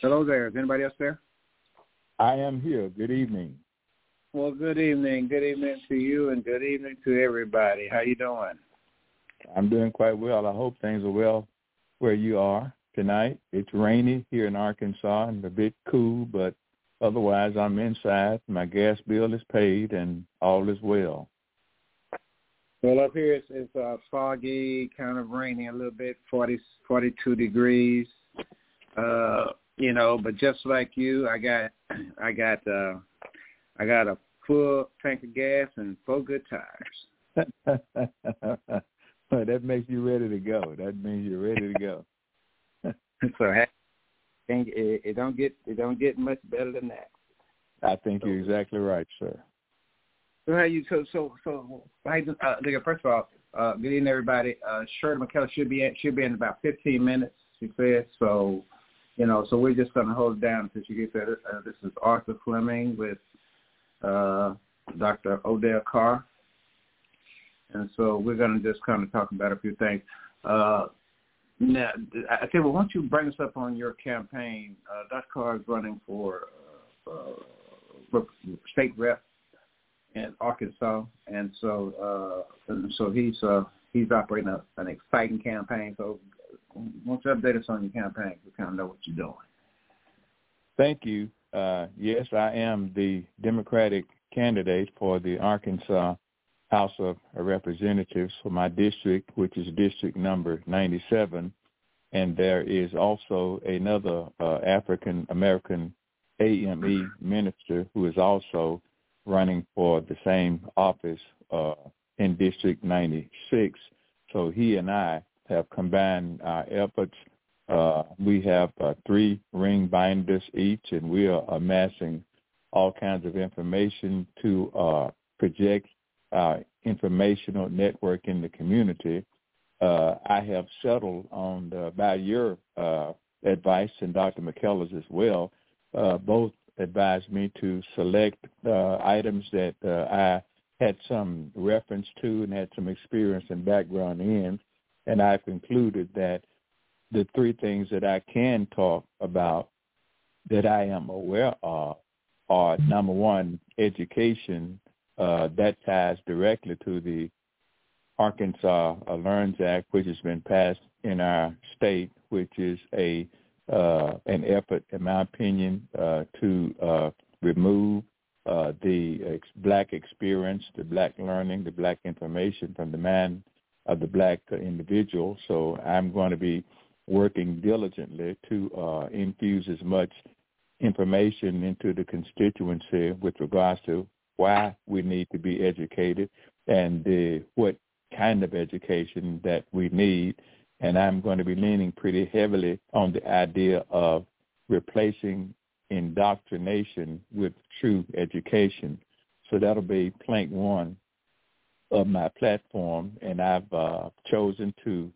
Hello there. Is anybody else there? I am here. Good evening. Well, good evening. Good evening to you, and good evening to everybody. How you doing? I'm doing quite well. I hope things are well where you are tonight. It's rainy here in Arkansas and a bit cool, but otherwise I'm inside. My gas bill is paid and all is well. Well, up here it's, it's uh, foggy, kind of rainy a little bit, 40, 42 degrees. Uh, you know, but just like you, I got, I got, uh, I got a full tank of gas and four good tires. well, that makes you ready to go. That means you're ready to go. so it, it don't get it don't get much better than that. I think you're exactly right, sir. So how you so so so I uh, look, first of all, uh, good evening everybody. Uh, Shirley McKellar should be in, should be in about 15 minutes. She said so you know, so we're just going to hold it down until she gets there. Uh, this is Arthur Fleming with uh, Dr. Odell Carr. And so we're going to just kind of talk about a few things. Uh, now, I you what, why don't you bring us up on your campaign? Uh, Dr. Carr is running for uh, uh, state rep in Arkansas, and so uh, and so he's uh, he's operating a, an exciting campaign. So don't you update us on your campaign we kind of know what you're doing? Thank you. Uh, yes, I am the Democratic candidate for the Arkansas House of Representatives for my district, which is district number 97. And there is also another uh, African American AME minister who is also running for the same office uh, in District 96. So he and I have combined our efforts. Uh, we have uh, three ring binders each, and we are amassing all kinds of information to uh, project our informational network in the community. Uh, I have settled on, the, by your uh, advice and Dr. McKellar's as well, uh, both advised me to select items that I had some reference to and had some experience and background in and I've concluded that the three things that I can talk about that I am aware of are number one, education. Uh, that ties directly to the Arkansas Learns Act, which has been passed in our state, which is a uh, an effort, in my opinion, uh, to uh, remove uh, the ex- black experience, the black learning, the black information from the man of the black individual. So I'm going to be working diligently to uh, infuse as much information into the constituency with regards to why we need to be educated and uh, what kind of education that we need. And I'm going to be leaning pretty heavily on the idea of replacing indoctrination with true education. So that'll be plank one of my platform, and I've uh, chosen to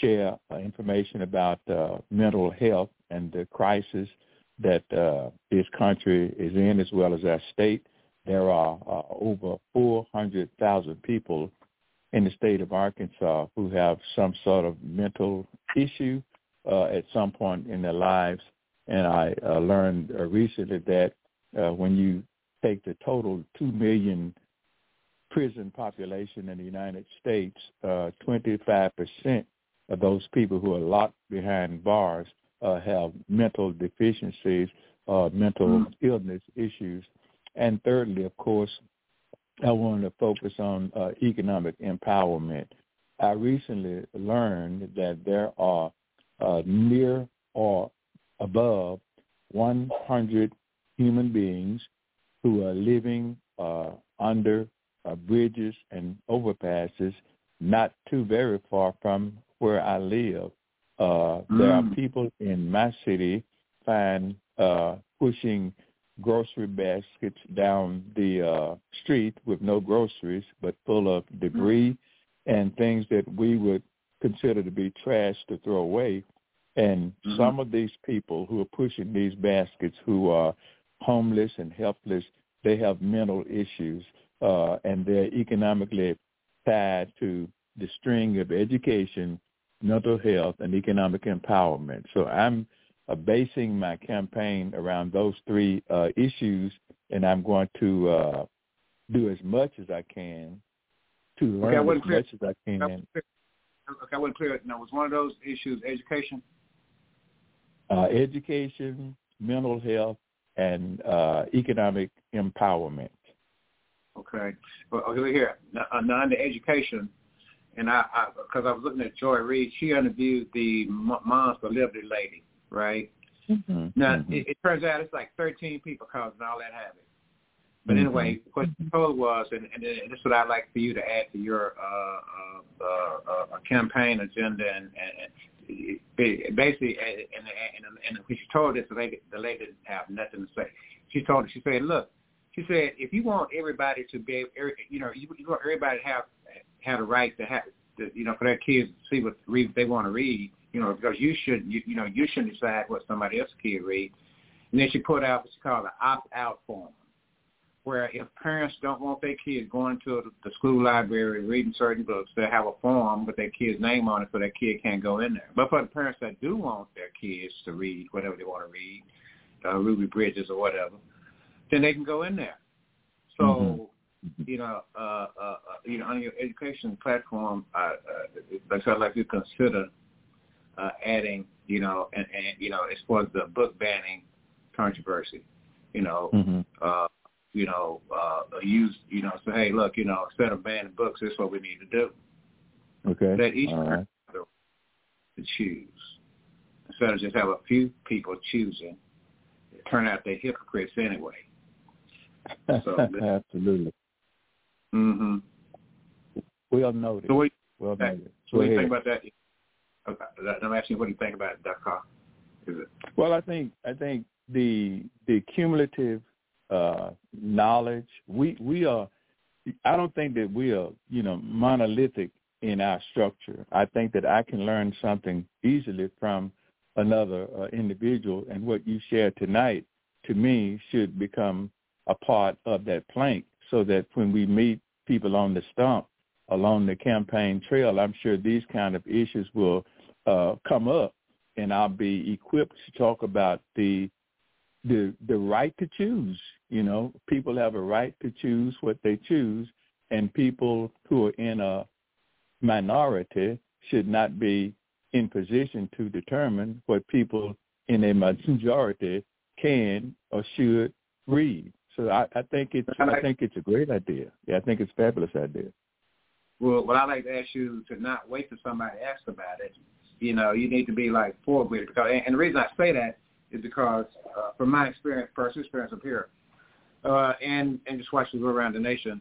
share uh, information about uh, mental health and the crisis that uh, this country is in, as well as our state. There are uh, over 400,000 people in the state of Arkansas who have some sort of mental issue uh, at some point in their lives. And I learned recently that when you take the total 2 million prison population in the United States, uh, 25% of those people who are locked behind bars uh, have mental deficiencies, uh, mental mm. illness issues. And thirdly, of course, I wanted to focus on uh, economic empowerment. I recently learned that there are uh, near or above 100 human beings who are living uh, under uh, bridges and overpasses not too very far from where I live. Uh, mm. There are mm. people in my city find uh, pushing grocery baskets down the uh, street with no groceries, but full of debris mm. and things that we would consider to be trash to throw away. And mm-hmm. some of these people who are pushing these baskets, who are homeless and helpless, they have mental issues, uh, and they're economically tied to the string of education, mental health, and economic empowerment. So I'm uh, basing my campaign around those three uh, issues, and I'm going to uh, do as much as I can to learn okay, as clear. much as I can. Okay, I wasn't clear. Now, was one of those issues education? Uh, education, mental health, and uh, economic empowerment. Okay. Well, okay, here. Now, uh, under education, and I, because I, I, was looking at Joy Reid, she interviewed the Moms for Liberty lady, right? Mm-hmm. Now, mm-hmm. It, it turns out it's like 13 people causing all that havoc. But mm-hmm. anyway, what she told was, and, and, and this is what I'd like for you to add to your uh, uh, uh, uh, campaign agenda, and, and, and basically, and, and, and, and when she told this, the lady, the lady didn't have nothing to say. She told her, she said, look, she said, if you want everybody to be, you know, you, you want everybody to have have a right to have, to, you know, for their kids to see what read they want to read, you know, because you should, you, you know, you shouldn't decide what somebody else's kid read. And then she put out what she called an opt-out form, where if parents don't want their kids going to the school library reading certain books, they have a form with their kid's name on it so their kid can't go in there. But for the parents that do want their kids to read whatever they want to read, uh, Ruby Bridges or whatever, then they can go in there. So, mm-hmm. you know, uh, uh, uh, you know, on your education platform, uh, uh, I'd like to consider uh, adding, you know, and, and you know, as far as the book banning controversy, you know, mm-hmm. uh, you know, uh, use, you know, say, hey, look, you know, instead of banning books, this is what we need to do. Okay. Let each person to choose instead of just have a few people choosing. Turn out they're hypocrites anyway. So Absolutely. Mhm. Well noted. So what, well noted. So what do you think about that? I'm asking, what do you think about that Carr? Is it? Well, I think I think the the cumulative uh, knowledge we we are. I don't think that we are you know monolithic in our structure. I think that I can learn something easily from another uh, individual, and what you shared tonight to me should become a part of that plank so that when we meet people on the stump along the campaign trail, I'm sure these kind of issues will uh, come up, and I'll be equipped to talk about the the the right to choose. You know, people have a right to choose what they choose, and people who are in a minority should not be in position to determine what people in a majority can or should read. So I, I think it's I think it's a great idea. Yeah, I think it's a fabulous idea. Well, well, I like to ask you to not wait for somebody to ask about it. You know, you need to be like forward with it because, and the reason I say that is because, uh, from my experience, personal experience up here, uh, and and just watching go around the nation,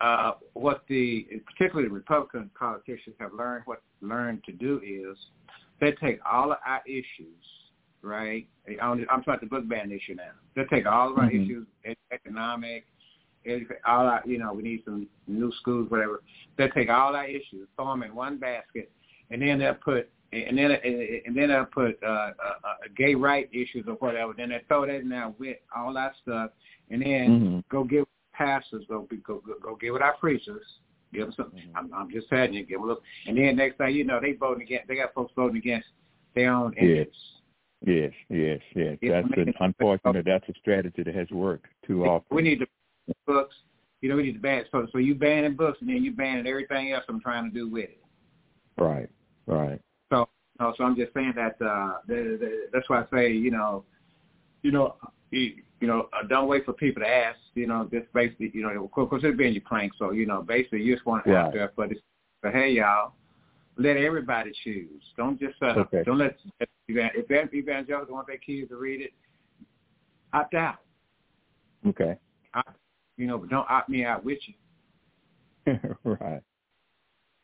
uh, what the particularly the Republican politicians have learned what learned to do is they take all of our issues right? I'm talking the book ban issue now. They'll take all of our mm-hmm. issues, economic, all our, you know, we need some new schools, whatever. They'll take all our issues, throw them in one basket, and then they'll put, and then and then they'll put uh, uh, uh, gay right issues or whatever. Then they throw that in there with all that stuff, and then mm-hmm. go give pastors, go go go, go give it our preachers. Give them something. Mm-hmm. I'm, I'm just telling you, give them a look. And then next thing you know, they voting against. They got folks voting against their own interests. Yes. Yes, yes. That's an, unfortunate. That's a strategy that has worked too often. We need the books. You know, we need to ban so so you banning books and then you banning everything else I'm trying to do with it. Right, right. So, no, so I'm just saying that uh, the, the, that's why I say, you know, you know, you, you know, uh, don't wait for people to ask. You know, just basically, you know, of course, it'll be in your plank. So, you know, basically, you just want to yeah. out there, but it's, but hey, y'all, let everybody choose. Don't just uh, Okay. don't let if evangelicals want their kids to read it, opt out. Okay. Opt, you know, but don't opt me out with you. right.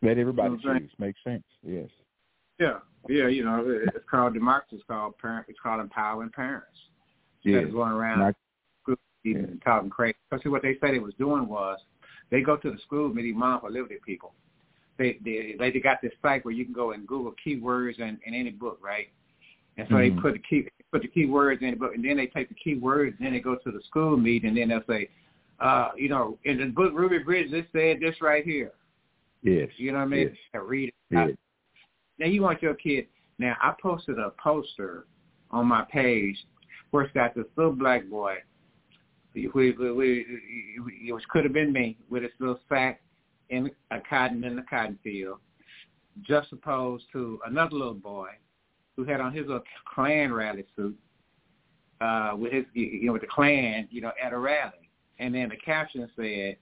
Let everybody You know choose. Makes sense. Yes. Yeah, yeah, you know, it's called democracy. It's called parent. It's called empowering parents. Instead of going around Not- and talking crazy. Because what they said they was doing was they go to the school meeting, Mom for Liberty people. They they they got this site where you can go and Google keywords in, in any book, right? And so Mhm. they put the key put the keywords in the book, and then they take the keywords, and then they go to the school meeting, and then they'll say, uh, you know, in the book Ruby Bridges, it said this right here. Yes. You know what I mean? Yes. And read it. Yes. Now you want your kid. Now I posted a poster on my page where it's got this little black boy, which could have been me, with his little sack in a cotton in the cotton field, just opposed to another little boy who had on his little Klan rally suit, uh, with his you know with the Klan, you know, at a rally, and then the caption said,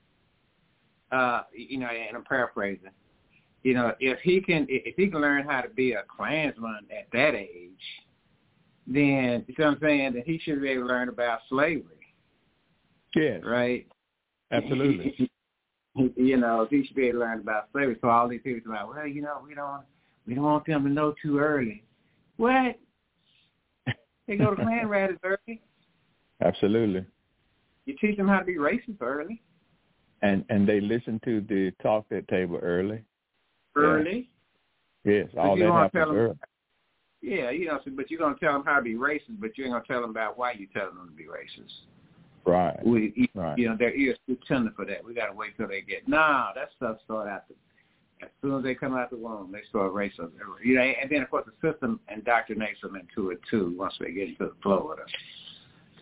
uh, you know, and I'm paraphrasing you know, if he can if he can learn how to be a Klansman at that age, then you see what I'm saying, then he should be able to learn about slavery, Yes. right? Absolutely. you know, he should be able to learn about slavery. So all these people are like, well, you know, we don't we don't want them to know too early. What? They go to Klan rallies early. Absolutely. You teach them how to be racist early. And and they listen to the talk at table early. Early. Yes. All that happens early. Yeah, you know, but you're gonna tell them how to be racist, but you ain't gonna tell them about why you're telling them to be racist. Right. We, you, Right. you know, their ears too tender for that. We got to wait till they get. Nah, that stuff start after. As soon as they come out the womb, they start racism. You know, and then of course the system indoctrinates them into it too. Once they get into the flow of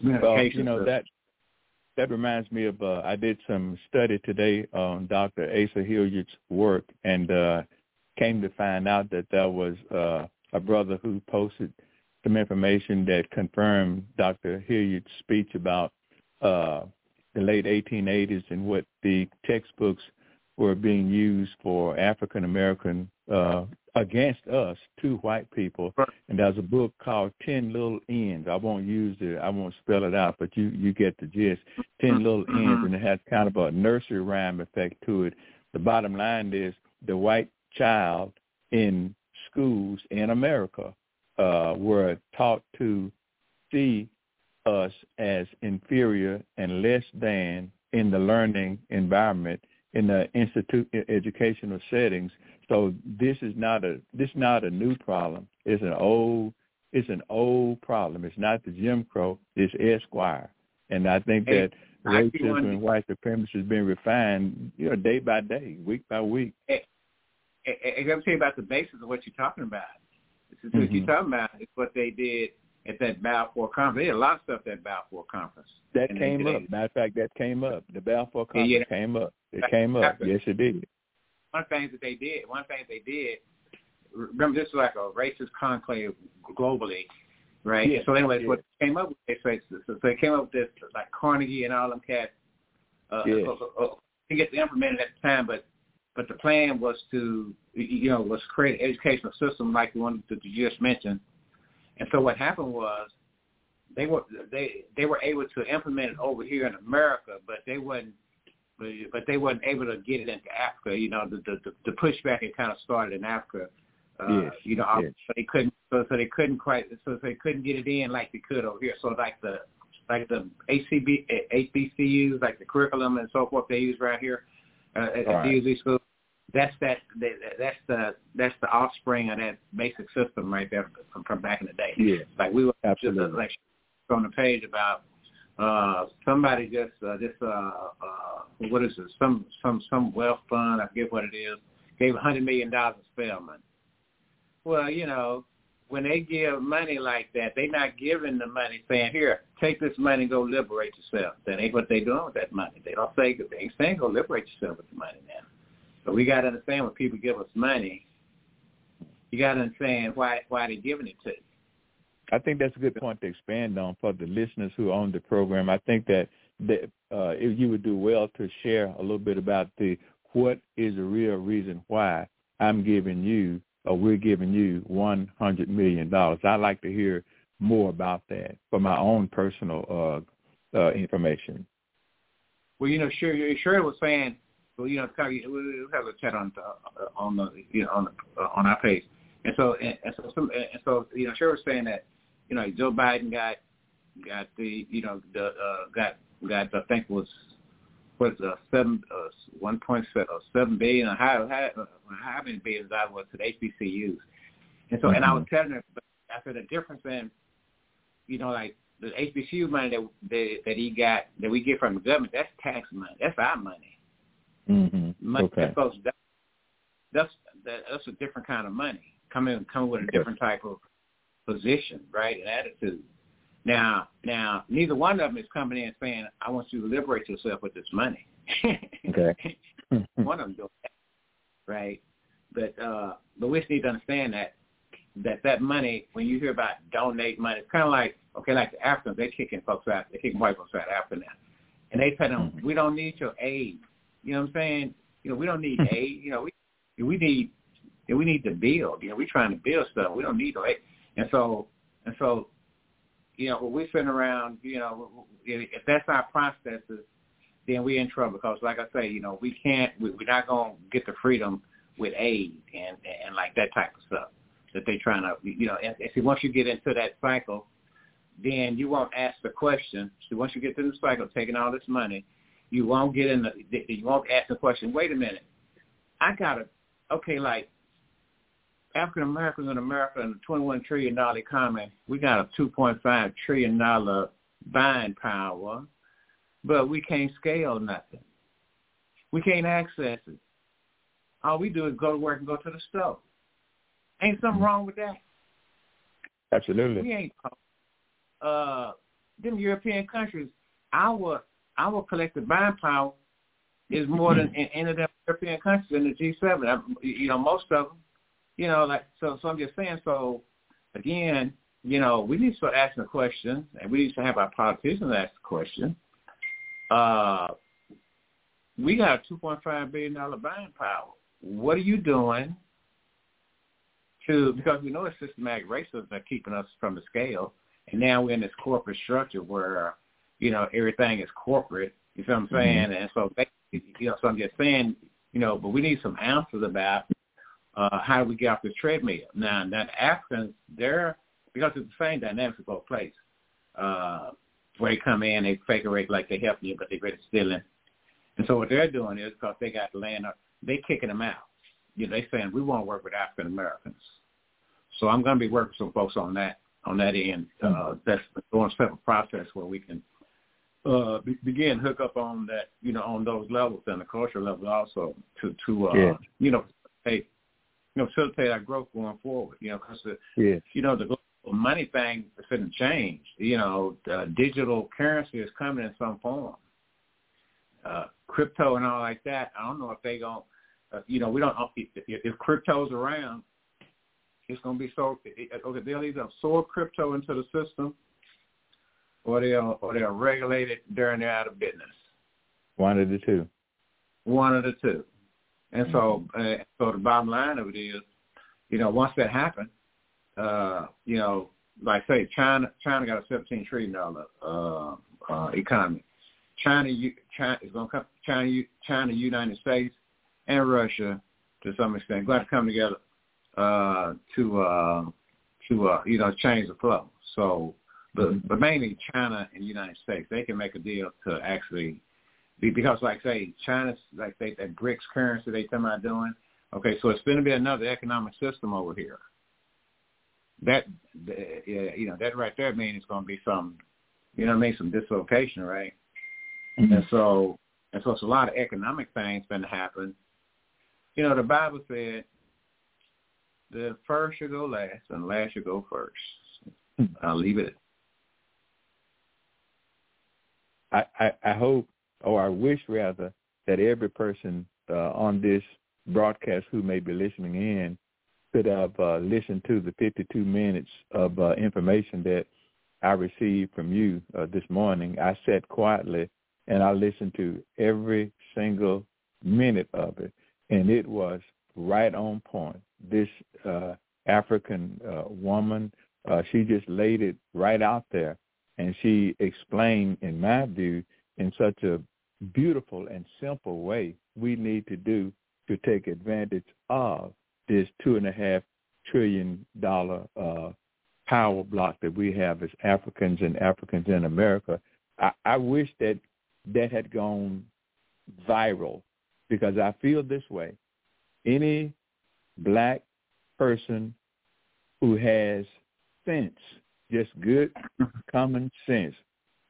the Well, you know system. that that reminds me of uh, I did some study today on Dr. Asa Hilliard's work and uh, came to find out that there was uh, a brother who posted some information that confirmed Dr. Hilliard's speech about uh, the late 1880s and what the textbooks were being used for African American uh, against us, two white people. And there's a book called Ten Little Ends. I won't use it. I won't spell it out, but you you get the gist. 10 little Mhm. ends, and it has kind of a nursery rhyme effect to it. The bottom line is the white child in schools in America uh, were taught to see us as inferior and less than in the learning environment in the institute educational settings. So this is not a this is not a new problem. It's an old it's an old problem. It's not the Jim Crow. It's Esquire, and I think Hey, that racism and white supremacy is being refined, you know, day by day, week by week. I, I, I'm tell you about the basis of what you're talking about. This is what Mhm. you're talking about. It's what they did at that Balfour conference. They did a lot of stuff at that Balfour conference. That And came up. Matter of fact, that came up. The Balfour conference yeah. came up. It That came up. Yes, it did. one thing that they did, one thing they did, remember this is like a racist conclave globally, right? Yes, so anyways, yes. what they came up with, they say, so, they came up with this, like Carnegie and all them cats, uh, uh, uh, uh, to get implemented at the time, but but the plan was to, you know, was create an educational system like the one that you just mentioned. And so what happened was they were they they were able to implement it over here in America, but they wasn't but, they wasn't able to get it into Africa. You know, the the, the pushback had kind of started in Africa. Uh, Yes, You know, yes. so they couldn't so, so they couldn't quite so they couldn't get it in like they could over here. So like the like the ACB HBCUs, like the curriculum and so forth they use right here uh, at Right. the DUZ school. That's that, that that's the that's the offspring of that basic system right there from, from back in the day. Yeah. Like we were just like on the page about uh somebody just uh just uh uh what is it some some some wealth fund I forget what it is gave a hundred million dollars to Spelman. Well, you know, when they give money like that, they're not giving the money saying, Here, take this money and go liberate yourself. That ain't what they're doing with that money. They don't say they ain't saying go liberate yourself with the money now. So we gotta understand when people give us money, you gotta understand why why they're giving it to you. I think that's a good point to expand on for the listeners who own the program. I think that that uh, if you would do well to share a little bit about the what is the real reason why I'm giving you, or we're giving you $100 million. I'd like to hear more about that for my own personal uh, uh, information. Well, you know, sure, sure was saying, well, you know, we'll have a chat on the, uh, on the you know on the, uh, on our page, and so and, and so some, and so you know, sure was saying that you know Joe Biden got got the you know the uh, got got I think was was uh, seven uh, one point seven, uh, seven billion or how how, uh, how many billions I was to the HBCUs, and so mm-hmm. and I was mm-hmm. telling her I said the difference in you know like the HBCU money that that, that he got that we get from the government that's tax money that's our money. Mm-hmm. Money okay. that goes that, that's that, that's a different kind of money coming coming with a different type of position right and attitude. Now, now, neither one of them is coming in saying, "I want you to liberate yourself with this money." okay. one of them doing that, right? But uh, but we just need to understand that that that money, when you hear about donate money, it's kind of like okay, like the Africans, they're kicking folks out, they're kicking white folks out Africa now, and they tell them, mm-hmm. "We don't need your aid." You know what I'm saying? You know, we don't need hmm. aid. You know, we we need we need to build. You know, we're trying to build stuff. We don't need no aid. And so and so you know, when we're sitting around, you know, if that's our processes, then we're in trouble because, like I say, you know, we can't, we're not going to get the freedom with aid and and like that type of stuff that they're trying to, you know, and, and see once you get into that cycle, then you won't ask the question. So once you get through the cycle, taking all this money, you won't get in the, you won't ask the question. Wait a minute, I gotta, okay, like African Americans in America in the twenty-one trillion dollar economy, we got a two point five trillion dollar buying power, but we can't scale nothing. We can't access it. All we do is go to work and go to the store. Ain't something wrong with that? Absolutely. We ain't. Uh, them European countries, our our collective buying power is more than in any of them European countries in the G7. You know, most of them you know, like so. So I'm just saying. So again, you know, we need to start asking the question, and we need to have our politicians ask the question. Uh, we got a 2.5 billion dollar buying power. What are you doing to? Because we know it's systematic racism that keeping us from the scale, and now we're in this corporate structure where you know everything is corporate. You feel what I'm saying? Mm-hmm. And so, you know, so I'm just saying, you know, but we need some answers about uh, how do we get off the treadmill? Now, now Africans, they're, because it's the same dynamics of both places, uh, where they come in, they fake it like they help you, but they're really stealing. And so what they're doing is because they got land, they kicking them out. You know, they saying, we want to work with African Americans. So I'm going to be working with some folks on that, on that end. Uh, that's going a separate process where we can uh, be, begin hook up on that, you know, on those levels and the cultural level also to, to uh, yeah. you know, hey, you know, facilitate our growth going forward. You know, because the you know the global money thing is going to change. You know, uh, digital currency is coming in some form. Uh, crypto and all like that. I don't know if they going uh, you know, we don't if, if crypto's around, it's going to be so. Okay, they'll either absorb crypto into the system, or they are or they'll regulate it during they're out of business. One of the two. One of the two. And so, uh, so the bottom line of it is, you know, once that happens, uh, you know, like say China, China got a seventeen trillion dollar uh, uh, economy. China, China is going to come. China, China, United States, and Russia to some extent going to come together uh, to uh, to uh, you know change the flow. So, but but mainly China and United States, they can make a deal to actually because like say China's like they that BRICS currency they talking about doing. Okay, so it's going to be another economic system over here. That you know that right there means it's going to be some, you know, what I mean some dislocation, right? Mm-hmm. And so and so it's a lot of economic things going to happen. You know, the Bible said the first should go last and last should go first. Hmm. I'll leave it. I, I, I hope or I wish rather that every person uh, on this broadcast who may be listening in could have uh, listened to the 52 minutes of uh, information that I received from you uh, this morning. I sat quietly and I listened to every single minute of it, and it was right on point. This uh, African uh, woman, she just laid it right out there, and she explained, in my view, in such a beautiful and simple way we need to do to take advantage of this two and a half trillion dollar uh, power block that we have as Africans and Africans in America. I, I wish that that had gone viral because I feel this way. Any black person who has sense, just good common sense,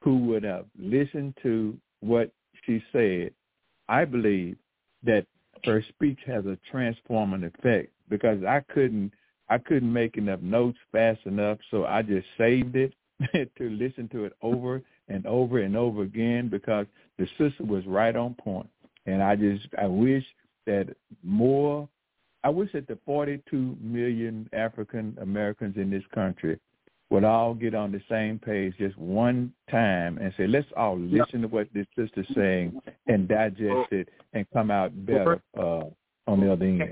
who would have listened to what she said, I believe that her speech has a transforming effect because I couldn't I couldn't make enough notes fast enough, so I just saved it to listen to it over and over and over again because the sister was right on point. And I just I wish that more I wish that the 42 million African Americans in this country would all get on the same page just one time and say, let's all listen to what this sister's saying and digest it and come out better uh, on the other end.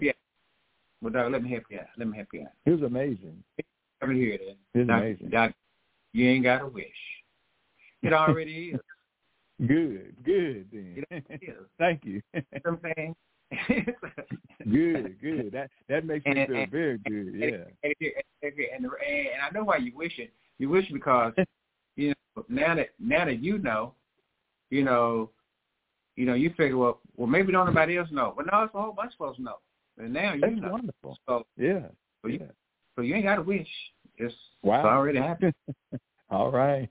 Well, Doc, let me help you out. Let me help you out. It was amazing. Let me hear it. It was amazing. Doc, you ain't got a wish. It already is. Good, good. Then. It is. Thank you. You know what I'm saying? good, good. That that makes me feel and- very good. And, Yeah. and, and, and, and I know why you wish it. You wish because you know now that now that you know, you know, you know, you figure well, well maybe don't nobody else know. Well, no, it's a whole bunch of folks know, and now you That's know. wonderful. So, Yeah. so you, yeah. so you ain't got to wish. It's, Wow. it's already happened. All right.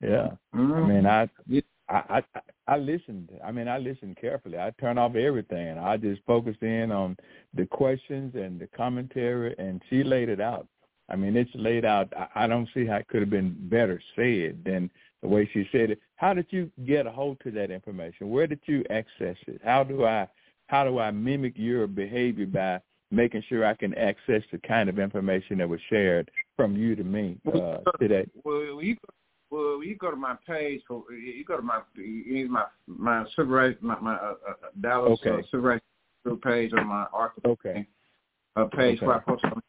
yeah. Mhm. I mean, I, Yeah. I, I, I listened. I mean, I listened carefully. I turned off everything. I just focused in on the questions and the commentary, and she laid it out. I mean, it's laid out. I, I don't see how it could have been better said than the way she said it. How did you get a hold to that information? Where did you access it? How do I, how do I mimic your behavior by making sure I can access the kind of information that was shared from you to me uh, today? Well, you well, you go to my page for you go to my you my my civil rights my my uh, uh, Dallas uh, civil rights page on my article Okay. uh, page Okay. where I post on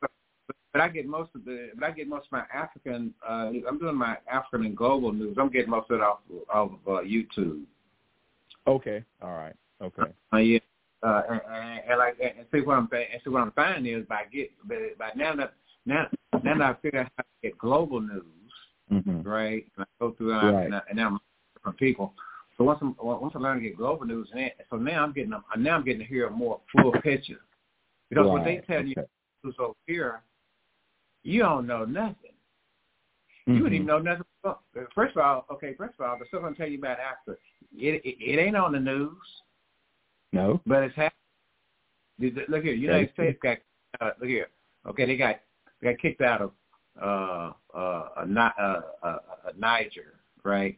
but I get most of the but I get most of my African uh I'm doing my African and global news. I'm getting most of it off of uh, YouTube. Okay. All right. Okay. Uh, yeah. Uh, and, and, and like and see what I'm and see what I'm finding is by get by now that now now that I figure out how to get global news, hmm right? And I go through it, Right. and, I, and now I'm different people. So once I'm once I learn to get global news, and so now I'm getting a- now I'm getting to hear a more full picture because what they Right. tell you Okay. news over here, you don't know nothing. You wouldn't even know nothing. First of all, okay, first of all, the stuff I'm telling you about Africa, it, it it ain't on the news, No. but it's happening. Look here, United States got uh, look here. Okay, they got they got kicked out of uh uh, a, Ni- uh, uh, uh, Niger, right?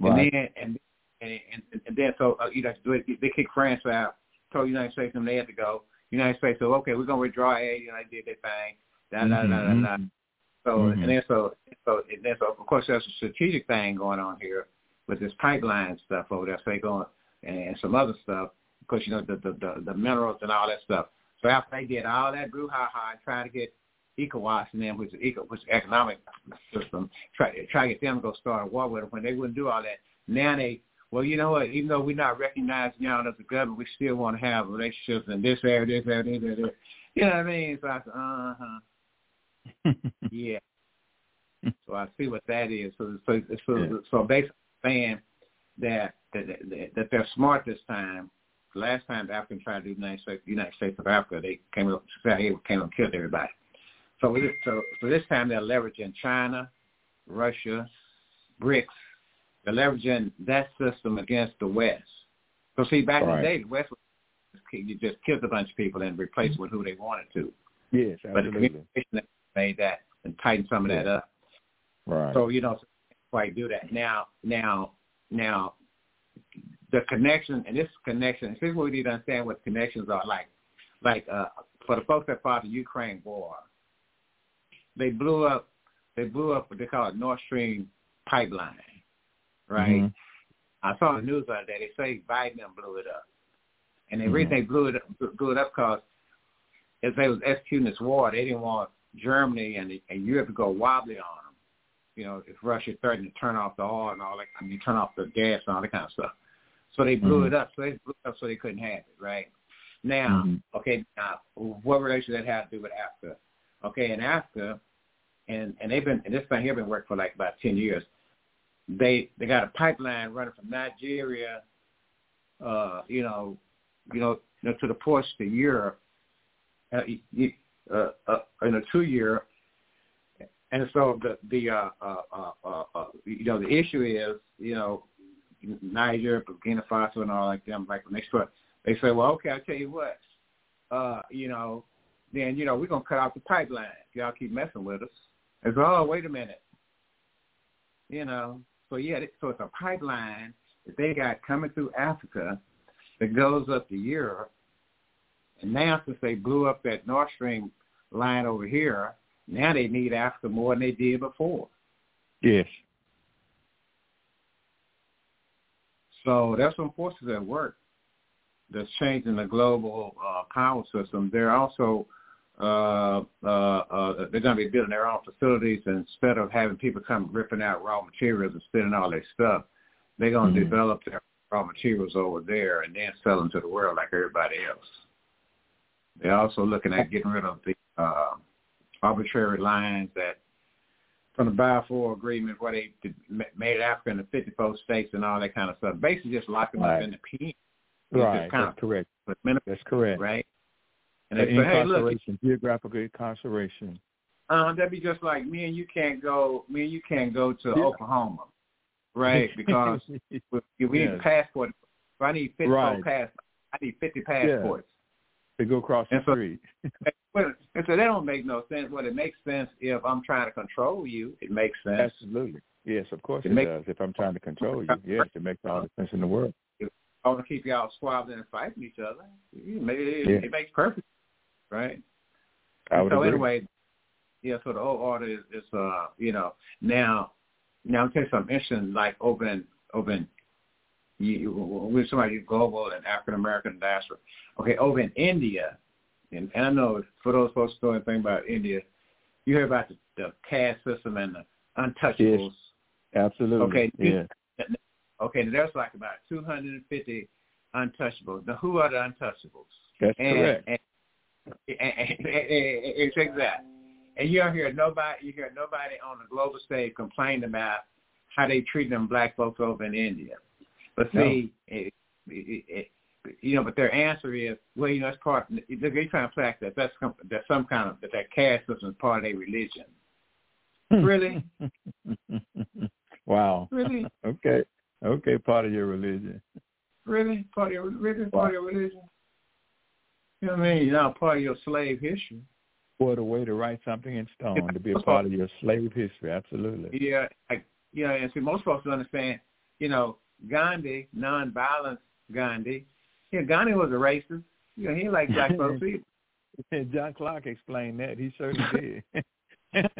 Right. And then and and, and, and then so uh, you know they, they kicked France out, told United States them they had to go. United States said, okay, we're gonna withdraw aid. You know, they did their thing. Da da da da da. Mhm. So Mhm. and then so so and then so of course there's a strategic thing going on here with this pipeline stuff over there. So they going and some other stuff because you know the, the the the minerals and all that stuff. So after they did all that brouhaha and try to get ECOWAS and them, which is eco, which is economic system, try try to get them to go start a war with them when they wouldn't do all that. Now they well, you know what? Even though we're not recognizing y'all as a government, we still want to have relationships in this area, this area, this area. You know what I mean? So I said, uh huh, yeah. So I see what that is. So so so, Yeah. so basically saying that that, that that they're smart this time. Last time the Africans tried to do the United States, United States of Africa, they came up, came up and killed everybody. So so so this time they're leveraging China, Russia, BRICS. They're leveraging that system against the West. So see, back in the day, the West was you just killed a bunch of people and replaced with who they wanted to. yes, But the absolutely. communication made that and tightened some of that up. Right. So you know, quite do that now. Now, now, the connection and this connection. This is what we need to understand what connections are like. Like uh, for the folks that fought the Ukraine war, they blew up. They blew up what they call it Nord Stream pipeline, right? Mhm. I saw the news the other day. They say Biden blew it up, and the Mhm. reason they blew it up, blew it up because as they was executing this war, they didn't want Germany and, and Europe to go wobbly on them. You know, if Russia threatened to turn off the oil and all that, I mean, turn off the gas and all that kind of stuff. So they blew mm-hmm. it up. So they blew it up so they couldn't have it, right? Now, mm-hmm. okay, now what relation that have to do with Africa? Okay, in Africa, and and they've been and this thing here been working for like about ten years. They they got a pipeline running from Nigeria, uh, you know, you know, you know to the ports to Europe, uh, uh, uh, in a two year. And so the the uh, uh, uh, uh, uh, you know the issue is you know Niger, Burkina Faso, and all like them. Like when they start, they say, well, okay, I'll tell you what, uh, you know, then you know we're gonna cut off the pipeline. If y'all keep messing with us. So, oh, wait a minute, you know. So yeah, so it's a pipeline that they got coming through Africa that goes up to Europe. And now since they blew up that Nord Stream line over here, now they need Africa more than they did before. Yes. So there's some forces at work that's changing the global uh, power system. They're also uh, uh, uh, they're going to be building their own facilities and instead of having people come ripping out raw materials and spending all their stuff, they're going to mm-hmm. develop their raw materials over there and then sell them to the world like everybody else. They're also looking at getting rid of the uh, arbitrary lines that from the Balfour Agreement where they made Africa into 54 states and all that kind of stuff. Basically just locking them right. up in the pen. Right, that's correct. That's correct. Right? And they say, hey, look, geographical incarceration. Um, that'd be just like me and you can't go. Me and you can't go to yeah. Oklahoma, right? Because we need a passport. If I need fifty right. pass, I need fifty passports yeah. to go across the so, street. and so that don't make no sense. Well, it makes sense if I'm trying to control you. It makes sense. Absolutely. Yes, of course it, it makes, does. If I'm trying to control you, yes, it makes all the sense in the world. I want to keep y'all squabbling and fighting each other. Maybe it, yeah. it makes perfect right? I would so agree. anyway, yeah. So the whole order is, is uh, you know, now, now I'm telling you something interesting. Like open, open, you, with somebody global and African American diaspora. Okay, over in India, and, and I know for those folks who know anything about India, you hear about the, the caste system and the untouchables. Yes, absolutely. Okay. Yeah. Okay, there's like about 250 untouchables. Now, who are the untouchables? That's and, correct. And, Eh, eh, eh, it's exact. And you don't hear nobody. You hear nobody on the global stage complain about how they treat them black folks over in India. But see, no. it, it, it, you know, but their answer is, well, you know, it's part. They're trying to play that that's that's some kind of that that caste system is part of their religion. really? wow. Really? okay. Okay, part of your religion. Really? Part of your really part of your religion? You know what I mean? You're not part of your slave history. What a way to write something in stone, to be a part of your slave history. Absolutely. Yeah. I, you know, and see, most folks understand, you know, Gandhi, nonviolence Gandhi, yeah, Gandhi was a racist. You know, he liked black folks either. John Clarke explained that. He certainly did.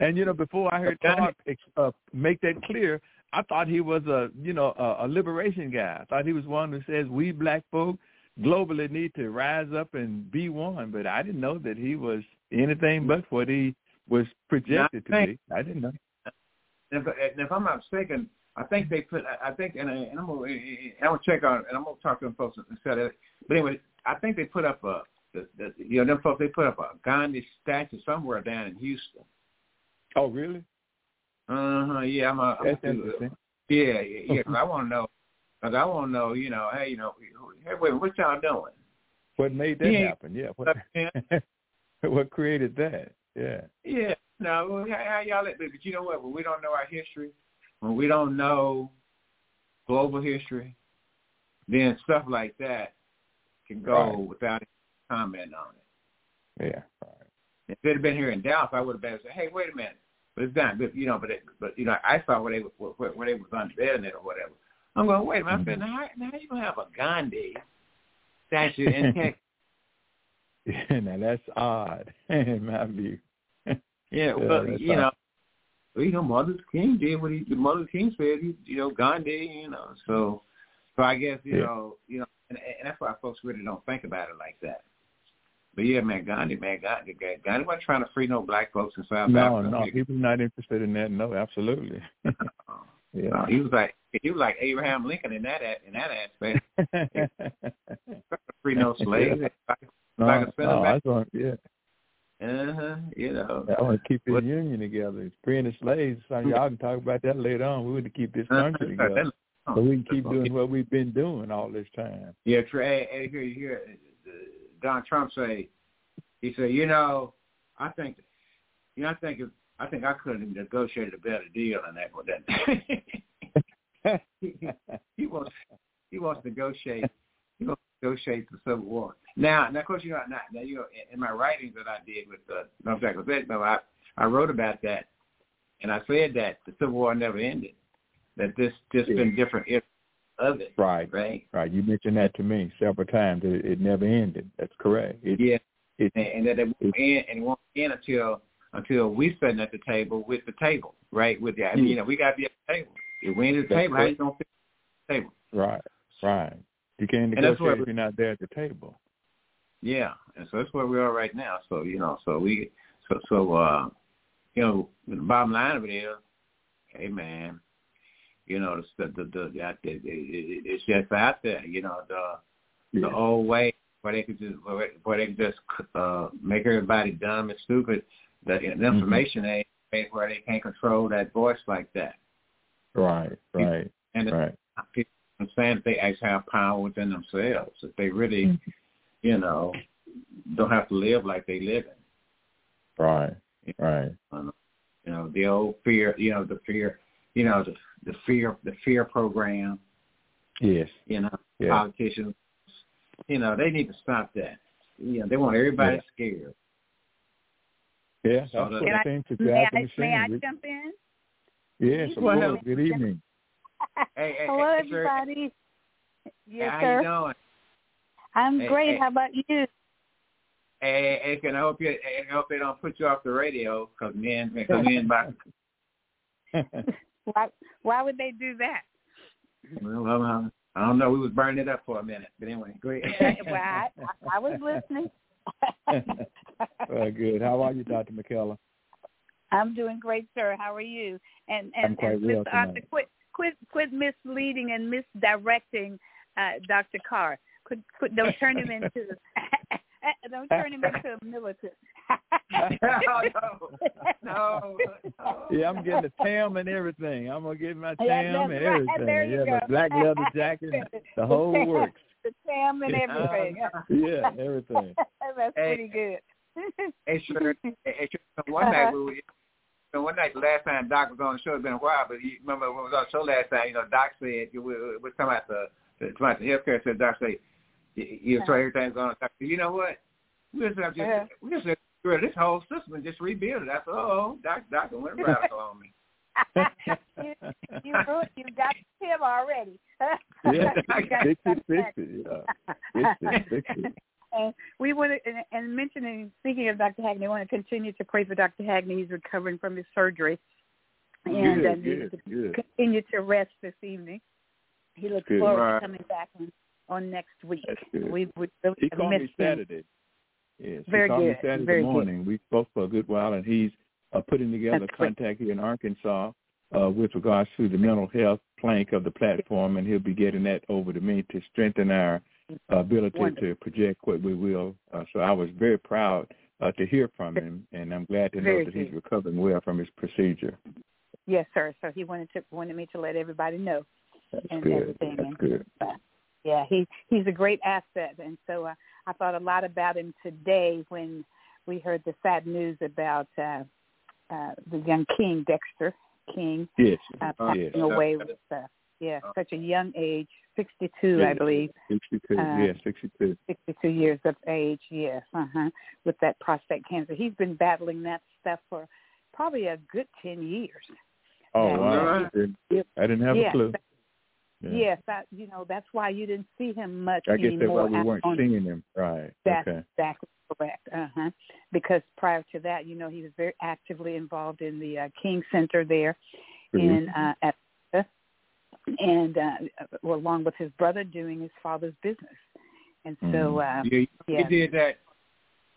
and you know, before I heard Clarke uh, make that clear, I thought he was a you know a, a liberation guy. I thought he was one who says we black folk globally need to rise up and be one. But I didn't know that he was anything but what he was projected to be. I didn't know. If, if I'm not mistaken, I think they put. I think, and, and I'm gonna, I'm gonna check on, and I'm gonna talk to them folks instead of. But anyway, I think they put up a, the, the, you know, them folks. They put up a Gandhi statue somewhere down in Houston. Oh, really? Uh huh. Yeah, I'm. A, I'm That's interesting. Yeah, yeah. yeah I want to know Cause I want to know, you know, hey, you know, hey, wait, what y'all doing? What made that happen? Yeah. What, what created that? Yeah. Yeah. No, how, how y'all? But you know what? When we don't know our history, when we don't know global history, then stuff like that can go right. without comment on it. Yeah. Right. If it had been here in Dallas, I would have been saying, "Hey, wait a minute." But it's done. But you know, but it, but you know, I saw where they where, where they was unveiling it or whatever. I'm going, wait a minute. I said, now, now you going to have a Gandhi statue in Texas? Yeah, now that's odd in my view. yeah, well, you odd. know, well, you know, Luther King did what he, Luther King said. He, you know, Gandhi. You know, so, so I guess you yeah. know, you know, and, and that's why folks really don't think about it like that. but yeah, man, Gandhi, man, Gandhi, Gandhi wasn't trying to free no black folks in South no, Africa. No, no, was not interested in that. No, absolutely. Uh-uh. Yeah, no, he was like he was like Abraham Lincoln in that in that aspect. free no slaves. no, like a no, I want, yeah. Uh huh. You know. I want to keep this union together. Freeing the slaves. So y'all can talk about that later on. We want to keep this country together. So we can keep doing what we've been doing all this time. Yeah, Trey. Hey, here, here, Don Trump say, he said, you know, I think, you know, I think, if, I think I could have negotiated a better deal than that. With that, he, he wants, he wants to negotiate. He wants to negotiate the Civil War. Now, now, of course, you know, now, now you know, in, in my writings that I did with the no Jack no, I I wrote about that, and I said that the Civil War never ended. That this just yeah. been different of it. Right. Right. Right. You mentioned that to me several times. It, it never ended. That's correct. It, yeah. It, and, and that it won't end and it won't end until until we sitting at the table with the table, right? With the, I mean, you know, we got to be at the table. If we ain't at the table, how you gonna fit the table? Right. Right. You can't negotiate if you're not there at the table. Yeah, and so that's where we are right now. So you know, so we, so so uh, you know, the bottom line of it is, hey man, you know, the the the, the it, it, it's just out there. You know, the yeah. the old way where they could just where they could just uh, make everybody dumb and stupid. The, the mm-hmm. information mm-hmm. age where they can't control that voice like that. Right. Right. And right. people understand that they actually have power within themselves. If they really mm-hmm you know, don't have to live like they live in. Right. Right. You know, the old fear, you know, the fear, you know, the the fear the fear program. Yes. You know, yeah. politicians, you know, they need to stop that. You know, they want everybody yeah. scared. Yeah, so that's what I think to may, I, may I jump in? Yes, of course. Good evening. hey, hey, Hello, hey, everybody. Sir. Yes, How sir. you doing? I'm Hey, great. hey. How about you? Hey, hey, can I hope you? I hope they don't put you off the radio because men can come in by. Why why would they do that? Well, um, I don't know. We was burning it up for a minute, but anyway, great. well, I, I was listening. Well, good. How are you, Dr. McKellar? I'm doing great, sir. How are you? And I'm and, quite and well Mr. Arthur, quit quit quit misleading and misdirecting uh, Dr. Carr. Quit, quit, don't turn him into don't turn him into a militant. no, no, no. Yeah, I'm getting a tam and everything. I'm gonna get my tam Yeah, and that's right. everything. There you yeah, go. my black leather jacket, the whole works. The tam and everything. Yeah, everything. That's Hey. pretty good. Hey, sure. Hey, sure. One night we were, you one night the last time Doc was on the show, it's been a while, but you remember when we was on the show last time, you know, Doc said, we we we're talking about the, the, talking about the healthcare, said Doc said, you, you so everything's on. Doc said, you know what? We just have to, Uh-huh. we just have to get rid of this whole system and just rebuild it. I said, oh, Doc, Doc went radical on me. you you ruined- you got him already. Yeah, You got fix it, him. fix it. Yeah, fix it, fix it. And we want to, and, and mentioning, speaking of Dr. Hagney, I want to continue to pray for Dr. Hagney. He's recovering from his surgery, and Good, uh, good, to good. continue to rest this evening. He looks Good. forward Right. to coming back on, on next week. That's. We we really He have called me missed him. Saturday. Yes, Very he called me good, Saturday very good. morning. We spoke for a good while, and he's uh, putting together That's a great. contact here in Arkansas uh, with regards to the mental health plank of the platform, and he'll be getting that over to me to strengthen our uh, ability Wonderful. to project what we will. Uh, so I was very proud uh, to hear from him, and I'm glad to know Very that he's recovering well from his procedure. Yes, sir. So he wanted to wanted me to let everybody know. That's And good. everything, That's and- good. Yeah, he he's a great asset, and so uh, I thought a lot about him today when we heard the sad news about uh, uh, the young King Dexter King Yes. uh, yes. passing away with uh, yeah such a young age, sixty two, I believe, 62. Uh, yeah, 62. sixty two years of age. Yes, uh huh, with that prostate cancer. He's been battling that stuff for probably a good ten years. Oh, Yeah. wow. Yeah. I didn't have Yeah. a clue. Yes, that you know that's why you didn't see him much I guess that's why we weren't on- seeing him. Right. That's okay. exactly correct. Uh huh. Because prior to that, you know, he was very actively involved in the uh, King Center there in uh, Atlanta, and uh, along with his brother doing his father's business. And so, uh, yeah, yeah. he did that.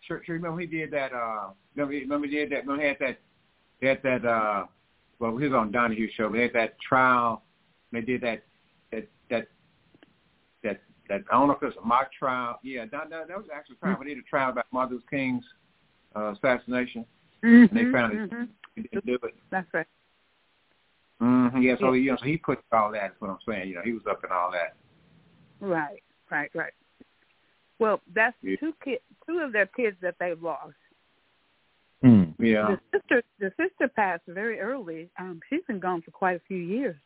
sure, sure remember he did that. Uh, remember, remember he did that. Remember he had that. He had that. Uh, well, he was on Donahue show. They had that trial. They did that. That that that that. I don't know if it was a mock trial. Yeah, that, that, that was actually a trial. Mm-hmm. They did a trial about Martin Luther King's uh, assassination. Mm-hmm, and they found mm-hmm. it. He didn't do it. That's right. Mm-hmm. Yeah, so you know, so he put all. That's what I'm saying. You know, he was up in all that. Right, right, right. Well, that's Yeah. two kids, two of their kids that they lost. Mm. Yeah. The sister, the sister passed very early. Um, she's been gone for quite a few years.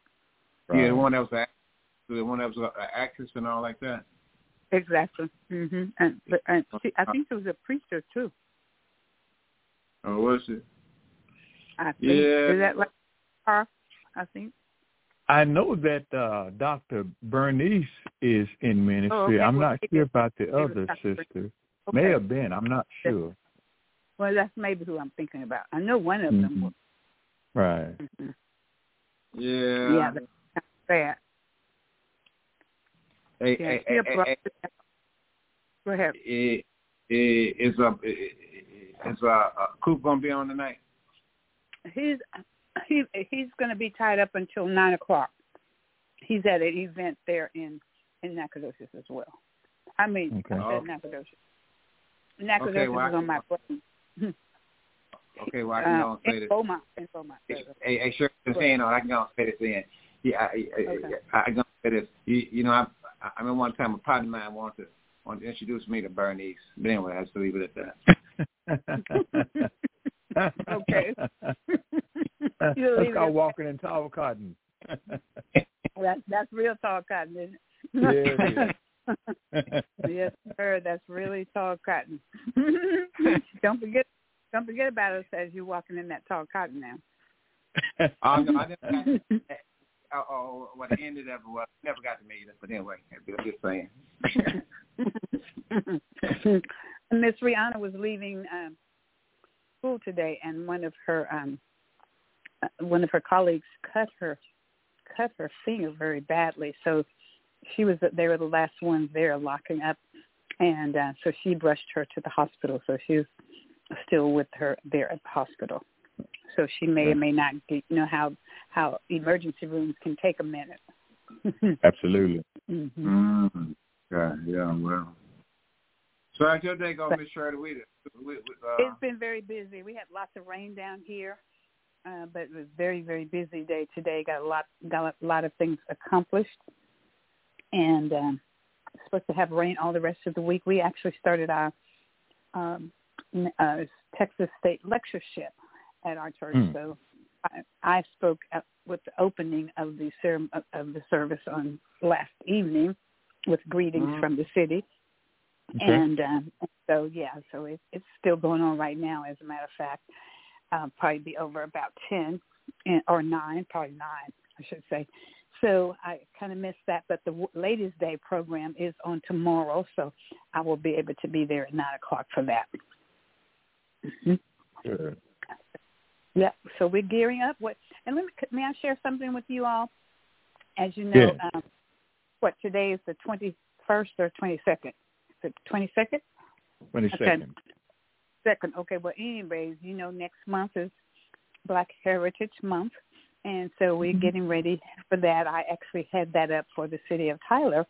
Yeah, the one that was the, act- the one that was an actress and all like that. Exactly. Mm-hmm. And but and she, I think she was a preacher too. Oh, was it? I think. Yeah. Is that like her? I think. I know that uh Dr. Bernice is in ministry. Oh, okay. I'm Well, not it- sure about the other sister. Okay. May have been. I'm not sure. Well, that's maybe who I'm thinking about. I know one of them. Mhm. Was, Right. mhm. Yeah. Yeah, that's bad. Hey, Yeah, hey, hey, hey, Go ahead. hey, is uh, eh, is uh, Coop gonna be on tonight? He's he he's going to be tied up until nine o'clock. He's at an event there in in Nacogdoches as well. I mean, Okay. I said Oh. Nacogdoches. Nacogdoches well, is on my brain. Okay, well I can go and say this. Beaumont, in Beaumont. Hey, hey, sure. Just saying, I can go and say this in. Yeah, I, I, Okay. I, I can say this. You, you know, I, I remember one time a partner of mine wanted to wanted to introduce me to Bernice. But anyway, I have to leave it at that. Okay. You'll That's called walking in tall cotton. That's that's real tall cotton, isn't Yeah, it? it yes, sir. That's really tall cotton. don't forget, don't forget about us as you're walking in that tall cotton now. Oh, I never got, oh, oh, what the end of it was, never got to meet her. But anyway, I'm just saying. Miss Rihanna was leaving um, school today, and one of her um, uh, one of her colleagues cut her cut her finger very badly. So she was they were the last ones there locking up, and uh, so she brushed her to the hospital. So she's still with her there at the hospital. So she may or may not get, you know how how emergency rooms can take a minute. Absolutely. hmm Mm-hmm. Yeah, yeah, well. So how's your day going, Miss Shirley? We, we, we, uh, It's been very busy. We had lots of rain down here, uh, but it was very, very busy day today. Got a lot, got a lot of things accomplished, and um, supposed to have rain all the rest of the week. We actually started our um, uh, Texas State lectureship at our church, Hmm. so I, I spoke at, with the opening of the ser- of- the service on last evening with greetings Mhm. from the city. Okay. And um, so yeah, so it, it's still going on right now. As a matter of fact, uh, probably be over about ten and, or nine, probably nine, I should say. So I kind of missed that, but the Ladies' Day program is on tomorrow, so I will be able to be there at nine o'clock for that. hmm Good. Yeah, so we're gearing up. What and let me may I share something with you all? As you know, Yeah. um, what today is the twenty first or twenty second? The twenty second. Twenty second. Second. Okay. Well, anyways, you know, next month is Black Heritage Month, and so we're Mhm. getting ready for that. I actually had that up for the city of Tyler.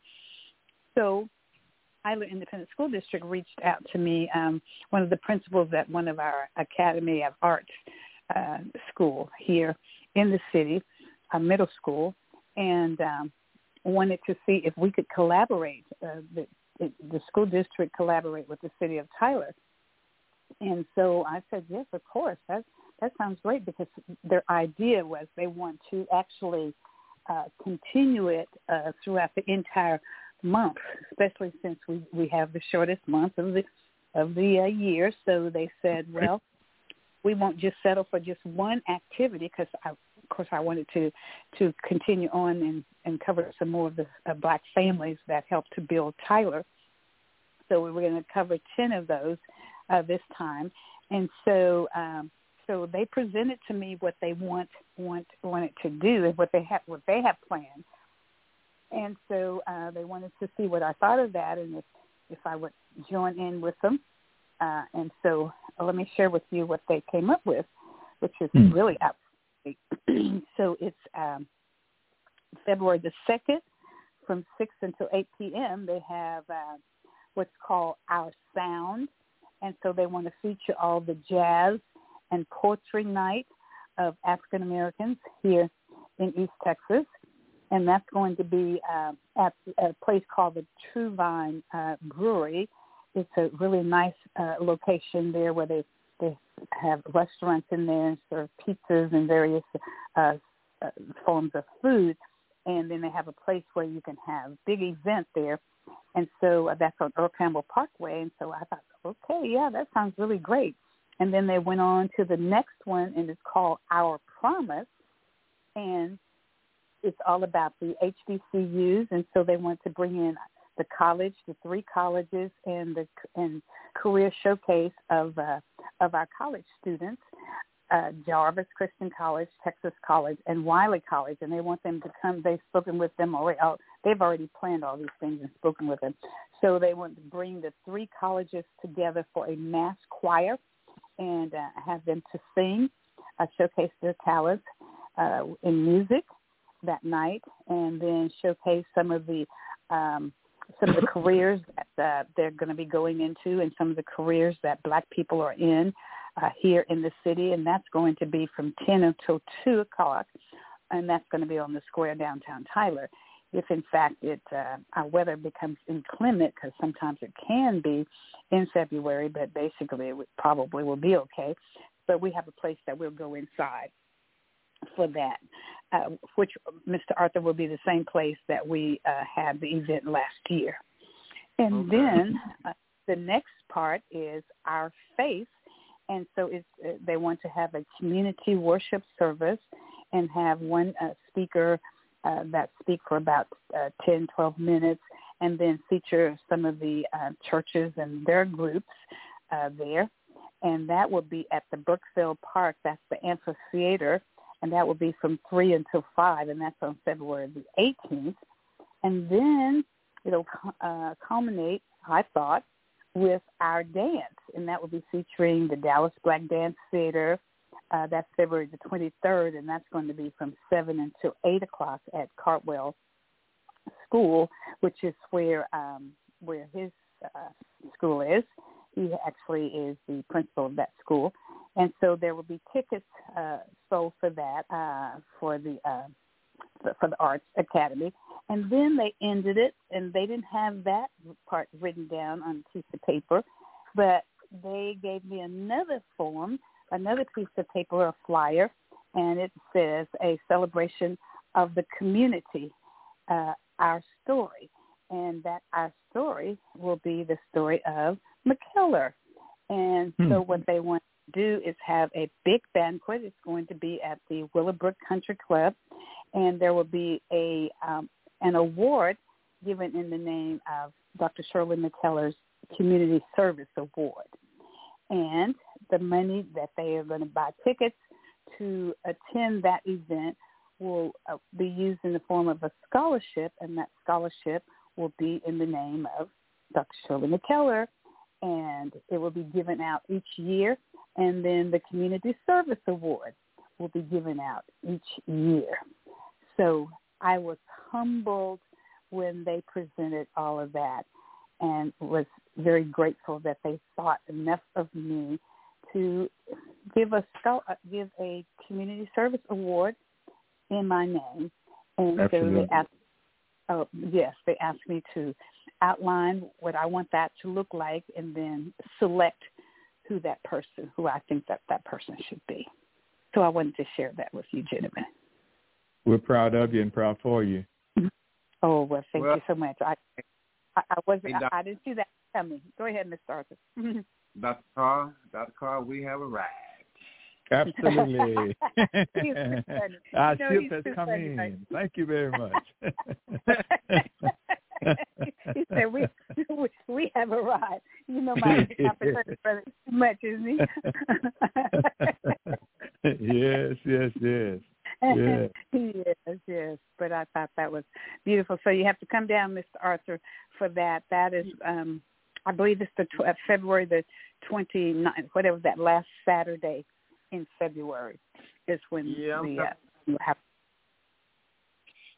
So, Tyler Independent School District reached out to me. Um, one of the principals at one of our Academy of Arts uh, school here in the city, a middle school, and um, wanted to see if we could collaborate. Uh, the, the school district collaborate with the city of Tyler. And so I said, yes, of course. That that sounds great because their idea was they want to actually uh, continue it uh, throughout the entire month, especially since we we have the shortest month of the of the uh, year. So they said, well, we won't just settle for just one activity because of course I wanted to to continue on and and cover some more of the uh, black families that helped to build Tyler. So we were going to cover ten of those uh, this time, and so um, so they presented to me what they want want wanted to do and what they have what they have planned, and so uh, they wanted to see what I thought of that and if if I would join in with them, Uh, and so uh, let me share with you what they came up with, which is mm. really absolutely. so it's um, February the 2nd from 6 until 8 p.m. They have uh, what's called Our Sound. And so they want to feature all the jazz and poetry night of African Americans here in East Texas. And that's going to be uh, at a place called the True Vine uh, Brewery. It's a really nice uh, location there where they, they have restaurants in there and serve pizzas and various uh, uh, forms of food. And then they have a place where you can have big events there. And so uh, that's on Earl Campbell Parkway. And so I thought, okay, yeah, that sounds really great. And then they went on to the next one, and it's called Our Promise. And it's all about the HBCUs. And so they want to bring in the college, the three colleges, and the and career showcase of uh, of our college students, uh, Jarvis Christian College, Texas College, and Wiley College, and they want them to come. They've spoken with them already. Oh, they've already planned all these things and spoken with them. So they want to bring the three colleges together for a mass choir and uh, have them to sing, uh, showcase their talents uh, in music that night, and then showcase some of the um, some of the careers that uh, they're going to be going into, and some of the careers that Black people are in uh, here in the city, and that's going to be from 10 until 2 o'clock, and that's going to be on the square downtown Tyler if in fact it uh, our weather becomes inclement, because sometimes it can be in February, but basically it would, probably will be okay. But we have a place that we'll go inside for that, uh, which Mr. Arthur will be the same place that we uh, had the event last year. And okay. then uh, the next part is our faith, and so it's, uh, they want to have a community worship service and have one uh, speaker uh, that speak for about uh, 10, 12 minutes, and then feature some of the uh, churches and their groups uh, there. And that will be at the Bergfeld Park. That's the amphitheater, and that will be from 3 until 5, and that's on February the 18th. And then it'll uh, culminate, I thought, with our dance, and that will be featuring the Dallas Black Dance Theater, uh, that's February the 23rd, and that's going to be from 7 until 8 o'clock at Caldwell School, which is where um, where his uh, school is. He actually is the principal of that school, and so there will be tickets uh, sold for that uh, for the uh, for the Arts Academy. And then they ended it, and they didn't have that part written down on a piece of paper, but they gave me another form another piece of paper or flyer, and it says a celebration of the community, uh, our story, and that our story will be the story of McKellar. And hmm. so what they want to do is have a big banquet. It's going to be at the Willowbrook Country Club, and there will be a um, an award given in the name of Dr. Shirley McKellar's Community Service Award. And the money that they are going to buy tickets to attend that event will uh, be used in the form of a scholarship, and that scholarship will be in the name of Dr. Shirley McKellar, and it will be given out each year, and then the Community Service Award will be given out each year. So I was humbled when they presented all of that and was very grateful that they thought enough of me to give a give a community service award in my name, and Absolutely. so they asked, oh yes, they asked me to outline what I want that to look like, and then select who that person, who I think that that person should be. So I wanted to share that with you, gentlemen. We're proud of you and proud for you. Mm-hmm. Oh well, thank well, you so much. I I, I wasn't. I, uh, I didn't see that coming. Go ahead, Mr. Arthur. Dr. Carr, Dr. Carr, we have arrived. Absolutely. Our ship has come funny, in. Right? Thank you very much. he said, "We we have arrived." You know, my opportunity brother too much, isn't he? yes, yes, yes. Yes. yes, yes. But I thought that was beautiful. So you have to come down, Mr. Arthur, for that. That is um I believe it's the tw- uh, February the 29th, whatever that last Saturday in February is when Yeah, the uh, have.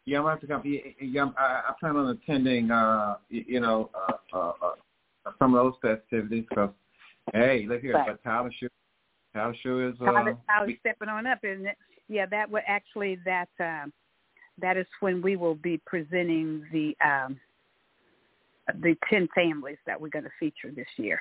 Yeah, I'm gonna have to come. Yeah, yeah, I'm- I, I plan on attending. Uh, you know, uh, uh, uh, some of those festivities. Cause hey, look here, but Tyler Shoe, Tyler Shoe is. Uh, Tyler, Tyler's stepping on up, isn't it? Yeah, that would actually that um, that is when we will be presenting the um, the ten families that we're going to feature this year.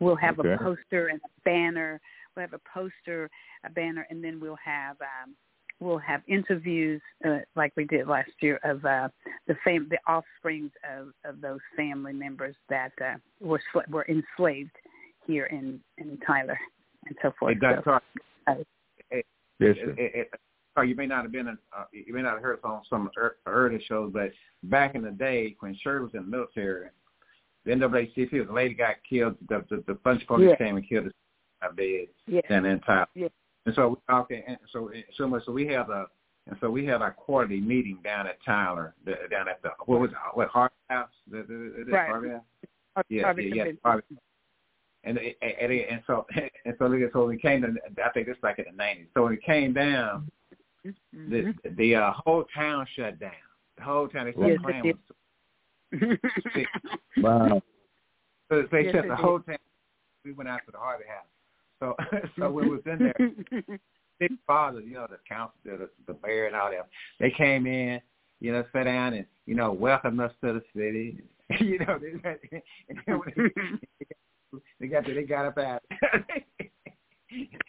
We'll have Okay. a poster and a banner. We'll have a poster, a banner, and then we'll have um, we'll have interviews uh, like we did last year of uh, the fam- the offsprings of, of those family members that uh, were sl- were enslaved here in in Tyler and so Hey, forth. Dr. So, Carr, Yes, it, sir. it, it, Carr, you may not have been, in, uh, you may not have heard on some ear- earlier shows, but back in the day when Shirley was in the military, the NAACP, the lady got killed. The the, the bunch of police Yeah. came and killed her bed yeah. and in Tyler. Yeah. And so we okay, and so so much. So we have a and so we have our quarterly meeting down at Tyler, the, down at the what was it, what Harvey House? The, the, the, Right. Harvey House? Har- Yeah, Harvey yeah, yeah, Harvey. And and, and, and so and so look, so we came to I think this back in the nineties. So when we came down, Mhm. the the uh, whole town shut down. The whole town. They said Yes, the it Klan did. was Wow. so they Yes, shut the whole town. We went out to the Harvey House. So so we was in there, big fathers, you know, the council, the, the mayor and all them, they came in, you know, sat down and, you know, welcomed us to the city. you know, they, and then when they, they got they got up out.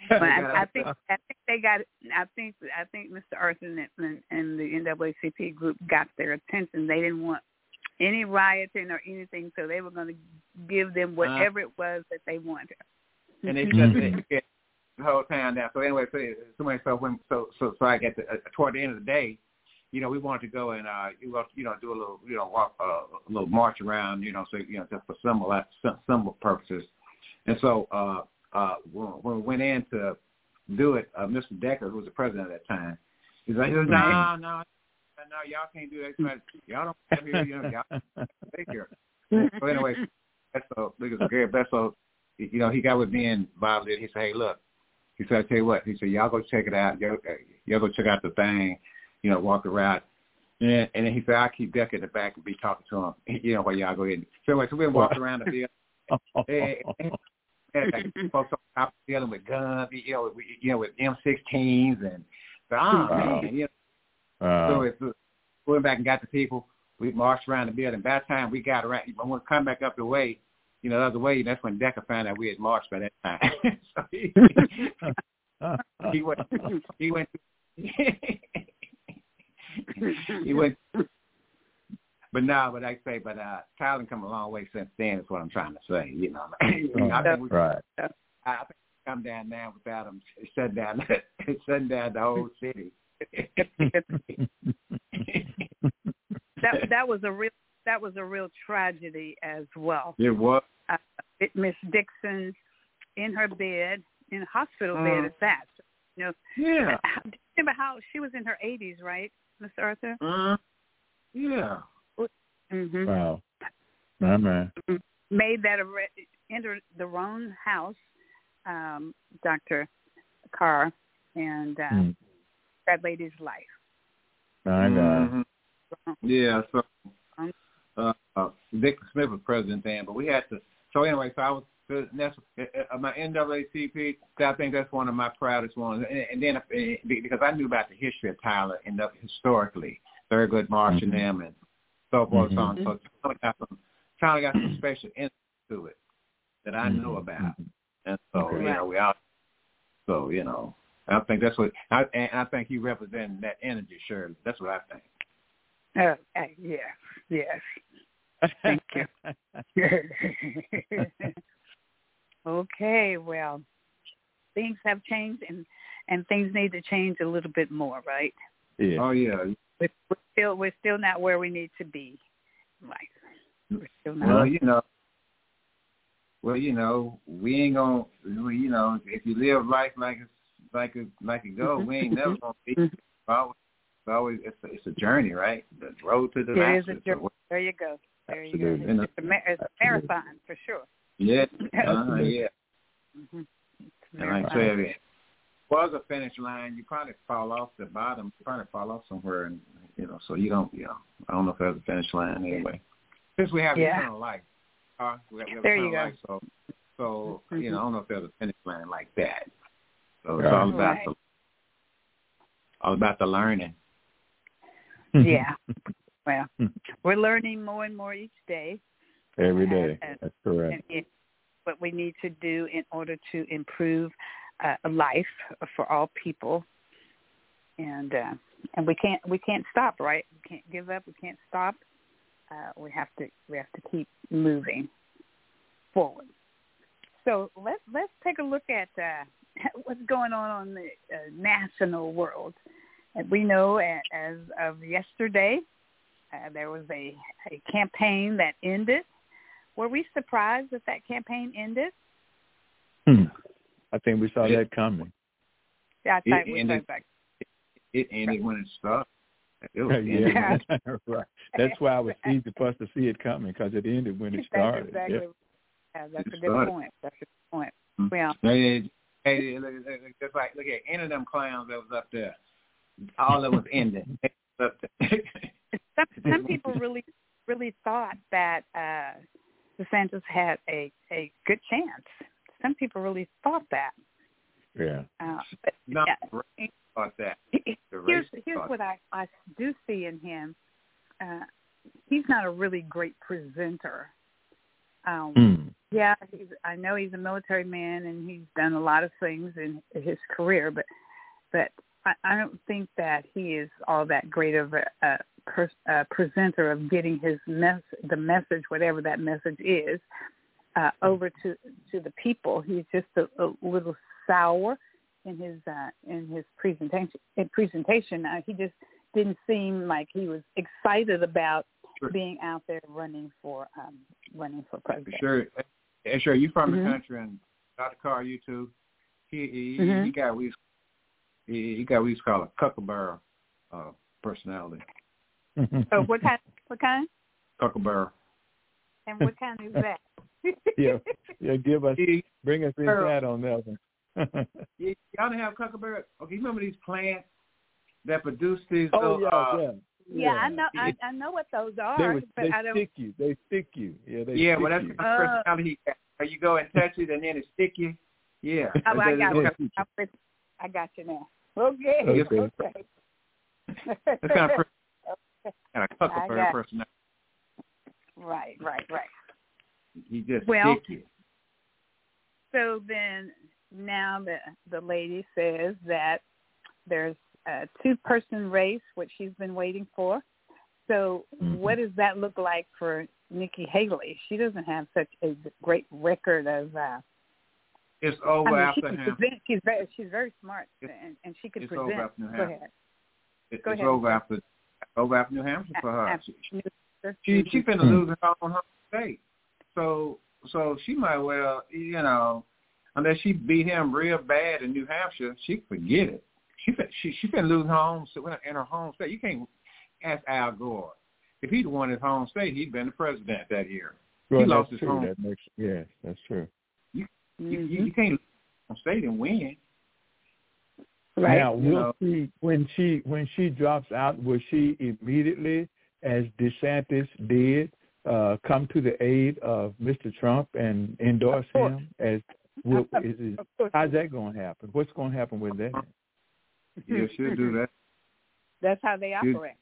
But I, I think I think they got. I think I think Mr. Arthur and, and, the NAACP group got their attention. They didn't want any rioting or anything, so they were going to give them uh-huh. whatever it was that they wanted. and they shut Mhm. the, the whole town down. So anyway, so so so when so so so I get to, uh, toward the end of the day, you know, we wanted to go and uh, you know, you know, do a little, you know, walk uh, a little march around, you know, so you know, just for symbol symbol purposes. And so uh, uh, when, when we went in to do it, uh, Mr. Decker, who was the president at that time, he's like, no, no, no, no, y'all can't do that. Y'all don't have here, you know, y'all take here. So anyway, that's so at Gary Besso, you know, he got with me and Bob did. He said, hey, look, he said, I tell you what, he said, y'all go check it out. Y'all, y'all go check out the thing, you know, walk around. And, and then he said, I'll keep Deck in the back and be talking to him, you know, while y'all go ahead. So anyway, so we walked around the field. and, and, and like, folks on top dealing with guns, you know, with, you know, with M16s and so, oh Wow. man, you know, so it's, we went back and got the people. We marched around the building. By the time we got around, when we come back up the way, you know, the other way, that's when Decker found out we had marched by that time. so he, he went, he went, he went. But no, but I say, but uh, Tyler come a long way since then. Is what I'm trying to say. You know, I think we, right. I I think we come down now without him shutting down, shutting down the whole city. that that was a real that was a real tragedy as well. it was. Uh, it- Miss Dixon in her bed, in a hospital Mm. bed at that. You know, Yeah. how- do you remember how she was in her 80s, right, Mr. Arthur? Uh, yeah. Mm-hmm. Wow. My man. Made that arre- enter the wrong house, um, Dr. Carr, and uh, Mm. that lady's life. My God. Mhm. Yeah. So, uh, uh, Dick Smith was president then, but we had to. So anyway, so I was. That's uh, my NAACP. I think that's one of my proudest ones. And, and then uh, because I knew about the history of Tyler and the, historically, Thurgood Marsh and Mhm. them, and so forth and so on. Mhm. So Tyler got some, Tyler got some special interest to it that I knew Mhm. about, and so Okay. you know we all. So you know, I think that's what I and I think he represented that energy, Shirley. That's what I think. Uh, uh, yes, yes. Thank you. okay, well, things have changed, and and things need to change a little bit more, right? yeah. Oh yeah, We're, we're still we're still not where we need to be, right? We're still not. Well, you know, well, you know, we ain't gonna, you know, if you live life like it's like it like it go, we ain't never gonna be. Mhm. Always, it's always it's a, it's a journey, right? The road to the It is a journey. There you go. There you go. It's, a, it's a marathon for sure. Yeah. Uh, yeah. Mm-hmm. And like I said, it was a finish line. You probably fall off the bottom. You probably fall off somewhere, and you know, so you don't. You know, I don't know if there's a finish line anyway. Since we have Yeah. eternal life, uh, we have, we have There you go. life, so so Mhm. you know, I don't know if there's a finish line like that. So it's Right. all about Right. the all about the learning. Yeah. Well, we're learning more and more each day. Every day. And- That's correct. it, what we need to do in order to improve uh, life for all people. And uh, and we can't we can't stop, right? We can't give up. We can't stop. Uh, we have to we have to keep moving forward. So let's let's take a look at uh, what's going on on the uh, national world. And we know as of yesterday, uh, there was a, a campaign that ended were we surprised that that campaign ended? Hmm. I think we saw that coming. Yeah, I It we ended- talked about It ended when it started. It was ended yeah, right. That's why it was easy for us to see it coming because it ended when it That's started. exactly. Yeah. Yeah, that's a good started. point. That's a good point. Mm. Well, Hey, hey, look, look, look, just like look at any of them clowns that was up there. All of it was ending. Up some some people really really thought that uh DeSantis had a a good chance. Some people really thought that. Yeah. Uh, but Not yeah, right that. Here's here's thought. what I I do see in him. Uh, he's not a really great presenter. Um, Hmm. Yeah, he's, I know he's a military man and he's done a lot of things in his career, but but I, I don't think that he is all that great of a, a, pers- a presenter of getting his mess the message, whatever that message is, uh, over to to the people. He's just a, a little sour in his uh, in his presentation. In presentation, uh, he just didn't seem like he was excited about Sure. being out there running for um, running for president. Sure, hey, sure. You from Mhm. the country and Dr. Carr, you too. He he, Mhm. he got we he, he got what we used to call a cuckleberry uh, personality. Oh, what kind? What kind? Cuckleberry. And what kind is that? yeah. Yeah. Give us, He, bring us inside on that one. y- y'all didn't have cuckleberry. Okay, you remember these plants that produce these? oh little, yeah, uh, yeah. yeah, I know. I, I know what those are, They, was, but they I don't. stick you. They stick you. Yeah. They Yeah, stick well, that's you. the kind of Uh, personality he got. Where You go and touch it, and then it stick you. Yeah. Oh, I got That's- it. I got you now. Okay. Okay. Okay. That's kind of per- kind of I cuckleberry got- personality. right, right, right. He just Well- stick you. So then, now the the lady says that there's a two person race, which she's been waiting for. So Mhm. what does that look like for Nikki Haley? She doesn't have such a great record of. uh It's over I mean, after him. present. She's very, she's very smart, It's- and, and she can it's over after New Go Hampshire. ahead. It- Go it's ahead. over after over after New Hampshire for her. After She New- she, she finna Hmm. lose her own her state. So so she might well you know unless she beat him real bad in New Hampshire, she forget it. She she she finna lose her home in her home state. You can't ask Al Gore. If he'd won his home state, he'd been the president that year. Well, he lost his true. home. That makes, yes, that's true. You, Mhm. you, you can't lose your home state and win. Right. Now, You will know. she when she when she drops out, will she immediately, as DeSantis did, uh, come to the aid of Mr. Trump and endorse Of him? As will, Of- is, is, of how's that going to happen? What's going to happen with that? Yeah, she'll do that. That's how they You- operate.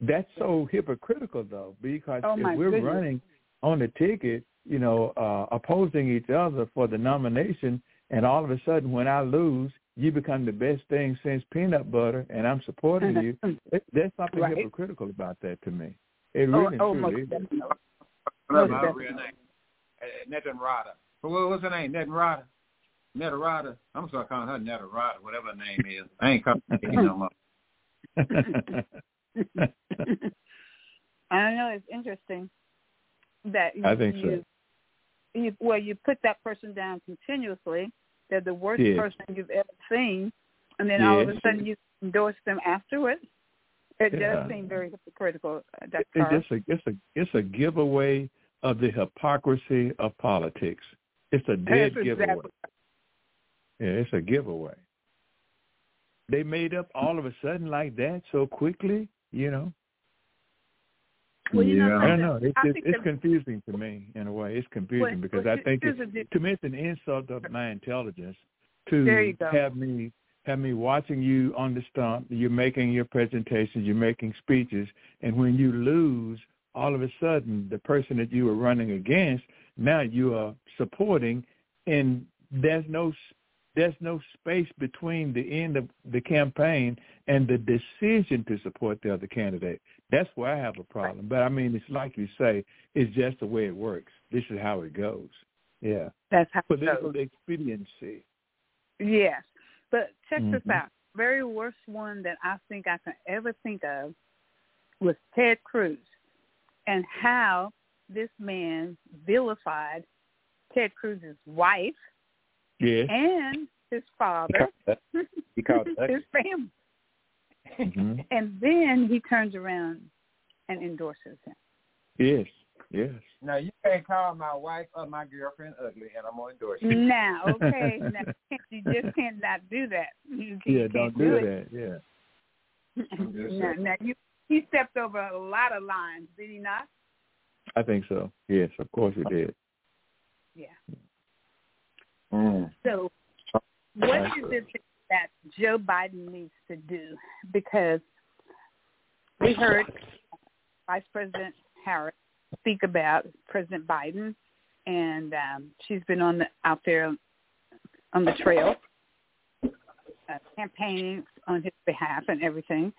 That's so hypocritical, though, because Oh, if we're goodness. running on the ticket, you know, uh, opposing each other for the nomination, and all of a sudden, when I lose, you become the best thing since peanut butter, and I'm supporting you. It, there's something Right. hypocritical about that to me. It Oh, really oh, truly most is. definitely. Whatever Most her real name. Netanrada. But what, what's her name? Netanrada. Netarada. I'm sorry calling her Netarada, whatever her name is. I ain't calling her no more. I don't know. It's interesting that you, I think so. You, well, you put that person down continuously. They're the worst Yes. person you've ever seen, and then all of a sudden you endorse them afterwards. It yeah. does seem very hypocritical. Uh, Dr. It's a it's a it's a giveaway of the hypocrisy of politics. It's a dead That's giveaway. Exactly. Yeah, it's a giveaway. They made up all of a sudden like that so quickly, you know. Well, yeah. know, I don't know. It's, it's, it's confusing to me in a way. It's confusing well, because well, I think it's, to me it's an insult of my intelligence to have me have me watching you on the stump. You're making your presentations. You're making speeches, and when you lose, all of a sudden, the person that you were running against now you are supporting, and there's no there's no space between the end of the campaign and the decision to support the other candidate. That's where I have a problem. But I mean, it's like you say, it's just the way it works. This is how it goes. Yeah. That's how Political it goes. expediency. Yes. But check mm-hmm. this out. Very worst one that I think I can ever think of was Ted Cruz and how this man vilified Ted Cruz's wife yes. and his father, he called his family. Mm-hmm. and then he turns around and endorses him. Yes, yes. Now you can't call my wife or my girlfriend ugly, and I'm gonna endorse you. Now, okay, now you just can't not do that. You can, yeah, you don't do, do that. Yeah. now, now you he stepped over a lot of lines, did he not? I think so. Yes, of course he did. Yeah. Mm. So, what is it that Joe Biden needs to do? Because we heard Vice President Harris speak about President Biden, and um, she's been on the out there on the trail uh, campaigning on his behalf and everything.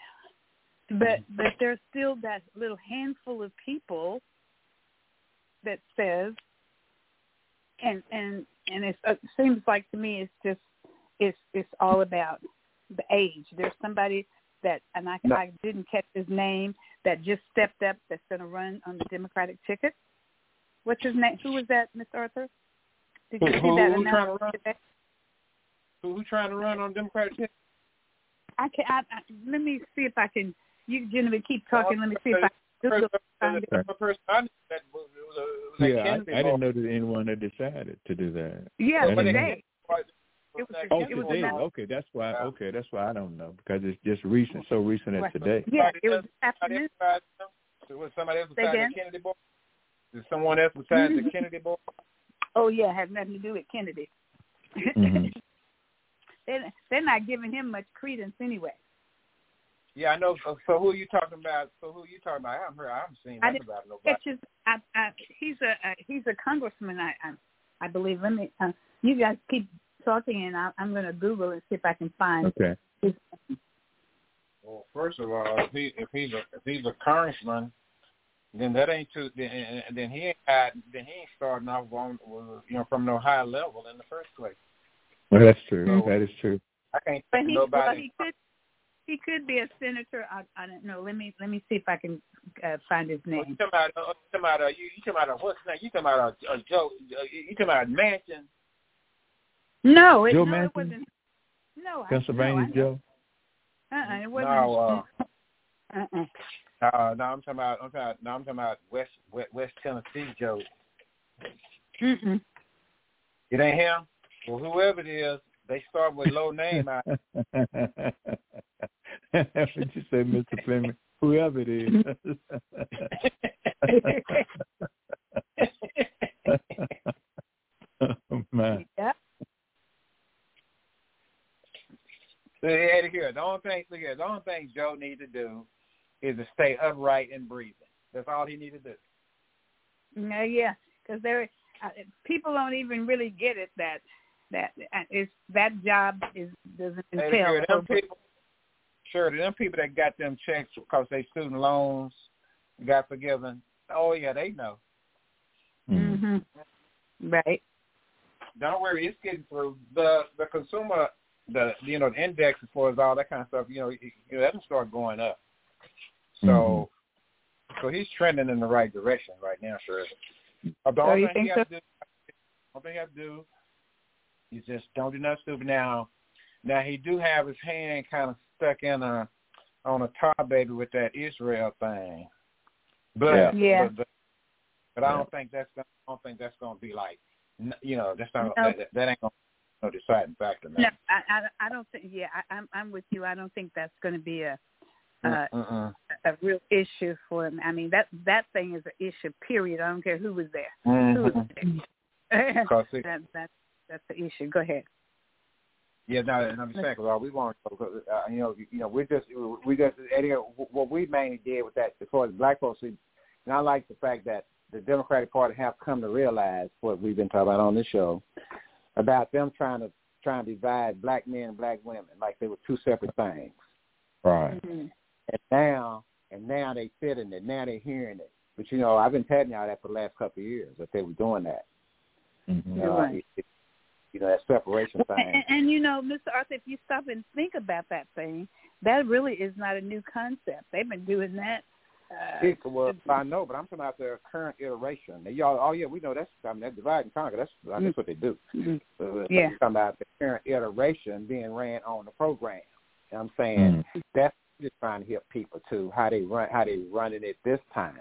But but there's still that little handful of people that says, and and and it seems like to me it's just it's it's all about the age. There's somebody that and I no. I didn't catch his name that just stepped up that's going to run on the Democratic ticket. What's his name? Who was that, Miss Arthur? Did you who, see who, that who trying to run? today? Who, who trying to run on Democratic ticket? I can. I, I, let me see if I can. You gentlemen keep talking. Let me see if I First, can. the, the person I knew that was, was, was Yeah, I, I didn't know that anyone had decided to do that. Yeah, I didn't today. It was that Oh, it was today. Okay, that's why. Yeah. Okay, that's why I don't know because it's just recent, so recent as today. Yeah, it was Somebody this afternoon. else besides him? Was somebody else Say besides again? the Kennedy boy? Is someone else besides Mhm. the Kennedy boy? Oh yeah, has nothing to do with Kennedy. Mhm. they're, they're not giving him much credence anyway. Yeah, I know. So, so who are you talking about? So who are you talking about? I haven't heard. I haven't seen I nothing didn't about nobody. It's just, I, I, he's a, a he's a congressman. I I, I believe. Let me. Uh, you guys keep talking, and I, I'm going to Google and see if I can find. Okay. His, Well, first of all, if he if he's a if he's a congressman, then that ain't too. Then, then he ain't had, then he ain't starting off on you know from no high level in the first place. Well, that's true. So- that is true. I can't but he, of well, he could, he could be a senator. I, I don't know. Let me let me see if I can uh, find his Oh, you name. talking about? Uh, you talking about? Uh, you, you talking about? Uh, what's name? You talking about? Uh, uh, Joe? Uh, you talking about Manchin? No, it, Joe no, Manchin? it wasn't. No, Pennsylvania I, Joe. No, uh-uh, it wasn't. No, uh-uh. Uh, no, I'm talking about. I'm talking about. No, I'm talking about West West, West Tennessee Joe. Mm-mm. It ain't him. Well, whoever it is, they start with low name. I, what you say, Mr. Fleming? Whoever it is. oh, man. Yeah. So, Eddie, here, the only thing, look here, the only thing Joe needs to do is to stay upright and breathing. That's all he needs to do. No, yeah, because there, uh, people don't even really get it that that uh, it's that job is doesn't entail. here, them people, sure, them people that got them checks because they student loans got forgiven. Oh yeah, they know. Mm. hmm Right. Don't worry, it's getting through. The the consumer, the you know the index as far as all that kind of stuff, you know, you know that'll start going up. So, so he's trending in the right direction right now, sure. Uh, the only you thing think he has to do, only thing he has to do, is just don't do nothing stupid. Now, now he do have his hand kind of stuck in a on a tar baby with that Israel thing. But yeah, yeah. but, but, but I don't think that's I don't think that's going to be like you know that's not no. that, that ain't going to no deciding factor. No, I, I I don't think. Yeah, I, I'm I'm with you. I don't think that's going to be a uh, uh a real issue for him. I mean that that thing is an issue. Period. I don't care who was there. Mm-hmm. Who was there. that, that's that's the issue. Go ahead. Yeah, no, and I'm just saying because we want, uh, you know, you know, we just we just Eddie, what we mainly did with that as far as black folks, and I like the fact that the Democratic Party have come to realize what we've been talking about on this show about them trying to trying to divide black men and black women like they were two separate things. Right. Mm-hmm. And now, and now they fitting it. Now they're hearing it. But you know, I've been telling y'all that for the last couple of years that they were doing that. Mm-hmm. Uh, right. it, you know, that separation thing. And, and, and you know, Mr. Arthur, if you stop and think about that thing, that really is not a new concept. They've been doing that. Uh, it, well, I know, but I'm talking about their current iteration. And y'all, oh yeah, we know that's. I mean, that divide and conquer. That's mm-hmm. that's what they do. Mm-hmm. Uh, yeah. talking about the current iteration being ran on the program. And I'm saying mm-hmm. that's just trying to help people too how they run how they running it at this time.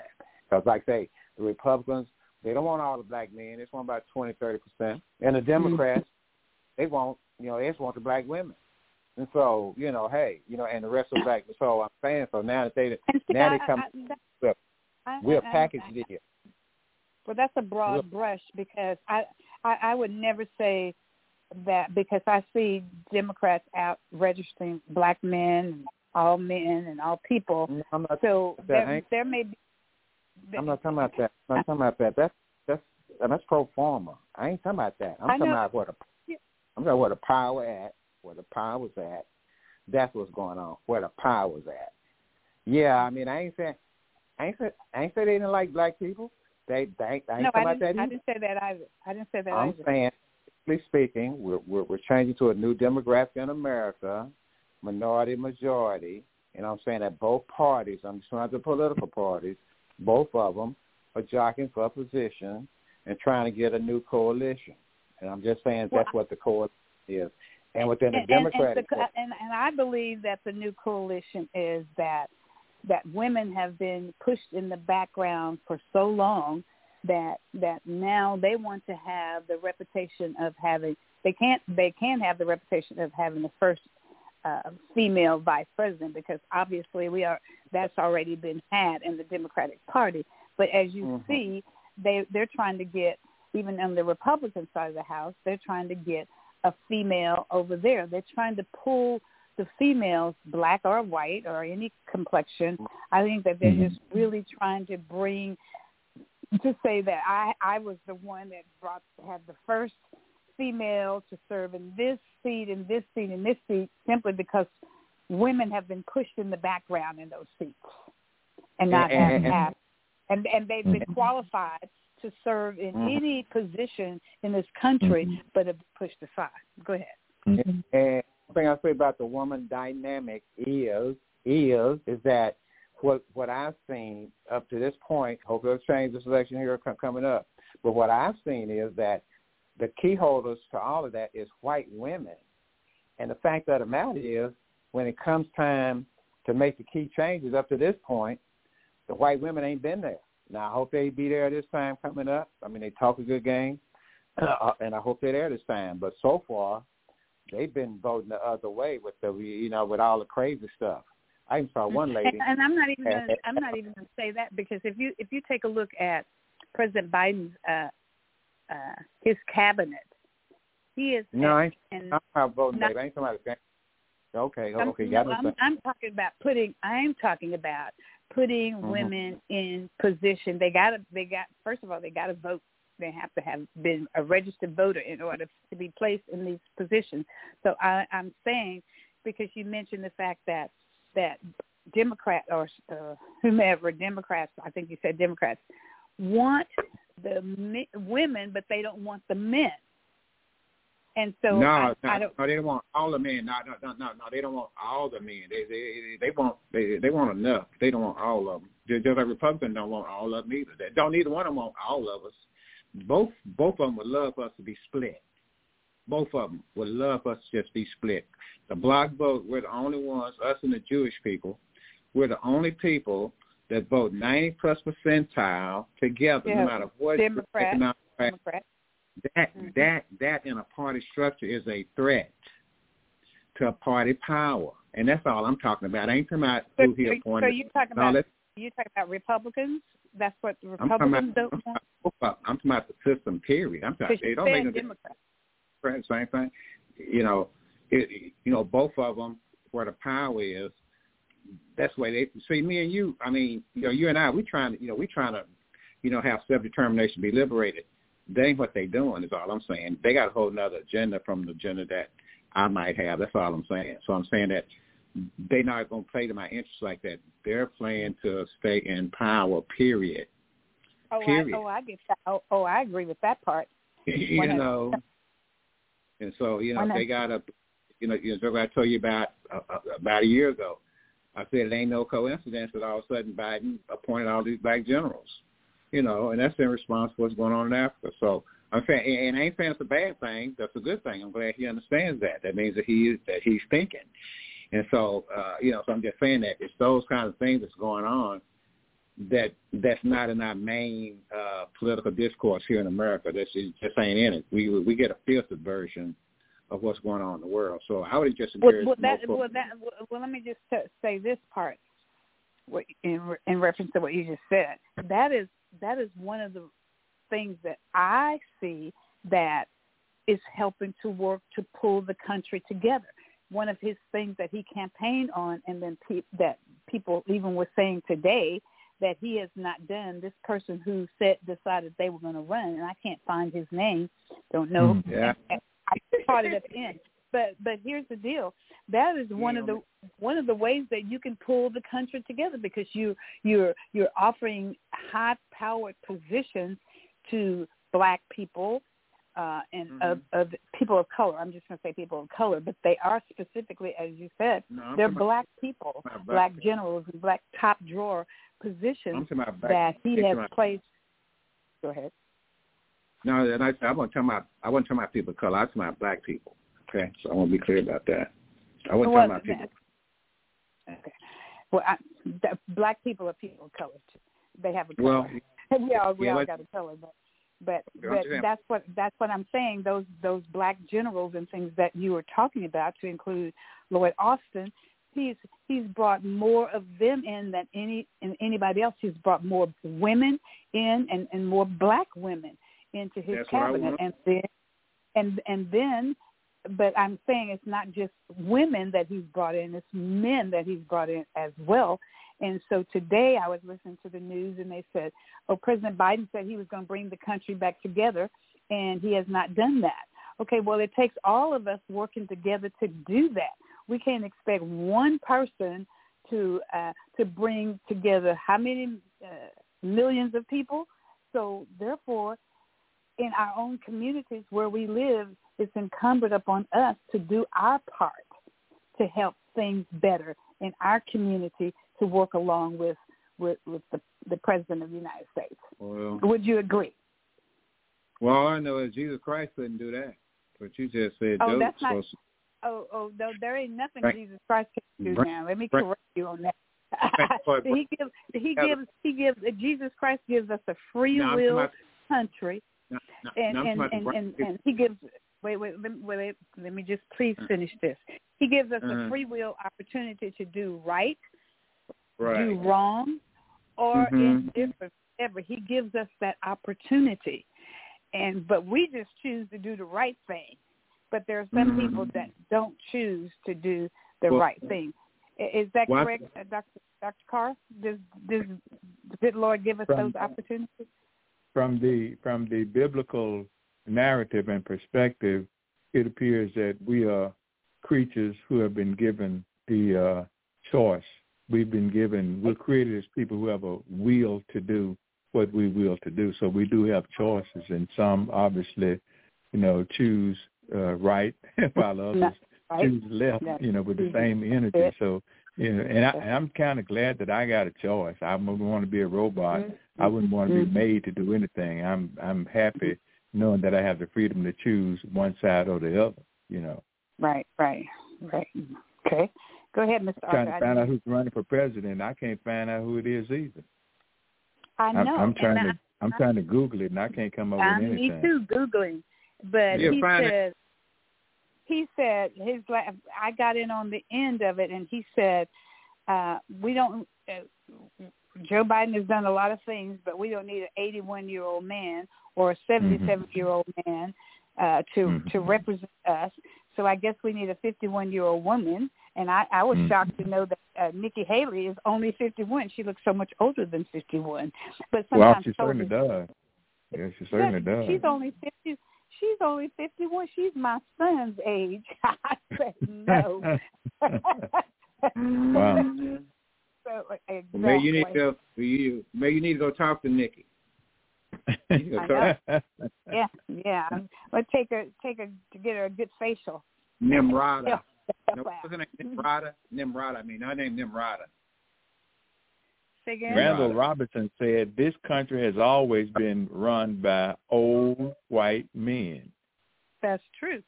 Because like I say, the Republicans they don't want all the black men. They just want about twenty, thirty percent. And the Democrats, mm-hmm. they want, you know, they just want the black women. And so, you know, hey, you know, and the rest of the black. So I'm saying, so now that they now they come, I, I, we're a package deal. Well, that's a broad brush because I, I I would never say that because I see Democrats out registering black men, all men, and all people. so there, there may be I'm not talking about that. I'm not talking about that. That's that's that's pro forma. I ain't talking about that. I'm talking about where the I'm talking where the power at, where the power's at. That's what's going on. Where the power's at. Yeah, I mean, I ain't saying, I ain't say, I ain't say they didn't like black people. They, they, I ain't no, talking I about that either. I didn't say that either. I didn't say that I'm either. saying, speaking, we're, we're we're changing to a new demographic in America, minority majority, and I'm saying that both parties. I'm just talking the political parties both of them are jockeying for a position and trying to get a new coalition. And I'm just saying well, that's what the coalition is. And within the Democratic and, and, and, I believe that the new coalition is that that women have been pushed in the background for so long that that now they want to have the reputation of having they can't they can have the reputation of having the first uh, female vice president because obviously we are that's already been had in the Democratic Party. But as you mm-hmm. see, they they're trying to get even on the Republican side of the house, they're trying to get a female over there. They're trying to pull the females, black or white or any complexion. I think that they're mm-hmm. just really trying to bring to say that I I was the one that brought had the first female to serve in this seat and this seat and this seat simply because women have been pushed in the background in those seats and not and, have, have and and they've been qualified to serve in mm-hmm. any position in this country mm-hmm. but have pushed aside. Go ahead. Mm-hmm. And one thing I say about the woman dynamic is is is that what what I've seen up to this point, hopefully it'll change this election here coming up. But what I've seen is that the key holders to all of that is white women. And the fact of the matter is, when it comes time to make the key changes up to this point, the white women ain't been there. Now, I hope they be there this time coming up. I mean, they talk a good game, uh, and I hope they're there this time. But so far, they've been voting the other way with the, you know, with all the crazy stuff. I even saw one lady. And, and I'm not even gonna, I'm not even going to say that because if you if you take a look at President Biden's uh, uh, his cabinet. He is no, I ain't, and I'm not voting. Not, I ain't talking about Okay, I'm, okay, no, I'm, I'm talking about putting. I'm talking about putting mm-hmm. women in position. They got to. They got. First of all, they got to vote. They have to have been a registered voter in order to be placed in these positions. So I, I'm saying because you mentioned the fact that that Democrat or uh, whomever Democrats, I think you said Democrats, want the me- women, but they don't want the men. And so no, I, no, I don't, no, they don't want all the men. No, no, no, no, no, they don't want all the men. They they they want they they want enough. They don't want all of them. Just like Republicans don't want all of them either. They don't either one of them want all of us. Both both of them would love for us to be split. Both of them would love us to just be split. The black vote, we're the only ones, us and the Jewish people, we're the only people that vote 90 plus percentile together, Yeah. no matter what Democrat. Democrat. That Mhm. that that in a party structure is a threat to a party power, and that's all I'm talking about. I ain't talking about So, who he so you talking about you talking about Republicans? That's what the I'm Republicans about, I'm don't want. about, them. I'm talking about the system. Period. I'm talking. It don't make no difference. Same thing. You know, it, you know, both of them where the power is. That's the way they see me and you. I mean, you know, you and I, we trying to, you know, we trying to, you know, have self determination, be liberated. They ain't what they doing. Is all I'm saying. They got a whole nother agenda from the agenda that I might have. That's all I'm saying. So I'm saying that they not going to play to my interests like that. They're playing to stay in power. Period. Oh, I, Period. oh, I get that. Oh, oh, I agree with that part. you know. And so, you know, they got a, you know, you know, I told you about uh, uh, about a year ago. I said it ain't no coincidence that all of a sudden Biden appointed all these black generals, you know, and that's in response to what's going on in Africa. So I'm saying, and I ain't saying it's a bad thing. That's a good thing. I'm glad he understands that. That means that he is that he's thinking. And so, uh, you know, so I'm just saying that it's those kinds of things that's going on that that's not in our main uh, political discourse here in America. That's just, just ain't in it. We we get a filtered version of what's going on in the world. So I would just Well, encourage well, that, more well, that, well, well, let me just t- say this part, in in reference to what you just said. That is that is one of the things that I see that is helping to work to pull the country together. One of his things that he campaigned on, and then pe- that people even were saying today that he has not done. This person who said decided they were going to run, and I can't find his name. Don't know. Hmm, yeah. I caught it at the end. But but here's the deal. That is one of the one of the ways that you can pull the country together because you you're you're offering high powered positions to black people uh and Mhm. of, of people of color. I'm just gonna say people of color, but they are specifically as you said, No, they're black people, about black generals and black top drawer positions black- that he has placed go ahead. No, and I, I wasn't talking about I wasn't talking about people of color. I was talking about black people. Okay, so I want to be clear about that. I wasn't Well, talking about people. Okay. Well, I, the, black people are people of color too. They have a Well, color. we all we yeah, all got a color, but but but that's what that's what I'm saying. Those those black generals and things that you were talking about, to include Lloyd Austin, he's he's brought more of them in than any and anybody else. He's brought more women in and and more black women into his That's cabinet, and then and and then but I'm saying it's not just women that he's brought in, it's men that he's brought in as well. And so today I was listening to the news and they said, oh, President Biden said he was going to bring the country back together and he has not done that. Okay, well, it takes all of us working together to do that. We can't expect one person to uh, to bring together how many uh, millions of people. So therefore, in our own communities where we live, it's incumbent upon us to do our part to help things better in our community to work along with with, with the, the president of the United States. Well, Would you agree? well, all I know is Jesus Christ couldn't do that. But you just said Oh, that's not- supposed to- Oh, oh, no, there ain't nothing Right. Jesus Christ can do Right. now. Let me Right. correct you on that. He gives, he gives, he gives. Jesus Christ gives us a free No, will country, No, no, and no, and, and, and, and he gives wait wait let me, wait, wait let me just please finish this he gives us Uh-huh. a free will opportunity to do right right. do wrong or Mhm. indifferent whatever he gives us that opportunity and but we just choose to do the right thing but there are some Mhm. people that don't choose to do the Well- right thing is that Well, I- correct uh, dr dr carr does does the good lord give us From- those opportunities from the from the biblical narrative and perspective, it appears that we are creatures who have been given the uh, choice. We've been given. We're created as people who have a will to do what we will to do. So we do have choices, and some obviously, you know, choose uh, right, while others right choose left. You know, with the same energy. So you know, and, I, and I'm kind of glad that I got a choice. I wouldn't want to be a robot. I wouldn't want to be Mhm. made to do anything. I'm I'm happy knowing that I have the freedom to choose one side or the other. You know. Right, right, right. Okay. Go ahead, Mr. I'm trying Arthur. to find out who's running for president. I can't find out who it is either. I I'm, know. I'm trying and to I'm trying to Google it and I can't come up I, with I'm me too, googling. But Yeah, he find it. He said his la- I got in on the end of it, and he said uh, we don't. Uh, Joe Biden has done a lot of things, but we don't need an 81 year old man or a 77 year old man uh, to Mhm. to represent us. So I guess we need a 51 year old woman. And I, I was Mhm. shocked to know that uh, Nikki Haley is only 51. She looks so much older than 51. But well, sometimes she certainly does. Yeah, she certainly does. She's only 50. She's only 51. She's my son's age. I said no. Wow. So, exactly. Well, maybe you need to you maybe you need to go talk to Nikki. I go Yeah, yeah. Let's take a take a to get her a good facial. Nimrata. Yeah. No, what's her name? Nimrata. Nimrata. I mean, I named Nimrata. Say again? Randall Robinson said this country has always been run by old white men. That's true.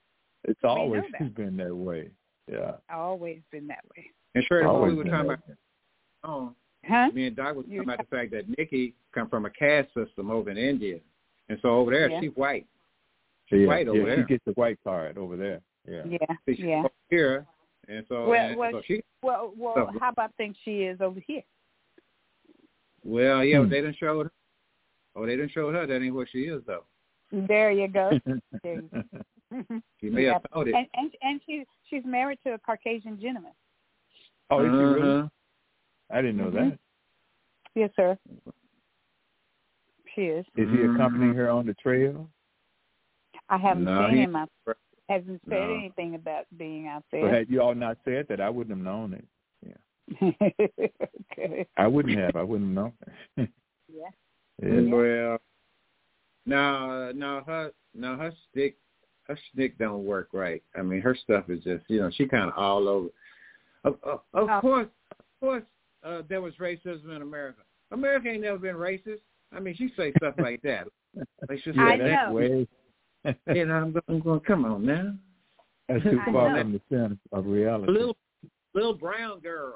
It's know always that. been that way. Yeah. Always been that way. And sure, before we Always were talking about oh, Huh? me and Doc was You're talking about the fact that Nikki come from a caste system over in India, and so over there Yeah. she's white. Yeah, white over yeah, there. she gets the white card over there. Yeah. Yeah, See, she's yeah. here, and so Well, and well, so she Well, well, So- how about think she is over here? Well yeah Hmm. they didn't show her. Oh, they didn't show her. That ain't where she is though. There you go. There you go. She may Yeah. have thought it. And and and she she's married to a Caucasian gentleman. oh, is she really? Uh-huh. I didn't know Mhm. that. Yes, sir. She is. Is he Mhm. accompanying her on the trail? I haven't No, seen he- him. I hasn't said No. anything about being out So there. had you all not said that, I wouldn't have known it. Okay. I wouldn't have. I wouldn't know. Yeah. yeah. Well, no, no, her, no, her stick, her stick don't work right. I mean, her stuff is just, you know, she kind of all over. Of, of, of Oh. course, of course, uh, there was racism in America. America ain't never been racist. I mean, she say stuff like that. Like she I said, that's know. way. you know, I'm, go- I'm going, come on now, That's too far from the center of reality. little, little brown girl,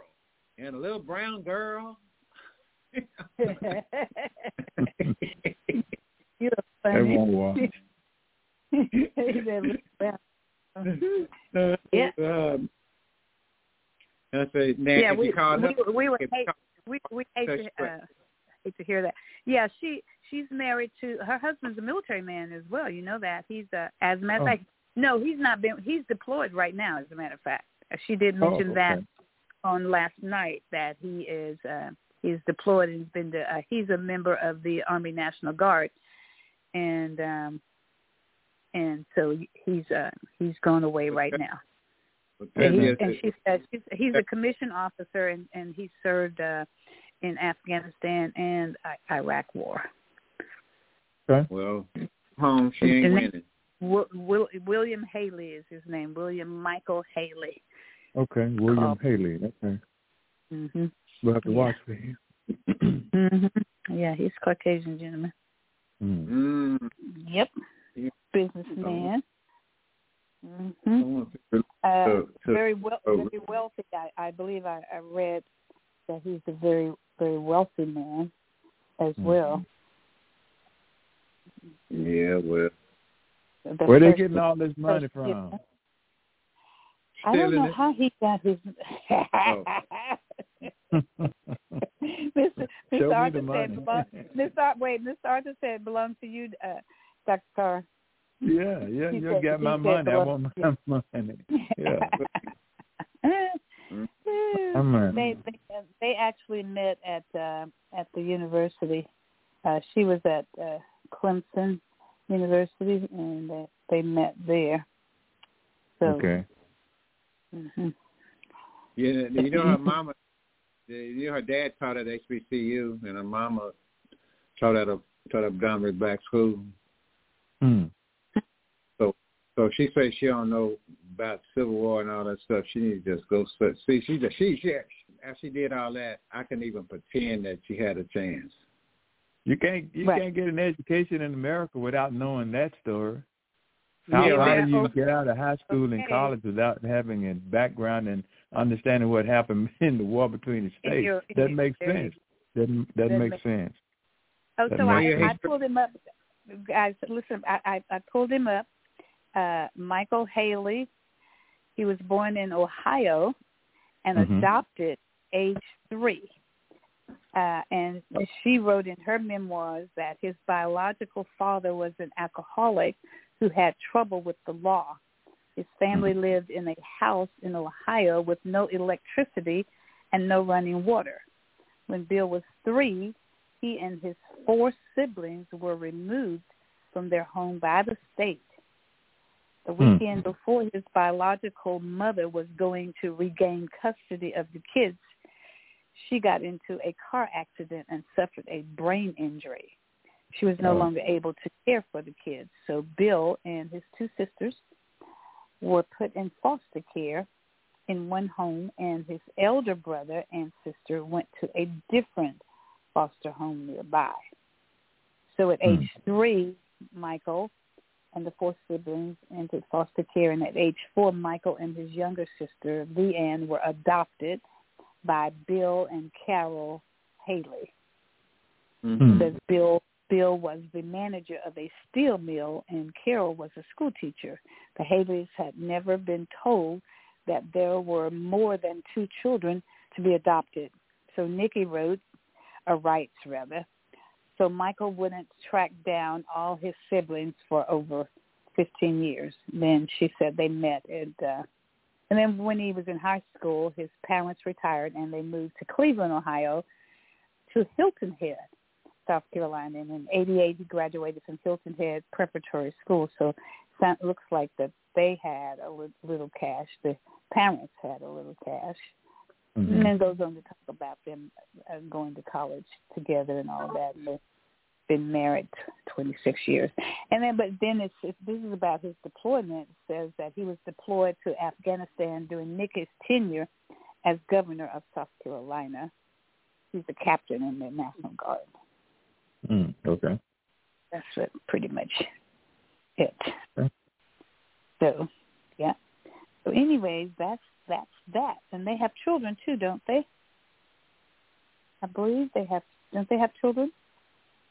and a little brown girl. You're They funny. won't walk. Yeah. Um, I say, Nancy, yeah, we called we, we would hate you we we hate That's to uh, hate to hear that. Yeah, she she's married to her husband's a military man as well. You know that he's a as a matter of Oh. fact. No, he's not been. He's deployed right now. As a matter of fact, Uh, she did Oh, mention that okay. On last night that he is uh, he's deployed and been to, uh, he's a member of the Army National Guard, and um, and so he's uh, he's gone away right now. But And, he, and she says he's, he's a commissioned officer and, and he served uh, in Afghanistan and I- Iraq War. well, home she ain't And- winning. Will, Will, William Haley is his name. William Michael Haley. Okay, William Oh. Haley. Okay, Mhm. we'll have to Yeah. watch for him. Mhm. Yeah, he's Caucasian gentleman. Mm. Mm, Yep. Yeah. Businessman. I Mhm. Uh, to- to- very well, oh. very wealthy. I, I believe I, I read that he's a very, very wealthy man as Mhm. well. yeah, well, The Where they getting all this money first- from? I don't know it. how he got his. Oh. Mr. Mr. Arthur said, belong, Mr. Wait, Mr. Arthur said it belongs to you, uh, Dr. Carr. yeah, yeah, He you said- got my money. I want my money. Yeah. they, they they actually met at uh, at the university. Uh, she was at uh, Clemson University, and they, they met there. So, Okay. Mhm. yeah, you know her mama, you know her dad taught at HBCU, and her mama taught at a taught at Montgomery Black School. Hmm. So so she says she don't know about Civil War and all that stuff, she needs to just go stu- see. She just she she after she did all that, I can't even pretend that she had a chance. You can't you Right. can't get an education in America without knowing that story. How, Yeah, how do you get out of high school and college without having a background and understanding what happened in the war between the states? you're- Doesn't make there you sense. Doesn't doesn't Doesn't make make- sense. Oh, That so I, makes I pulled him up. Guys, listen, I, I, I pulled him up. Uh, Michael Haley. He was born in Ohio and Mhm. adopted age three. Uh, and she wrote in her memoirs that his biological father was an alcoholic who had trouble with the law. His family lived in a house in Ohio with no electricity and no running water. When Bill was three, he and his four siblings were removed from their home by the state. The Hmm. weekend before his biological mother was going to regain custody of the kids, she got into a car accident and suffered a brain injury. She was no Oh. longer able to care for the kids. So Bill and his two sisters were put in foster care in one home, and his elder brother and sister went to a different foster home nearby. So at Hmm. age three, Michael and the four siblings entered foster care, and at age four, Michael and his younger sister, Leanne, were adopted by Bill and Carol Haley. Mm-hmm. Hmm. Because Bill Bill was the manager of a steel mill and Carol was a school teacher. The Haleys had never been told that there were more than two children to be adopted. So Nikki wrote, or writes rather, so Michael wouldn't track down all his siblings for over 15 years. Then she said they met at, uh, and then when he was in high school, his parents retired and they moved to Cleveland, Ohio, to Hilton Head, South Carolina. And in '88, he graduated from Hilton Head Preparatory School. So it looks like that they had a little cash. The parents had a little cash. Mhm. And then goes on to talk about them uh, going to college together and all that. And they've been married 26 years. And then, but then it's, it's this is about his deployment. It says that he was deployed to Afghanistan during Nikki's tenure as governor of South Carolina. He's a captain in the National Guard. Mm, okay. That's what, pretty much it. Okay. So, yeah. So, anyways, that's that's that, and they have children too, don't they? I believe they have. Don't they have children?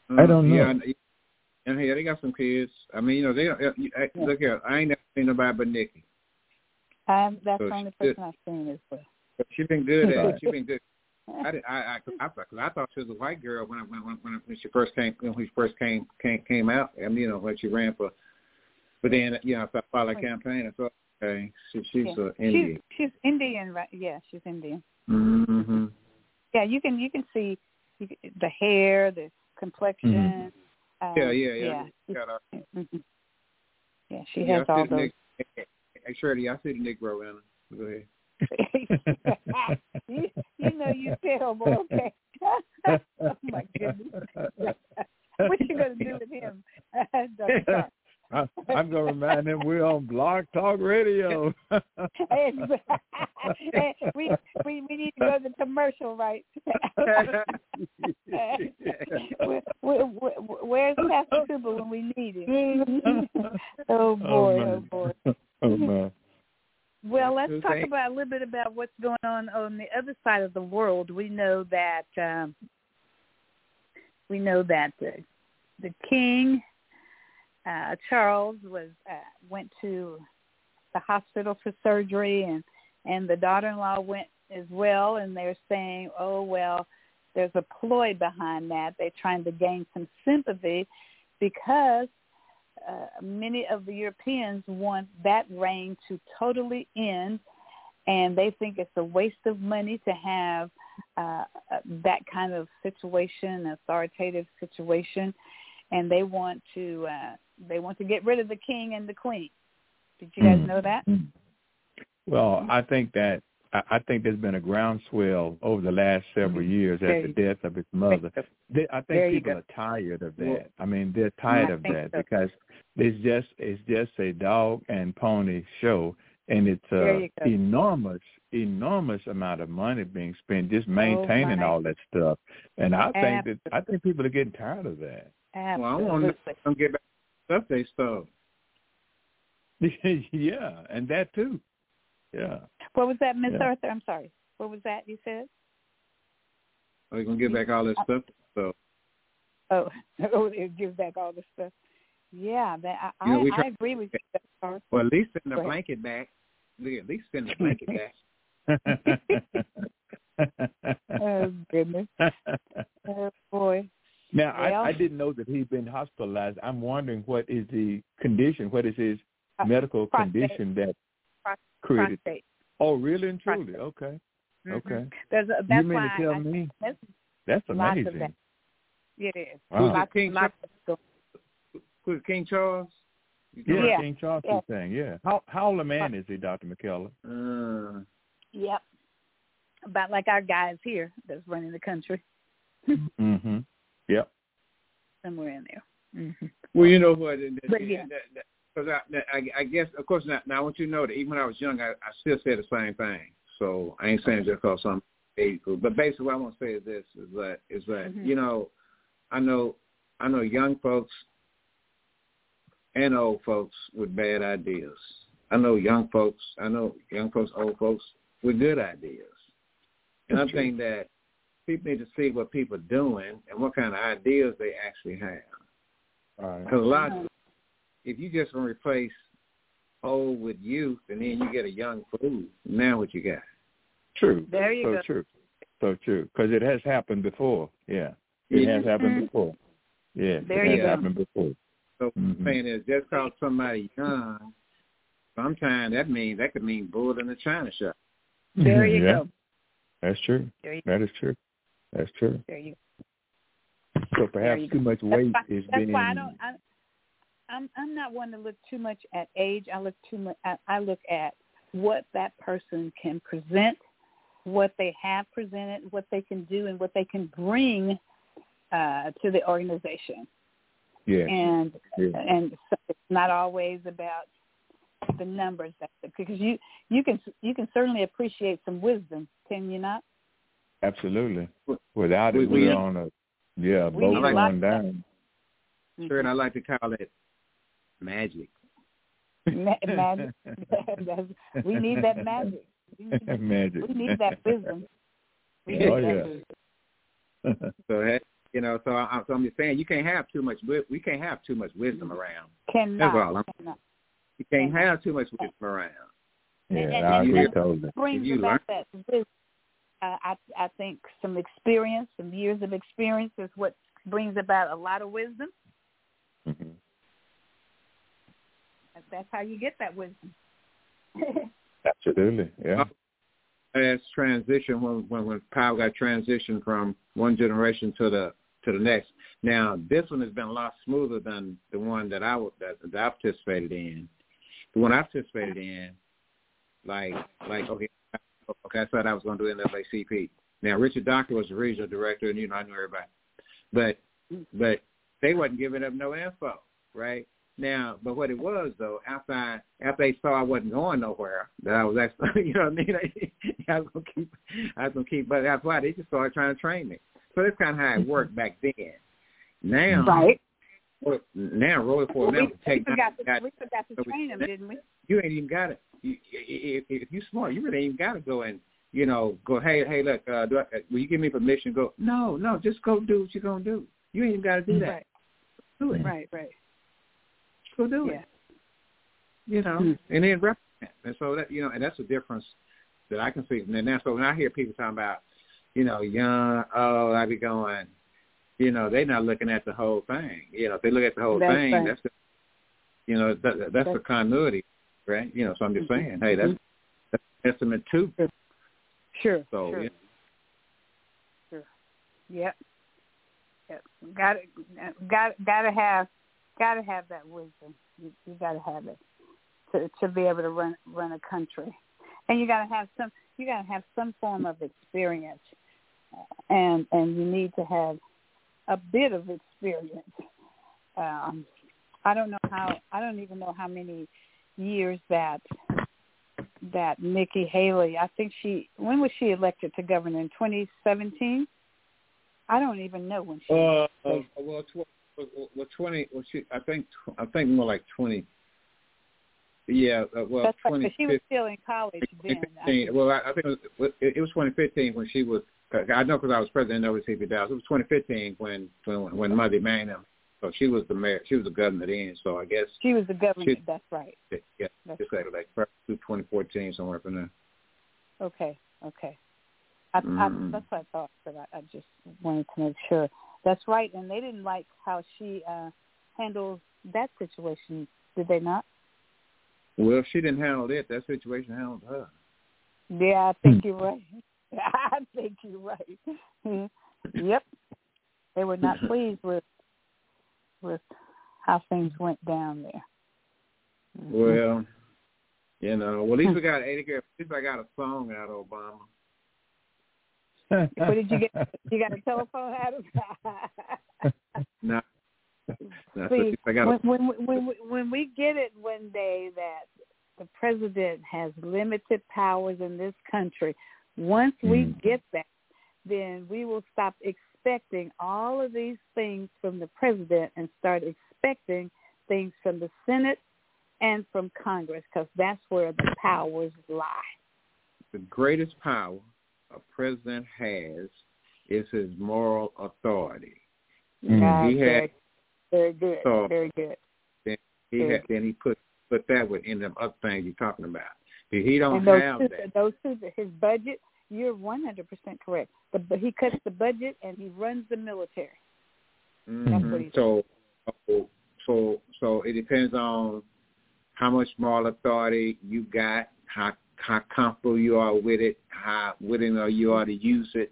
I don't know. Yeah, and, and hey, they got some kids. I mean, you know, they uh, you- hey, look here. I ain't never seen nobody but Nikki. Um, that's So the only she- person I've seen as well. But she been good at. Right. She been good. I did, I I, I, I thought she was a white girl when I, when when when she first came when she first came came came out. and you know, when she ran for. But then you know, I followed the campaign. I thought, okay, she, she's yeah. uh, Indian. She's she's Indian, right? Yeah, she's Indian. Mm-hmm. Yeah, you can you can see you can, the hair, the complexion. Um, Yeah, yeah, yeah. Yeah, her. Mhm. yeah she Yeah, has all the those. Hey, Shirley, I see the Negro in her. Go ahead. You, you know you're terrible. Okay. oh my goodness. what you gonna do with him? I, I'm gonna remind him we're on Block Talk Radio. And- and we we we need to go to the commercial, right? where, where, where, where's Pastor Cooper when we need him? Oh, oh boy, oh, man. boy. oh man. Well, let's talk about a little bit about what's going on on the other side of the world. We know that um, we know that the, the king uh, Charles was uh, went to the hospital for surgery, and and the daughter-in-law went as well. And they're saying, oh well, there's a ploy behind that. They're trying to gain some sympathy because uh, many of the Europeans want that reign to totally end, and they think it's a waste of money to have uh, that kind of situation, authoritative situation, and they want to uh, they want to get rid of the king and the queen. Did you guys Mm. know that? Well, I think that I I think there's been a groundswell over the last several years There at the death of his mother. I think you people go. are tired of that. Well- I mean, they're tired of that so. because it's just it's just a dog and pony show, and it's There a enormous enormous amount of money being spent just maintaining Oh, all that stuff. And I think that I think people are getting tired of that. Well, I want Absolutely. them to get back to the stuff they stole. yeah, and that too. Yeah. What was that, Miss Yeah. Arthur? I'm sorry. What was that you said? We're gonna get back all this stuff. So Oh, oh, it back all the stuff. Yeah, that I, You know, I, I agree with you. Miss well at least send the blanket back. At least send the blanket back. Oh goodness. Oh boy. now, Well- I, I didn't know that he'd been hospitalized. I'm wondering what is the condition? What is his Uh, medical prostate. condition that Pros- created? Prostate. Oh, really and truly? Prostate. Okay. Mhm. Okay. There's a, you mean why to tell I, me that's that's lots of amazing? that. it is. Wow. Lots, King lots of Who's King Charles? You Yeah, Yeah. King Charles Yeah. thing. Yeah. How how old a man is he, Doctor McKellar? Uh, Yep. About like our guys here that's running the country Mm-hmm. Yep. somewhere in there. hmm well, you know what? and- and- But yeah. and that- that- Cause I, I, I guess, of course, now, now I want you to know that even when I was young, I, I still said the same thing. So I ain't saying just cause some age group, but basically what I want to say is this: is that is that Mhm. you know, I know, I know young folks and old folks with bad ideas. I know young folks. I know young folks, old folks with good ideas. And I That's true. think that people need to see what people are doing and what kind of ideas they actually have. All right. Because a lot, of, if you just want to replace old with youth, and then you get a young fool, now what you got? True. There you so go. true. So true. Because it has happened before. Yeah. It has happened Mhm. before. Yeah. There it you has go. happened before. So what I'm Mhm. saying is, just cause somebody young, sometimes that means that could mean bull in a china shop. There you yeah. go. That's true. There you, That is true. That's true. there you So perhaps you too go. much That's weight why, is that's being. why I don't. I, I'm I'm not one to look too much at age. I look too much. I, I look at what that person can present, what they have presented, what they can do, and what they can bring uh, to the organization. yeah. And yeah. and so it's not always about the numbers because you you can you can certainly appreciate some wisdom, can you not? Absolutely. Without it, we- we're on a yeah We boat need a lot going down. Sure, and I like to call it magic. Ma- magic. That's- we need that magic. We need that, Magic. we need that wisdom. We Oh, need that yeah. wisdom. So that you know, so, I, so I'm just saying, you can't have too much. We can't have too much wisdom around. Cannot. That's all I'm- cannot. You can't have too much wisdom around. yeah, and- I and- agree and- totally. Brings you about that wisdom. Uh, I I think some experience, some years of experience is what brings about a lot of wisdom. hmm That's- That's how you get that wisdom. Absolutely. Yeah. As transition when when when power got transitioned from one generation to the to the next. Now this one has been a lot smoother than the one that I that, that I participated in. The one I participated in, like like okay, okay, I thought I was going to do NAACP. Now Richard Doctor was the regional director, and you know I knew everybody, but but they wasn't giving up no info, right? Now, but what it was though, after I after they saw I wasn't going nowhere, that I was actually, you know what I mean? I was gonna keep, I was gonna keep, but that's why they just started trying to train me. So that's kind of how it worked back then. Now, right. well, now Roy for we, them we take forgot to got, we forgot to so train them, didn't we? you ain't even got to. You, if, if you smart, you really ain't got to go and you know go. Hey, hey, look, uh, do I, will you give me permission? Go. No, no, just go do what you're gonna do. You ain't even got to do that. Right. Do it. Right. Right. Go do Yeah. it. You know, Hmm. and then represent. And so that you know, and that's the difference that I can see. And then so when I hear people talking about, you know, young, oh, I be going, you know, they're not looking at the whole thing. You know, if they look at the whole That's thing, right. that's the, you know, that, that's, That's- the continuity, right? You know, so I'm just saying, hey, that's that's testament too. Sure. So sure. yeah. Yep. Yep. Got got got to have got to have that wisdom. You, you got to have it to to be able to run run a country, and you got to have some you got to have some form of experience, and and you need to have a bit of experience. Um, I don't know how I don't even know how many years that that Nikki Haley. I think she when was she elected to govern in 2017? I don't even know when she. Uh, uh, well, well, twenty. Well, she, I think, I think more like twenty. Yeah, uh, well, That's right, 20, but she was still in college then. I 2015. Well, I, I think it was, it was 2015 when she was. I know because I was president of OCP Dallas. It was 2015 when when when Mother Emanuel. So she was the mayor. She was the governor then. So I guess She was the governor. She- That's right. yeah, That's it's like like through 2014 somewhere from there. Okay, okay. I, Mm. I, that's what I thought, but I, I just wanted to make sure. That's right, and they didn't like how she uh handled that situation, did they not? Well, she didn't handle it, that situation handled her. Yeah, I think you're right. I think you're right. Mhm. yep, they were not pleased with with how things went down there. Mhm. Well, you know, well at least we got at least I got a song out of Obama. What did you get? You got a telephone out of? No, See. When, when when when we get it one day that the president has limited powers in this country, once we Mm. get that, then we will stop expecting all of these things from the president and start expecting things from the Senate and from Congress because that's where the powers lie. the greatest power a president has is his moral authority. Mm. Ah, He had- very, very good, So- very good. He Good. had then he put put that within them other things you're talking about. See, he don't and those have two, that. those two, his budget. You're 100 percent correct. The, but he cuts the budget and he runs the military. That's what he Mhm. So, so, so, so it depends on how much moral authority you got, how how comfortable you are with it, how willing are you are to use it.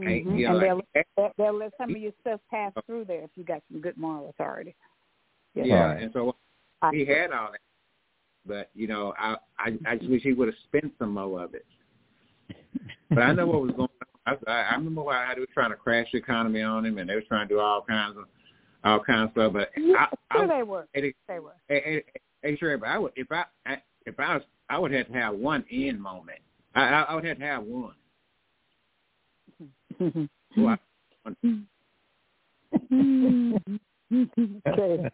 Ain't- Mhm. you know, and they'll, like, they'll, they'll let some of your stuff pass through there if you got some good moral authority. yeah, Yeah. Right. and so he had all that, but you know, I I, I just wish he would have spent some more of it. But I know what was going on. I, I remember why they were trying to crash the economy on him, and they were trying to do all kinds of all kinds of stuff. But Yeah, I, sure I, they were. it, They were. Hey, hey, hey, sure, but I would if I, I if I was I would have to have one end moment. I I, I would have to have one. Well, I- okay.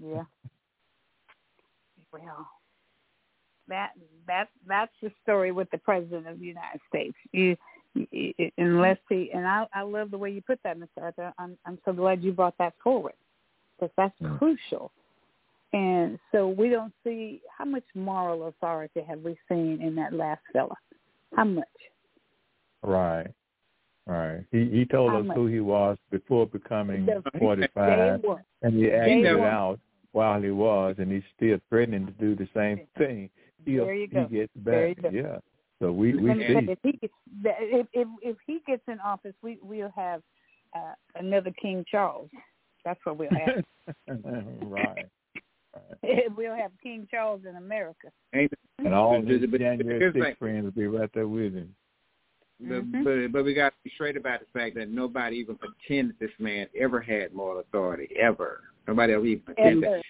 Yeah. Well, that that that's the story with the president of the United States. You, you unless he and I I love the way you put that, Mr. Arthur. I'm I'm so glad you brought that forward because that's Mm. crucial. And so we don't see how much moral authority have we seen in that last fella? How much? Right. Right. He he told How us much? who he was before becoming forty five and he acted Day out while he was and he's still threatening to do the same thing. He There you go. he gets There you back. go. Yeah. So we we see. if he gets, if if if he gets in office, we we'll have uh, another King Charles. That's what we'll have. right. we'll have King Charles in America. ain't And all But- his but- but January here's the 6 thing. friends will be right there with him. but, Mhm. but but we got to be straight about the fact that nobody even pretended this man ever had moral authority ever. Nobody ever even pretended. Ever.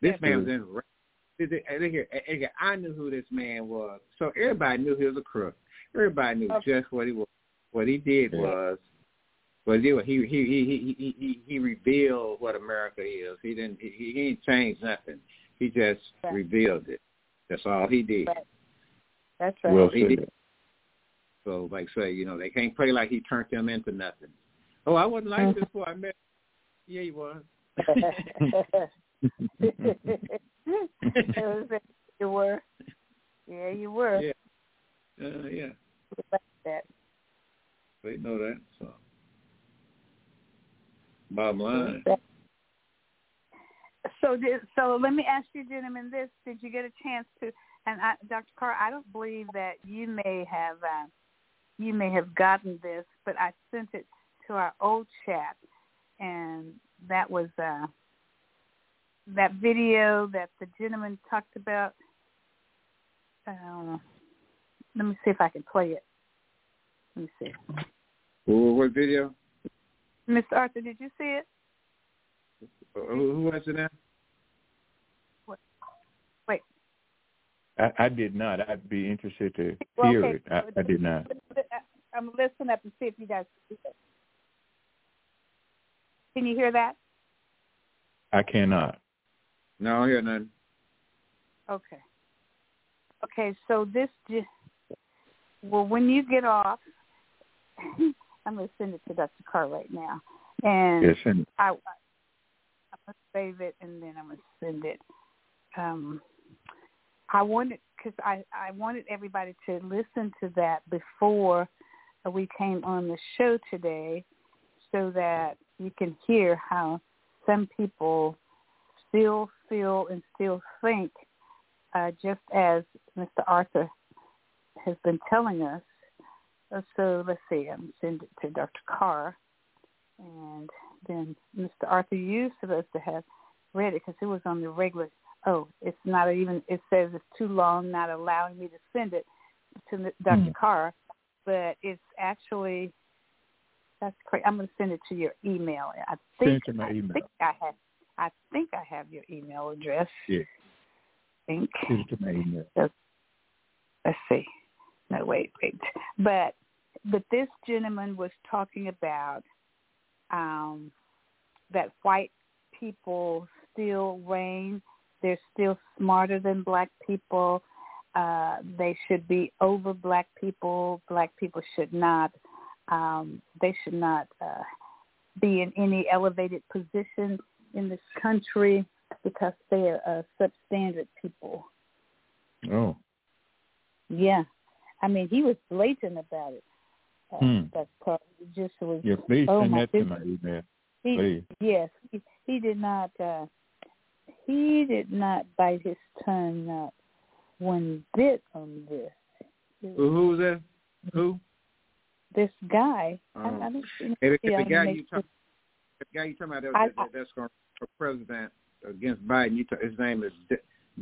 This Ever. man was in. ra- Look here, I knew who this man was, so everybody knew he was a crook. Everybody knew Okay. just what he was. What he did Yeah. was, what he he he he he he he, he revealed what America is. He didn't he, he didn't change nothing. He just Right. revealed it. That's all he did. Right. That's right. Well he said. did. So like say, you know, they can't play like he turned them into nothing. Oh, I wasn't like this before I met. Yeah, he was. you were. Yeah, you were. Yeah. Uh, yeah, That. they know that. So, bottom line. So, did, so let me ask you, gentlemen, this: Did you get a chance to? And I, Dr. Carr, I don't believe that you may have, uh, you may have gotten this, but I sent it to our old chat, and that was uh, that video that the gentleman talked about. Uh, let me see if I can play it. Let me see. Who, what video? Mr. Arthur, did you see it? Uh, Who, who was it now? I, I did not. I'd be interested to Well, hear okay. it. I, I did not. I'm listening up and see if you guys can hear it. Can you hear that? I cannot. No, I hear nothing. Okay. Okay, so this just well, when you get off, I'm going to send it to Dr. Carr right now, and Yes, and I I'm going to save it and then I'm going to send it. Um, I wanted because I I wanted everybody to listen to that before we came on the show today, so that you can hear how some people still feel and still think, uh, just as Mr. Arthur has been telling us. Uh, So let's see, I'm send it to Dr. Carr, and then Mr. Arthur used supposed to have read it because it was on the regular. Oh, it's not even. It says it's too long, not allowing me to send it to Dr. Hmm. Carr, but it's actually that's crazy. I'm going to send it to your email. I Send think it to my I email. think I have. I think I have your email address. Yeah. I think. send it to my email. Let's see. No, wait, wait. But but this gentleman was talking about um, that white people still reign. They're still smarter than black people. Uh, they should be over black people. Black people should not. Um, they should not uh, be in any elevated position in this country because they are uh, substandard people. Oh. Yeah, I mean he was blatant about it. Uh, Hmm. That part it just was. Yeah, please Oh, send my that to goodness. my email. He, Please. yes, he, he did not. uh He did not bite his tongue not one bit on this. Who, who was that? Who? This guy, Oh. I, I don't you know, Hey, the, the guy you talk, the guy you talking about that, I- that, that's going for president against Biden. You t- his name is D-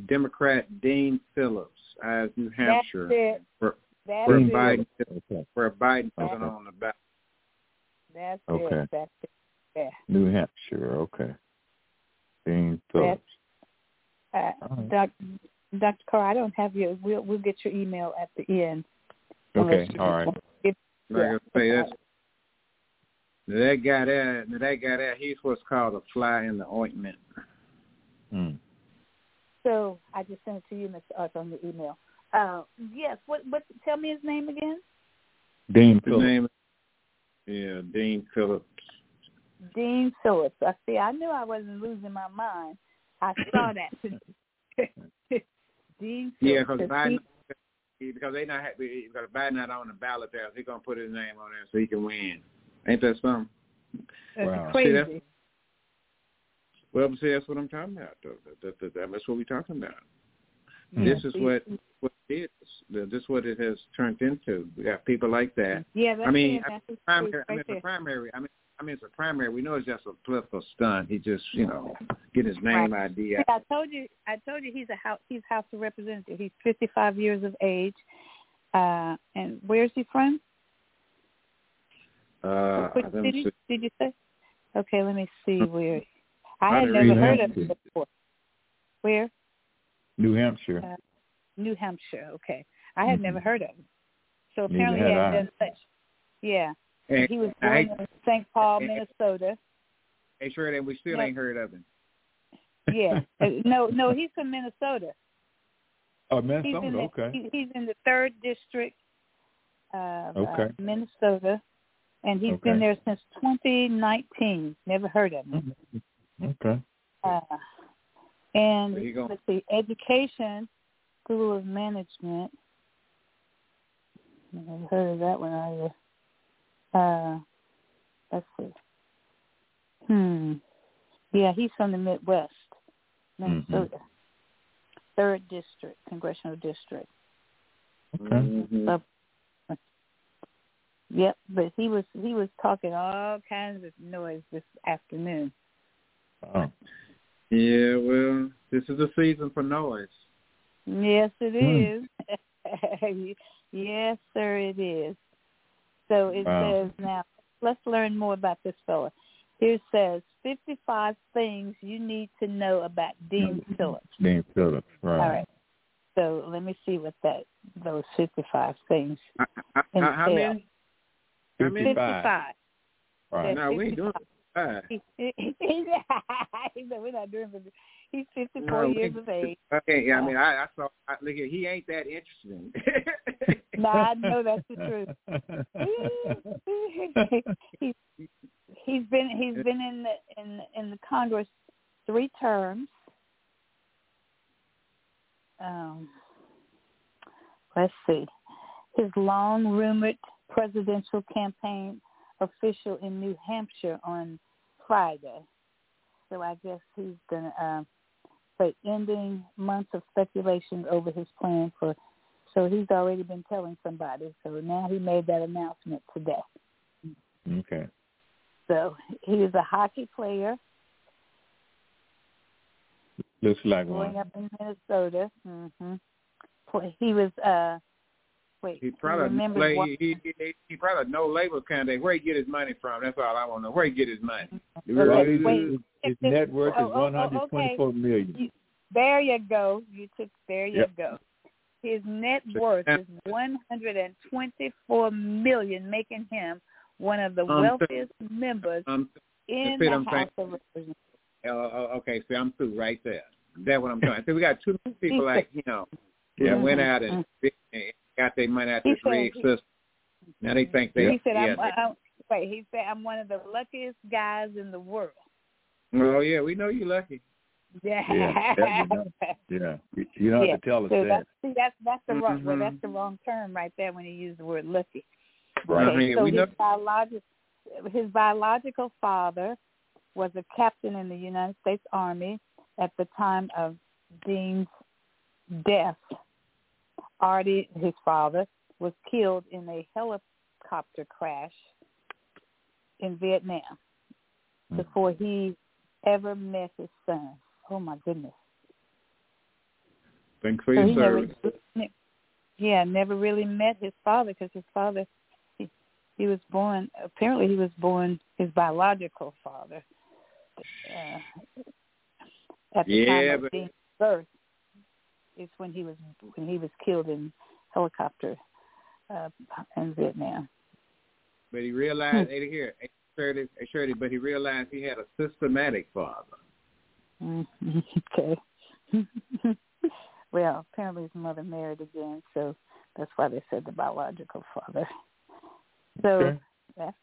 Democrat Dean Phillips, out of New That's Hampshire, it. for, That's for it. Biden Okay. for Biden Okay. president on the ballot. That's Okay. it. That's it. Yeah. New Hampshire. Okay. Dean Phillips. Uh, right. Doc, Dr. Carr, I don't have your. We'll we'll get your email at the end. Okay. All right. you All just right. want to give- Like Yeah. I say, that's that guy there. That guy there. He's what's called a fly in the ointment. Hmm. So I just sent it to you, Mr. Arthur, on the email. Uh, yes. What? What? Tell me his name again. Dean His Phillips. name, yeah, Dean Phillips. Dean Phillips. I see. I knew I wasn't losing my mind. I saw that. Dean Phillips. Yeah, because 'cause Biden, he- because they not happy because Biden not on the ballot there. He's gonna put his name on there so he can win. Ain't that something? that's Wow. See, crazy. that's- Well, see, that's what I'm talking about. Though. That, that, that, that's what we're talking about. Yeah, This is see- what what it is. This is what it has turned into. We got people like that. Yeah, that's I mean, it. That's the primary. truth I mean, it's a there. primary. I mean, I mean, it's a primary. We know it's just a political stunt. He just, you know, get his name ID See, out. I told you. I told you he's a house. He's House of Representative. He's 55 years of age. Uh, and where's he from? Uh, Which city? Did you say? Okay, let me see where. I I had never heard of him before. Where? New Hampshire. Uh, New Hampshire. Okay, I had Mhm. never heard of him. So apparently he had had I. done such. Yeah, And he was I, born in St. Paul, Hey, hey. Minnesota. hey, sure that we still Yeah. ain't heard of him. Yeah, Uh, no, no, he's from Minnesota. Oh, He's Minnesota. in the, Okay. he, he's in the third district of uh, Okay. Minnesota, and he's Okay. been there since 2019. Never heard of him. Okay. Uh, and There you go. let's see, education, School of Management. Never heard of that one either. Uh, let's see. Hmm. Yeah, he's from the Midwest, Mm-hmm. Minnesota. Third district, congressional district. Okay. Mhm. Yep, but he was he was talking all kinds of noise this afternoon. Oh. Yeah, well, this is a season for noise. Yes, it Hmm. is. yes, sir, it is. So it Wow. says now. Let's learn more about this fella. Here says fifty-five things you need to know about Dean Phillips. Dean Phillips. Right. All right. So let me see what that those fifty-five things. How, how, how Entail. many? How? Fifty-five. Fifty-five. Right. No, we ain't doing. Fine. He, he, he, he said we're not doing it. He's 54 No, years of age. Okay, yeah, I mean, I, I saw. I, look here, he ain't that interesting. No, I know that's the truth. he's he's been he's been in the in in the Congress three terms. Um, let's see, his long rumored presidential campaign official in New Hampshire on Friday. So I guess he's gonna uh, say ending months of speculation over his plan for. So he's already been telling somebody. So now he made that announcement today. okay. So he is a hockey player Looks like growing one. up in Minnesota. Mm-hmm. He was uh wait, he probably remember play, what, he, he he he probably no label candidate. Where he get his money from? That's all I want to know. Where he get his money? Okay, his, wait. his- his net worth is Oh, oh, oh, one hundred twenty-four million. You- there you go. You took there you Yep. go. His net worth is one hundred and twenty four million, making him one of the Um, wealthiest members Um, in see the I'm House saying? of Representatives. uh, okay, see, I'm through right there. That's what I'm trying. So we got two people like you know that Yeah. went out and, and got their money out He this rig system. Now they think they He said, yeah. I'm, I'm, wait, he said, I'm one of the luckiest guys in the world. Oh yeah, we know you're lucky. Yeah. Yeah, that you know. Yeah. You- You don't Yeah. have to tell us so that. that's, see, that's, that's the wrong, well, Mhm. that's the wrong term right there when you use the word lucky. Right. Okay, Yeah, so we his, know- biologic, his biological father was a captain in the United States Army at the time of Dean's death. Artie, his father, was killed in a helicopter crash in Vietnam Hmm. before he ever met his son. Oh my goodness. Thanks for So your he never, yeah, never really met his father because his father, he, he was born. Apparently, he was born his biological father uh, at the Yeah, time of but- Dean's birth. Is when he was when he was killed in helicopter uh, in Vietnam. But he Hmm. realized, hey, here, hey, Shirley, hey, Shirley, but he realized he had a systematic father. Mm, okay. well, apparently his mother married again, so that's why they said the biological father. So Okay. that's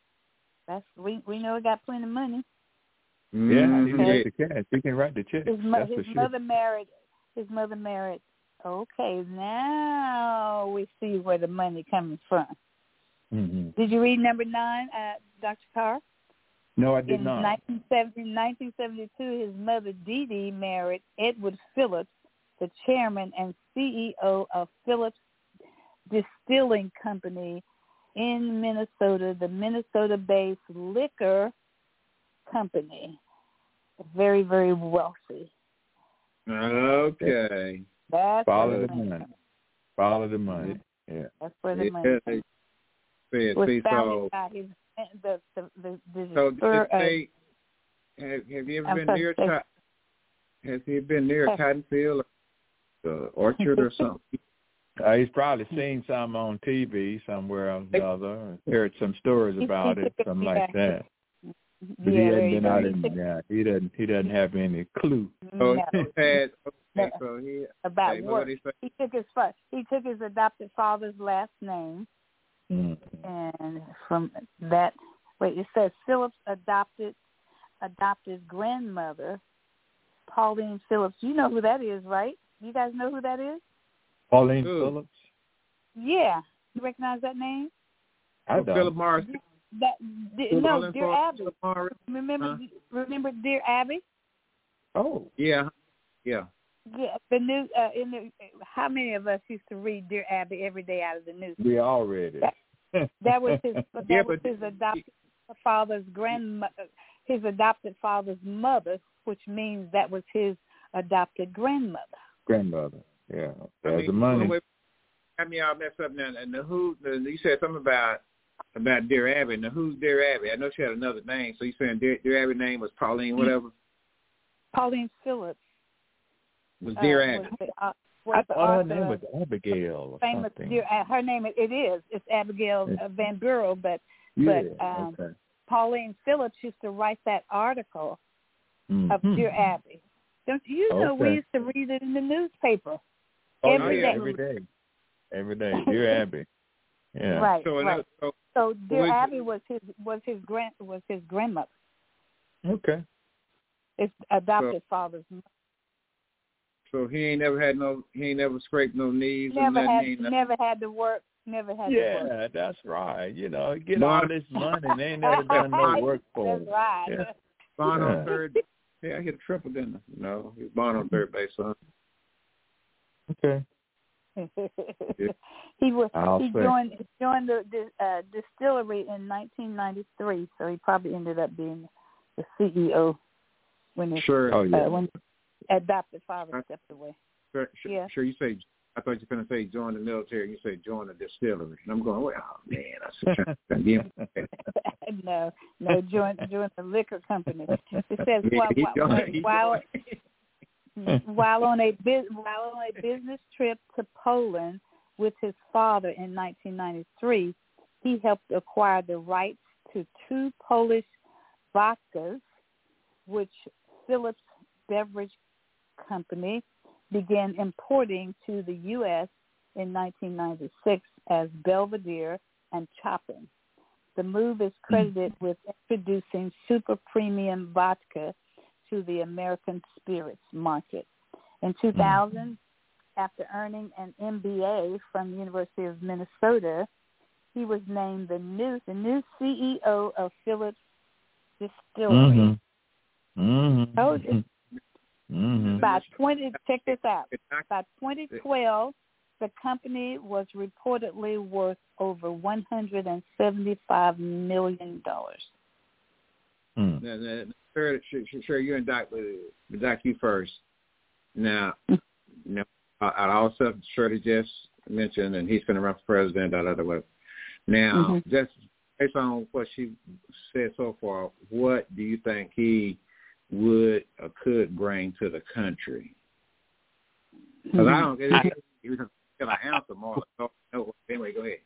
that's we we know he got plenty of money. Yeah, he can Okay. the cash. He can write the check. His mo- his for sure. mother married. His mother married. Okay, now we see where the money coming from. hmm Did you read number nine, uh, Dr. Carr? No, I did in not. 1970, 1972, his mother Dee Dee married Edward Phillips, the chairman and CEO of Phillips Distilling Company in Minnesota, the Minnesota-based liquor company. Very, very wealthy. Okay. That's Follow the money money. Follow the money. Yeah. That's where the Yeah, money comes. they said, see, so, the the the, the so did they of- have, have you ever I'm been sorry, near, say- Cot- has he been near a cotton field or orchard or something? Uh, he's probably seen some on TV somewhere or another. Heard some stories about it, something like that. But yeah, he there hadn't been out in. took- Yeah, he doesn't. He doesn't have any clue. Oh, no. he had, okay, so he, about okay, work. what he took his fa- he took his adopted father's last name, Mm. and from that, wait, it says Phillips adopted adopted grandmother, Pauline Phillips. You know who that is, right? You guys know who that is? Pauline Who? Phillips. Yeah, you recognize that name? I Oh, don't. Philip Morris. That di- no, Dear Abby. Remember, Huh? remember Dear Abby? Oh, Yeah, yeah. Yeah, the new uh, in the how many of us used to read Dear Abby every day out of the news? we all read it. That was his. That Yeah, was but- his adopted father's grandmother, his adopted father's mother, which means that was his adopted grandmother. grandmother. Yeah, I mean, the money. Wait, got me all messed up now. And the who? The, you said something about about Dear Abby. Now who's Dear Abby? I know she had another name. So you saying Dear, Dear Abby's name was Pauline, whatever? Pauline Phillips Was uh, Dear Abby? was the, uh, I was the thought her author name was Abigail famous something. Dear. Uh, her name it is. It's Abigail uh, Van Buren, but yeah, but, um, okay. Pauline Phillips used to write that article mm-hmm. of Dear Abby. Don't you know Okay. we used to read it in the newspaper Oh, every yeah, day. every day, every day. Dear Abby. Yeah. Right, So, right. so So Dear Would- Abby was his was his grand was his grandmother. Okay. His adopted father's mother. so he ain't never had no he ain't never scraped no knees or Never nothing. had ain't never had to work. Never had to work. Yeah, that's right. You know, get Mark- all this money and they ain't never done no work for That's it. right. Yeah. born Yeah. on third. Yeah, I hit a triple, didn't I? No, he was born on third base, son. Okay. he was I'll he say. joined he joined the, the uh, distillery in 1993, so he probably ended up being the CEO when his Sure. Oh yeah. uh, when adopted father Huh? stepped away. Sure, sure, Yeah. sure. You say I thought you were going to say join the military. You say join the distillery, and I'm going, well, oh man, I said, trying to get no, no, join join the liquor company. It says Yeah, while he while, joined- he while on a while on a business trip to Poland with his father in 1993, he helped acquire the rights to two Polish vodkas, which Phillips Beverage Company began importing to the U.S. in 1996 as Belvedere and Chopin. The move is credited mm. with introducing super premium vodka to the American spirits market. In 2000, after earning an MBA from the University of Minnesota, he was named the new the new CEO of Phillips Distillery. Mhm. Mhm. Told you. Mhm. By 20, check this out. By 2012, the company was reportedly worth over 175 million dollars. Mm. Now, now, sure, sure, sure, sure, you and Doc, uh, Doc, you first. Now, now, out of all stuff Shirley just mentioned, and he's going to run for president, da da da. da. Now, Mhm. just based on what she said so far, what do you think he would or could bring to the country? Because I don't get it. You can get answer more. So, no, anyway, go ahead.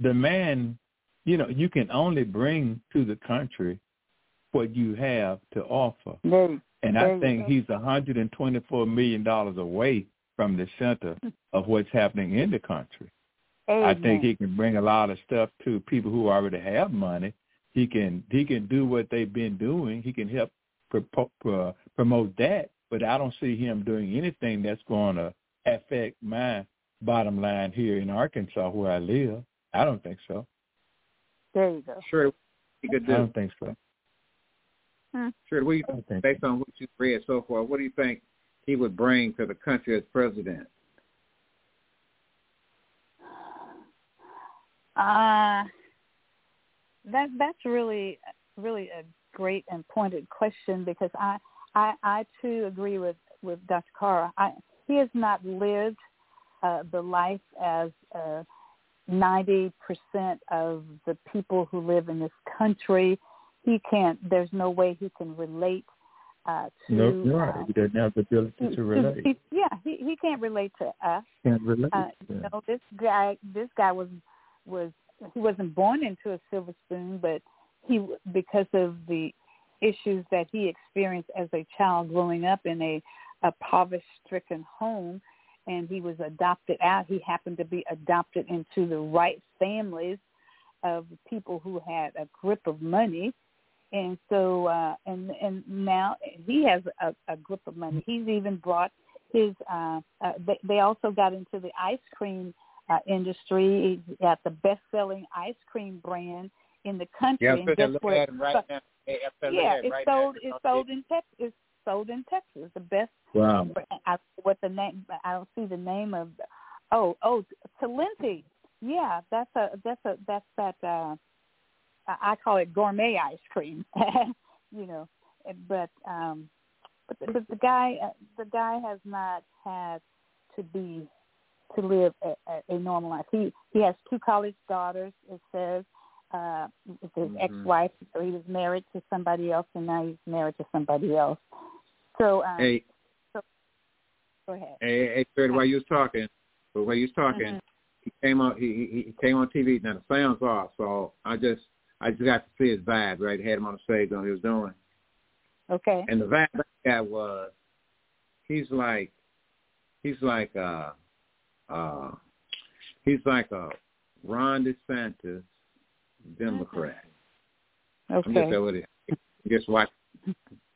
The man, you know, you can only bring to the country what you have to offer. And I think he's a hundred and twenty four million dollars away from the center of what's happening in the country. I think he can bring a lot of stuff to people who already have money. He can he can do what they've been doing. He can help pro- pro- uh, promote that, but I don't see him doing anything that's going to affect my bottom line here in Arkansas where I live. I don't think so. There you go. Sure, you could do. Oh, I don't think so. Huh. Sure, what you, oh, based on what you've read so far, what do you think he would bring to the country as president? Uh, that that's really really a great and pointed question because I I, I too agree with with Dr. Carr. I, he has not lived uh, the life as a 90% of the people who live in this country. He can't, there's no way he can relate uh, to... No, nope, right. Uh, he doesn't have the ability to, to relate. He, yeah, he, he can't relate to us. Can't relate. Uh, you know, this guy, this guy was, was, he wasn't born into a silver spoon, but he, because of the issues that he experienced as a child growing up in a, a poverty-stricken home, and he was adopted out. He happened to be adopted into the right families of people who had a grip of money. And so, uh, and and now he has a, a grip of money. He's even brought his. Uh, uh, they, they also got into the ice cream uh, industry. He's got the best-selling ice cream brand in the country. Yeah, and I'm sitting guess there looking at him right now. Hey, yeah, it's right sold. now. It's sold in Texas. It's sold in Texas. The best. Wow. I, what the name? I don't see the name of. Oh, oh, Talenti. Yeah, that's a that's a that's that. uh I call it gourmet ice cream. you know, but um, but the, but the guy uh, the guy has not had to be to live a, a, a normal life. He he has two college daughters. It says uh, his Mhm. ex-wife. So he was married to somebody else, and now he's married to somebody else. So um, Hey, go ahead. hey, hey, Fred, while you was talking, but while you was talking, Mhm. he came on. He, he he came on TV. Now the sound's off, so I just I just got to see his vibe. Right, had him on the stage on what he was doing. Okay. And the vibe that was, he's like, he's like, uh, uh, he's like a Ron DeSantis Democrat. Okay. I'm just what it. Just watch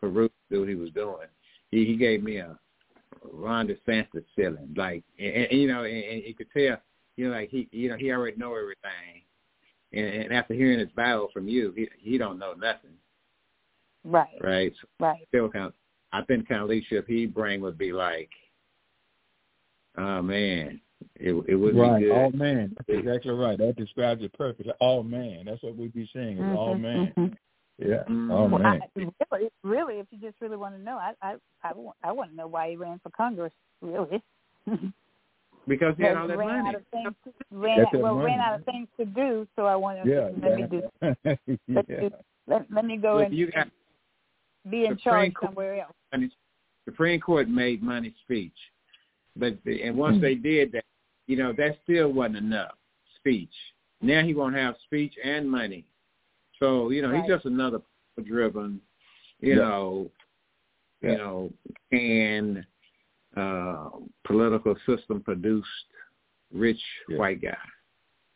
Farouk do what he was doing. He he gave me a Ron DeSantis feeling, like and, and you know, and, and you could tell, you know, like he you know he already know everything, and, and after hearing his bio from you, he he don't know nothing, Right. right? So Right. still kind of, I think kind of leadership he bring would be like, oh man, it it would right. be good. All man. That's exactly right. That describes it perfectly. All man. That's what we'd be saying. Is all Mhm, man. mhm. Yeah. Mhm. All Well, man. I, really, really, if you just really want to know, I, I, I, wa- I want to know why he ran for Congress. Really. because he had all that ran money. out of things. To, ran That's that well, ran out of things to do. So I wanted. Yeah. To, let me do. Let, yeah. me, let, let me go Look, and, you got and be in charge Court- somewhere else. money. Supreme Court made money speech, but and once they did that, you know that still wasn't enough speech. Now he won't have speech and money, so you know Right. he's just another driven, you Yeah. know, Yeah. you know, and uh, political system produced rich Yeah. white guy.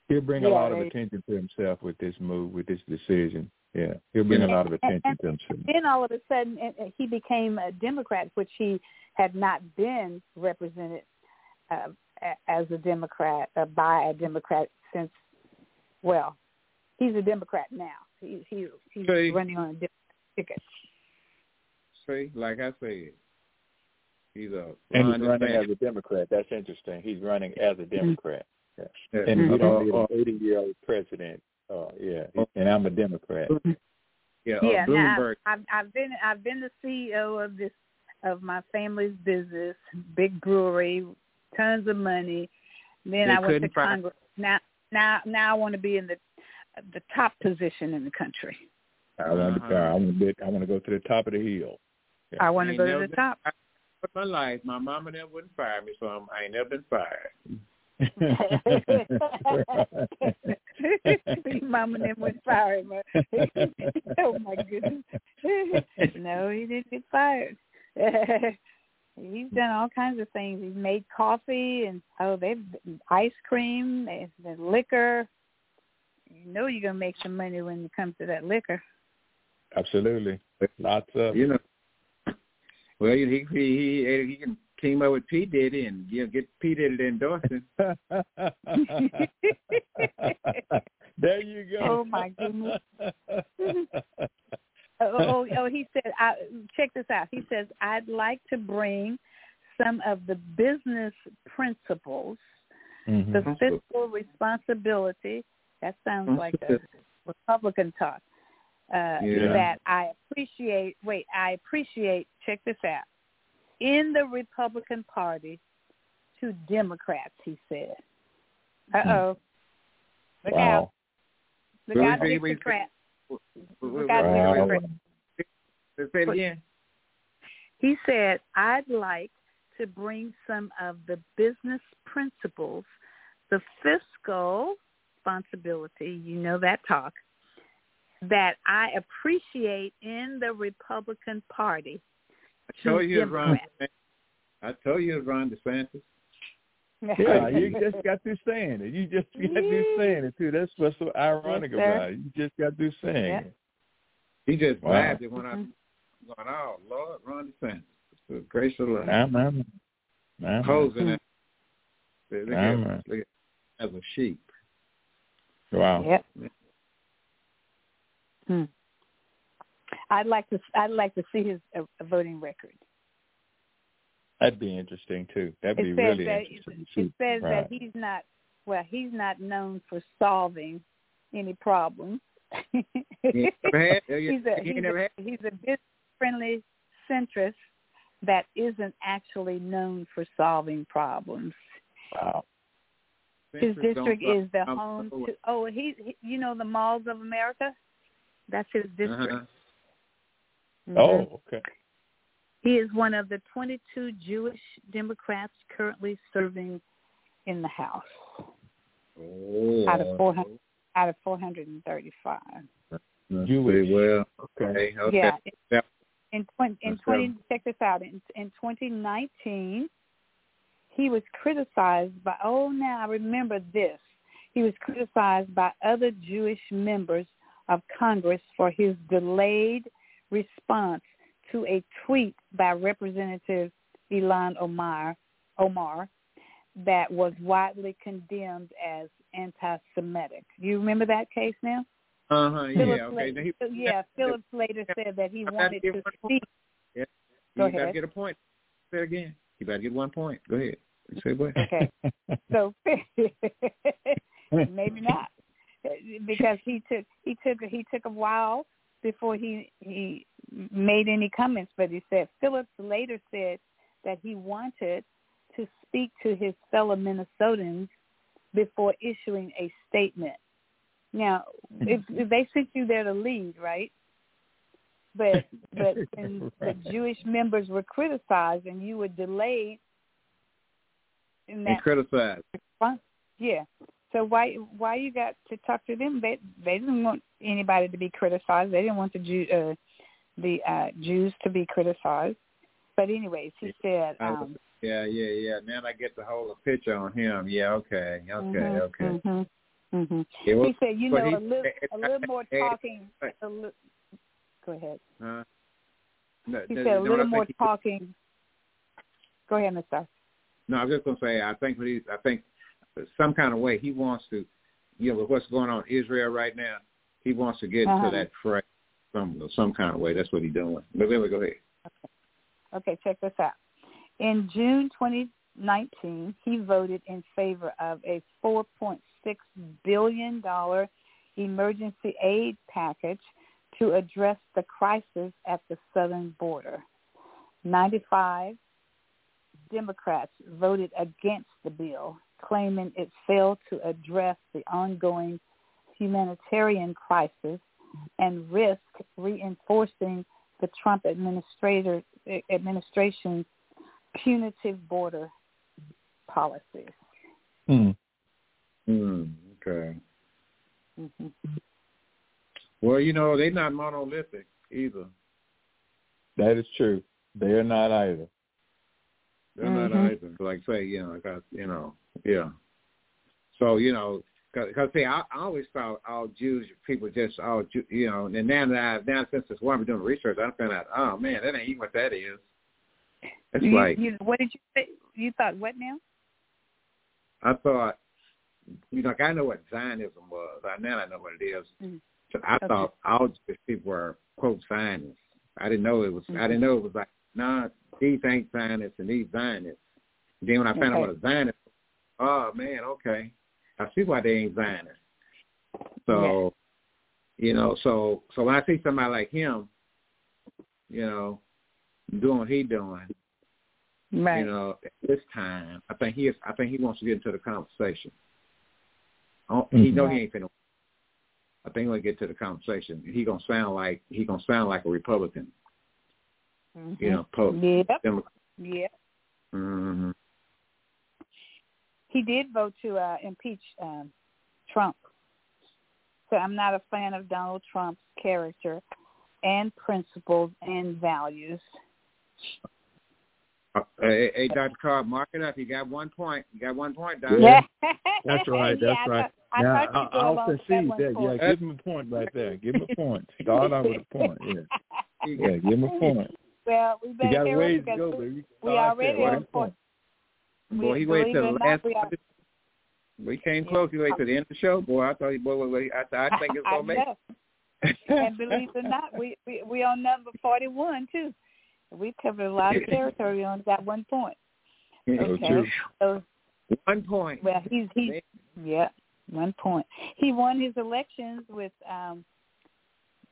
He'll bring a lot of attention to himself with this move, with this decision. Yeah. He'll bring a lot of attention to himself. Then all of a sudden, he became a Democrat, which he had not been represented uh, as a Democrat uh, by a Democrat since. Well, he's a Democrat now. He, he he's See. running on a Democrat ticket. See, like I said, he's a And he's running DeSantis. as a Democrat. That's interesting. He's running as a Democrat. Yeah. And we Or- don't need an 80 year old president. Uh, yeah. And I'm a Democrat. yeah, or yeah, now I've, I've been I've been the CEO of this of my family's business, big brewery, tons of money. Then They I went to couldn't find- Congress. Now now now I want to be in the the top position in the country. I want to. Uh-huh. I want to. I want to go to the top of the hill. I want to go to never the been- top. But my life, my mama never wouldn't fire me, so I'm, I ain't never been fired. Mama never went fired. but- oh my goodness! no, he didn't get fired. He's done all kinds of things. He's made coffee and oh, they've ice cream, there's the liquor. You know you're gonna make some money when it comes to that liquor. Absolutely. Lots of. You know. Well, he he he, he can team up with P Diddy and you know, get P Diddy to endorse him. there you go. Oh, my goodness. oh, oh, oh, he said, I, check this out. He says, I'd like to bring some of the business principles, Mhm. the fiscal responsibility. That sounds like a Republican talk. Uh, Yeah. That I appreciate. Wait, I appreciate. Check this out. In the Republican Party, to Democrats, he said. Uh oh. Look out! Look Well, out, we- we- Democrats. Wait, got wait, Wow. wait, wait, wait. Say it again. He said, I'd like to bring some of the business principles, the fiscal responsibility, you know that talk, that I appreciate in the Republican Party I told you Ron. I told you Ron DeSantis. Yeah, you just got through saying it. You just got through saying it too. That's what's so ironic Yes, about it. You just got through saying Yeah. it. He just Wow. laughed it when I mm-hmm. going, oh Lord, Ron DeSantis. The grace of the I'm, I'm, I'm, posing mm-hmm. it. Look at, look at as a sheep. Wow. Yep. Hmm. I'd like to. I'd like to see his uh, voting record. That'd be interesting too. That'd It be really that interesting. it too. says right. that he's not. Well, he's not known for solving any problems. He ain't never had, he's a he's a, he's a business friendly centrist that isn't actually known for solving problems. Wow. His district is the I'm home to oh he, he you know the malls of America. That's his district. Uh-huh. Mhm. Oh, okay. He is one of the 22 Jewish Democrats currently serving in the House Oh. out of 400, out of 435. Jewish. Well, okay. okay. Yeah. Yep. In 20, in 20 seven. check this out. In, in 2019, he was criticized by. Oh, now I remember this. He was criticized by other Jewish members of Congress for his delayed response to a tweet by Representative Ilhan Omar Omar that was widely condemned as anti-Semitic. You remember that case now? Uh huh. Yeah. Phillips Okay. later, he- yeah, Phillips later said that he wanted to speak. Yeah. Go you better ahead. get a point. Say it again. You better get one point. Go ahead. Say what? Okay. So maybe not, because he took he took he took a while before he he made any comments. But he said Phillips later said that he wanted to speak to his fellow Minnesotans before issuing a statement. Now, if, if they sent you there to lead, right? But but and the Jewish members were criticized, and you were delayed And that criticize. Yeah. So why why you got to talk to them? They they didn't want anybody to be criticized. They didn't want the Jew uh, the uh, Jews to be criticized. But anyways, he said. Um, Yeah, yeah, yeah. Now I get the whole picture on him. Yeah. Okay. Okay. mhm, Okay. mhm, mhm. Yeah, well, He said, you know, he- a little a little more talking. A li- go ahead. uh, no, He no, said a little more talking. Go ahead, Mister. No, I was just gonna say. I think what he's. I think some kind of way he wants to. You know, with what's going on in Israel right now, he wants to get Uh-huh. into that fray some some kind of way. That's what he's doing. But anyway, go ahead. Okay, check this out. In June 2019, he voted in favor of a $4.6 billion emergency aid package to address the crisis at the southern border. 95 Democrats voted against the bill, claiming it failed to address the ongoing humanitarian crisis and risk reinforcing the Trump administration's punitive border policies. Hmm. Hmm. Okay. hmm Well, you know, they're not monolithic either. That is true. They are not either. They're Mhm. not either. Like say, you know, because you know, yeah. So you know, because see, I, I always thought all Jews people just all Jew, you know, and now that I, now since this while I'm doing research, I found out, oh man, that ain't even what that is. It's You, like you, what did you say? You thought what now? I thought, you know, like I know what Zionism was. I now I know what it is. Mhm. So I Okay. thought all Jewish people were quote Zionists. I didn't know it was. I didn't know it was like, nah, these ain't Zionists and these Zionists. Then when I found out Okay. what a Zionist, oh man, okay, I see why they ain't Zionists. So, you know, so so when I see somebody like him, you know, doing what he doing, Right. you know, at this time, I think he is. I think he wants to get into the conversation. Oh, He Mhm. know he ain't finna. I think he'll get to the conversation. He gonna sound like he gonna sound like a Republican, Mhm. you know, post Yep. Democrat. Yep. hmm He did vote to uh, impeach um, Trump. So I'm not a fan of Donald Trump's character and principles and values. Uh, hey, hey, Dr. Cobb, mark it up. You got one point. You got one point, Doctor. Yeah. That's right. Yeah, That's I right. thought- I now, thought you'd go I, along I'll with that concede that. point. Yeah, give him a point right there. Give him a point. Start out with a point. Yeah, yeah, give him a point. Well, we better a ways to go, baby. we already on point. Boy, he waited till the it last. not, we came close. He waited till the end of the show. Boy, I thought you. Boy, wait, wait, I, I think it's gonna make. know. and believe it or not, we we we on number forty one too. We covered a lot of territory. Only got one point. So Okay. So One point. well, he's he yeah one point. He won his elections with um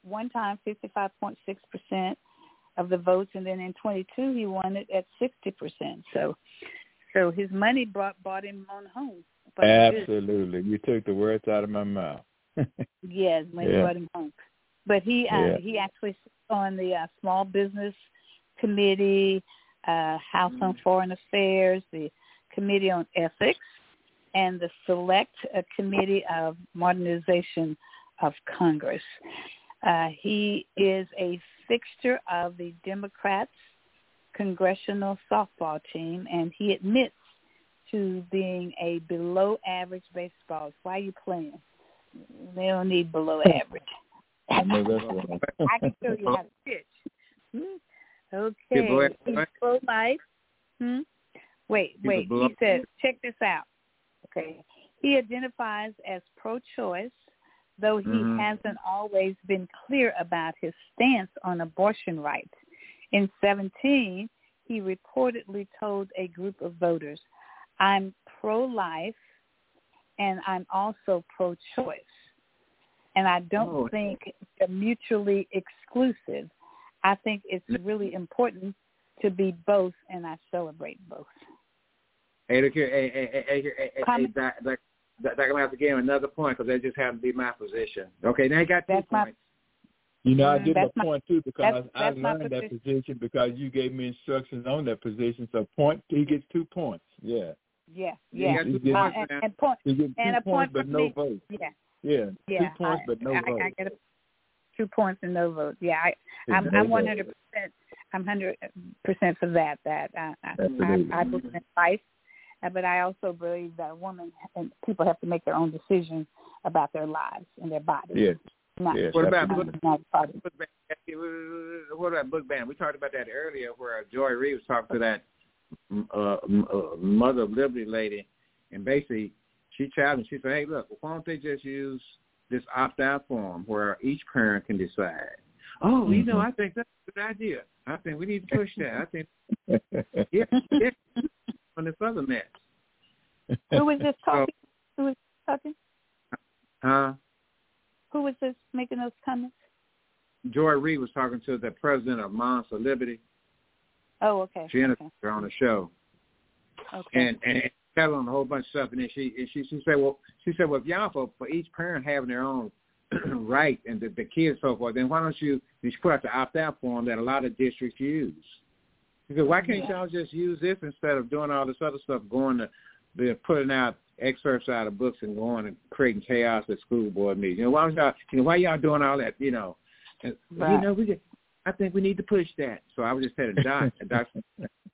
one time fifty five point six percent of the votes, and then in twenty two he won it at sixty percent. So so his money brought brought him on home. Absolutely. You took the words out of my mouth. Yes, he Yeah. brought him home. But he uh, Yeah. he actually on the uh, small business committee, uh, House on Foreign Affairs, the Committee on Ethics, and the Select Committee of Modernization of Congress. Uh, he is a fixture of the Democrats' congressional softball team, and he admits to being a below average baseball. Why are you playing? They don't need below average. I can show you how to pitch. Hmm? Okay. He's pro life. Hmm? Wait, wait. He says, check this out. Okay. He identifies as pro choice, though he mm-hmm. hasn't always been clear about his stance on abortion rights. In 17, he reportedly told a group of voters, I'm pro-life and I'm also pro-choice. And I don't oh. think they're mutually exclusive. I think it's really important to be both, and I celebrate both. Hey, look here, hey, hey, hey, hey, hey, hey that, that, that, that gonna have to give him another point because that just happened to be my position. Okay, now you got two that's points. My, you know, I give a point too because that's, that's I learned that position because you gave me instructions on that position. So point, he gets two points. Yeah. Yeah, yeah. Uh, and, and, point, and a point but no vote. Yeah. Yeah. Yeah. Two points I, but no I, vote. I get a, two points and no vote. Yeah, I, I'm no I'm 100 percent. I'm 100 percent for that. That uh, I, I, I believe in life, uh, but I also believe that a woman and people have to make their own decisions about their lives and their bodies. Yes. Not, yes, what about book, book band? What about book band? We talked about that earlier, where Joy Reid was talking to that uh, uh, mother of liberty lady, and basically she challenged. She said, "Hey, look, why don't they just use this opt-out form where each parent can decide?" Oh, mm-hmm. you know, I think that's a good idea. I think we need to push that. I think, yeah, yeah, on this other mess. Who was this talking? So, Who was talking? Huh? Who was this making those comments? Joy Reid was talking to the president of Moms for Liberty. Oh, okay. She interviewed okay. her on the show. Okay. And and telling a whole bunch of stuff, and then she and she she said, well, she said, well, if y'all for for each parent having their own right and the, the kids so forth, then why don't you you put out the opt out form that a lot of districts use? She said, why can't y'all just use this instead of doing all this other stuff, going to they're putting out excerpts out of books and going and creating chaos at school board meetings. You know, why y'all you know, why y'all doing all that, you know? And, right. You know, we get I think we need to push that. So I was just telling Doc, Doc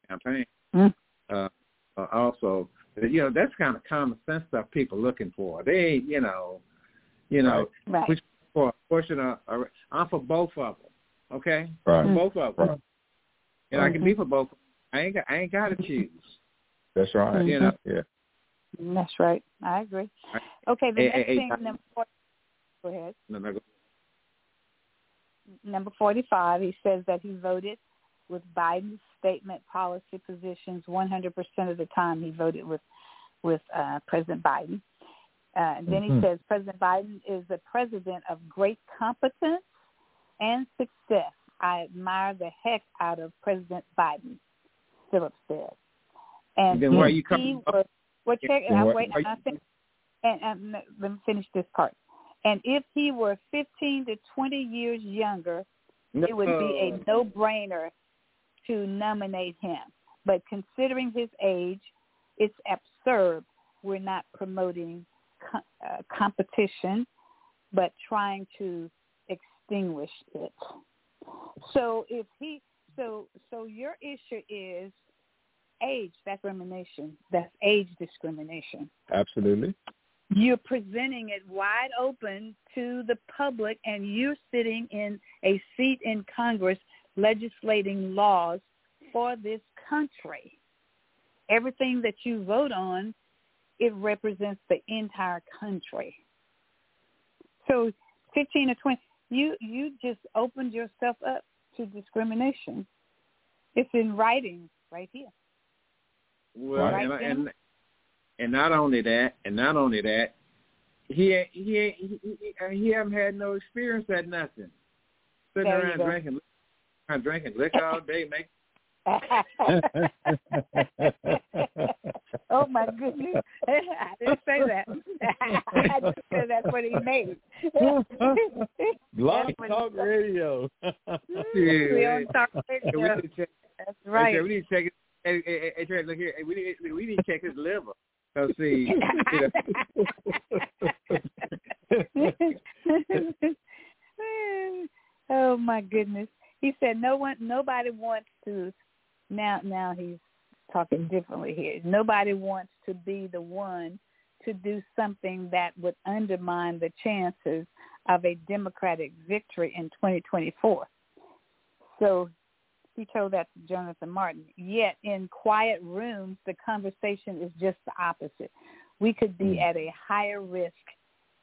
campaign. Mm. Uh, uh, also, you know, that's kind of common sense stuff people looking for. They you know, you know, right. which for a portion of, I'm for both of them. Okay, right. For both of them, right. And mm-hmm. I can be for both. I ain't got, I ain't got to choose. That's right. Mm-hmm. You know, yeah. That's right. I agree. Okay, the hey, next hey, thing. Hey, number go ahead. No, no, go number 45, he says that he voted with Biden's statement policy positions 100% of the time he voted with with uh, President Biden. Uh, and then mm-hmm. he says President Biden is the president of great competence and success. I admire the heck out of President Biden, Phillips said. And then why he you coming was, well, check, uh, wait, I think, and, and let me finish this part. And if he were 15 to 20 years younger, no. it would be a no-brainer to nominate him. But considering his age, it's absurd. We're not promoting co- uh, competition, but trying to extinguish it. So if he, so so your issue is age. Discrimination. That's age discrimination. Absolutely you're presenting it wide open to the public and you're sitting in a seat in Congress legislating laws for this country. Everything that you vote on, it represents the entire country. So 15 or 20, you, you just opened yourself up to discrimination. It's in writing right here. Well, right and, and and not only that, and not only that, he he he he, uh, he haven't had no experience at nothing. Sitting there around drinking, drinking liquor all day, make. oh my goodness! I didn't say that. I just said that's what he made. Blog Talk Radio. yeah, we on Talk Radio. That's right. we need to check it. Hey, hey, hey, Trey, look here. Hey, we need we need to check his liver. So see, oh my goodness. He said no one nobody wants to now now he's talking differently here. Nobody wants to be the one to do something that would undermine the chances of a Democratic victory in 2024. So he told that to Jonathan Martin. Yet in quiet rooms, the conversation is just the opposite. We could be mm. at a higher risk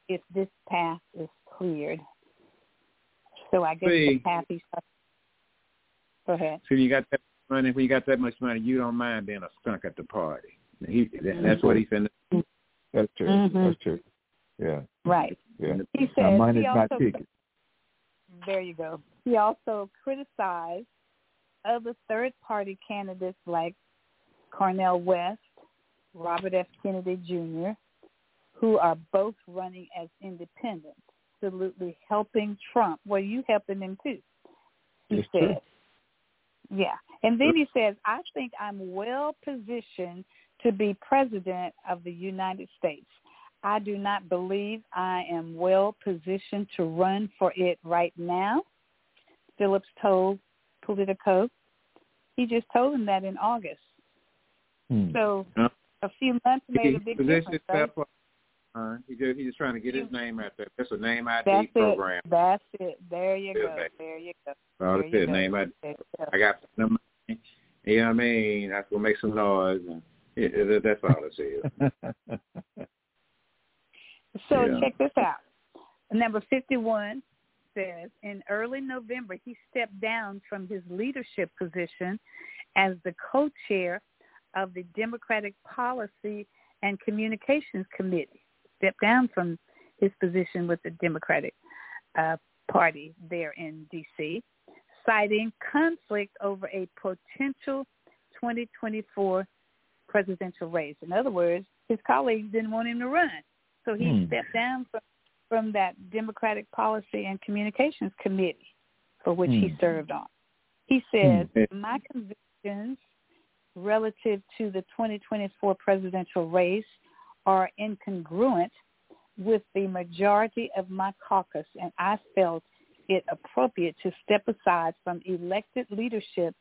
if this path is cleared. So I guess See, the path he's Go ahead. So you got that money. When you got that much money, you don't mind being a skunk at the party. He, mm-hmm. that's what he said. That's true. Mm-hmm. That's true. Yeah. Right. Yeah. He said money is not ticket. There you go. He also criticized other third-party candidates like Cornel West, Robert F. Kennedy Jr., who are both running as independents, absolutely helping Trump. Well, you helping him too, he That's said. True. Yeah. And then he says, I think I'm well positioned to be president of the United States. I do not believe I am well positioned to run for it right now, Phillips told Politico. He just told him that in August. Hmm. So a few months made a big difference. Right? Uh, he just, he's just trying to get his name out there. That's a name ID That's program. It. That's it. There you go. There you go. All that's it. Name ID. I got some money. You know what I mean? That's gonna make some noise. And it, it, that's all it is. so yeah. check this out. Number fifty-one says in early November he stepped down from his leadership position as the co-chair of the Democratic Policy and Communications Committee stepped down from his position with the Democratic uh, Party there in D.C., citing conflict over a potential 2024 presidential race. In other words, his colleagues didn't want him to run, so he hmm. stepped down from, from that Democratic Policy and Communications Committee for which hmm. he served on. He says, hmm. my convictions relative to the 2024 presidential race are incongruent with the majority of my caucus, and I felt it appropriate to step aside from elected leadership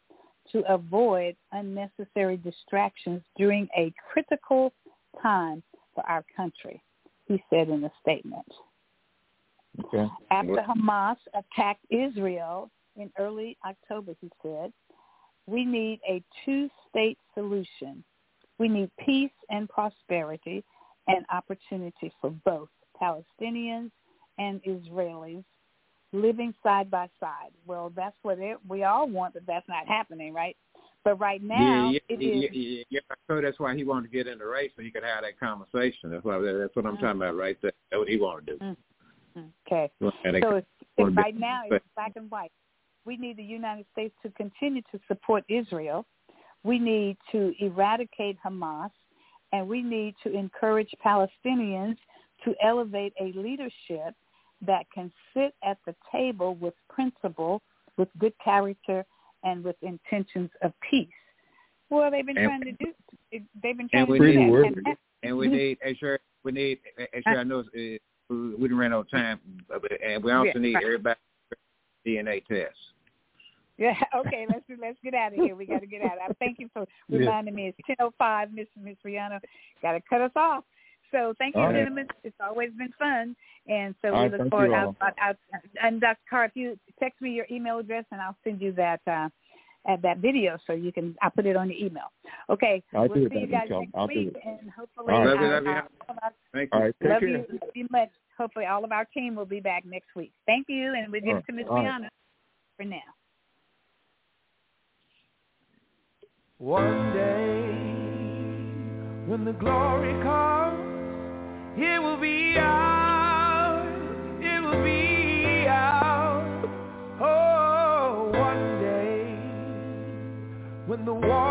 to avoid unnecessary distractions during a critical time for our country, he said in a statement. Okay. After Hamas attacked Israel in early October, he said, we need a two-state solution. We need peace and prosperity and opportunity for both Palestinians and Israelis living side by side. Well, that's what it, we all want, but that's not happening, right? But right now, yeah, yeah, it is. Yeah, yeah, so that's why he wanted to get in the race so he could have that conversation. That's why that's what I'm mm-hmm. talking about, right? That's what he wanted to do. Mm-hmm. Okay. So it's, it's right now it's black and white. We need the United States to continue to support Israel. We need to eradicate Hamas, and we need to encourage Palestinians to elevate a leadership that can sit at the table with principle, with good character, and with intentions of peace. Well, they've been and, trying to do. They've been trying to do that. And, and we need, as sure, we need, as sure I know, uh, we didn't run out of time, and we also yeah, need right. everybody DNA test. Yeah. Okay. Let's let's get out of here. We got to get out. I thank you for reminding yeah. me. It's ten oh five, Miss Miss Rihanna. Got to cut us off. So thank you, gentlemen. It's always been fun, and so all we right, look forward. I'll, I'll, I'll, and Dr. Carr, if you text me your email address, and I'll send you that uh, that video so you can. I'll put it on your email. Okay. I'll we'll see you guys I'll next week, and hopefully, all right. our, love you, love you. Thank you. All right, take love care. you very much. Hopefully, all of our team will be back next week. Thank you, and we'll give it to Miss Rihanna for now. One day, when the glory comes. It will be ours. It will be ours. Oh, one day when the war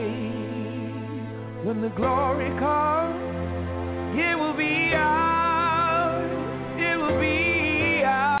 when the glory comes, it will be ours. It will be ours.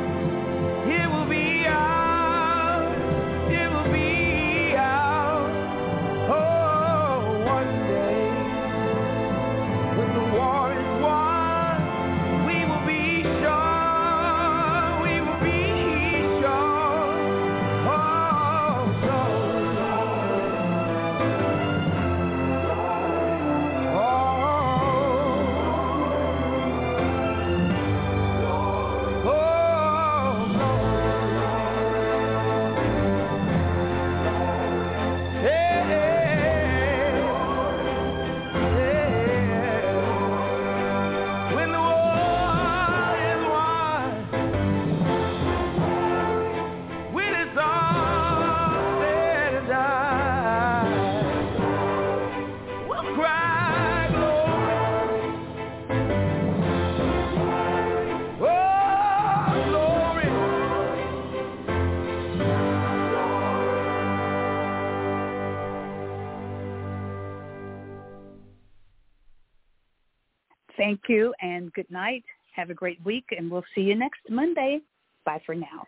Thank you and good night. Have a great week, and we'll see you next Monday. Bye for now.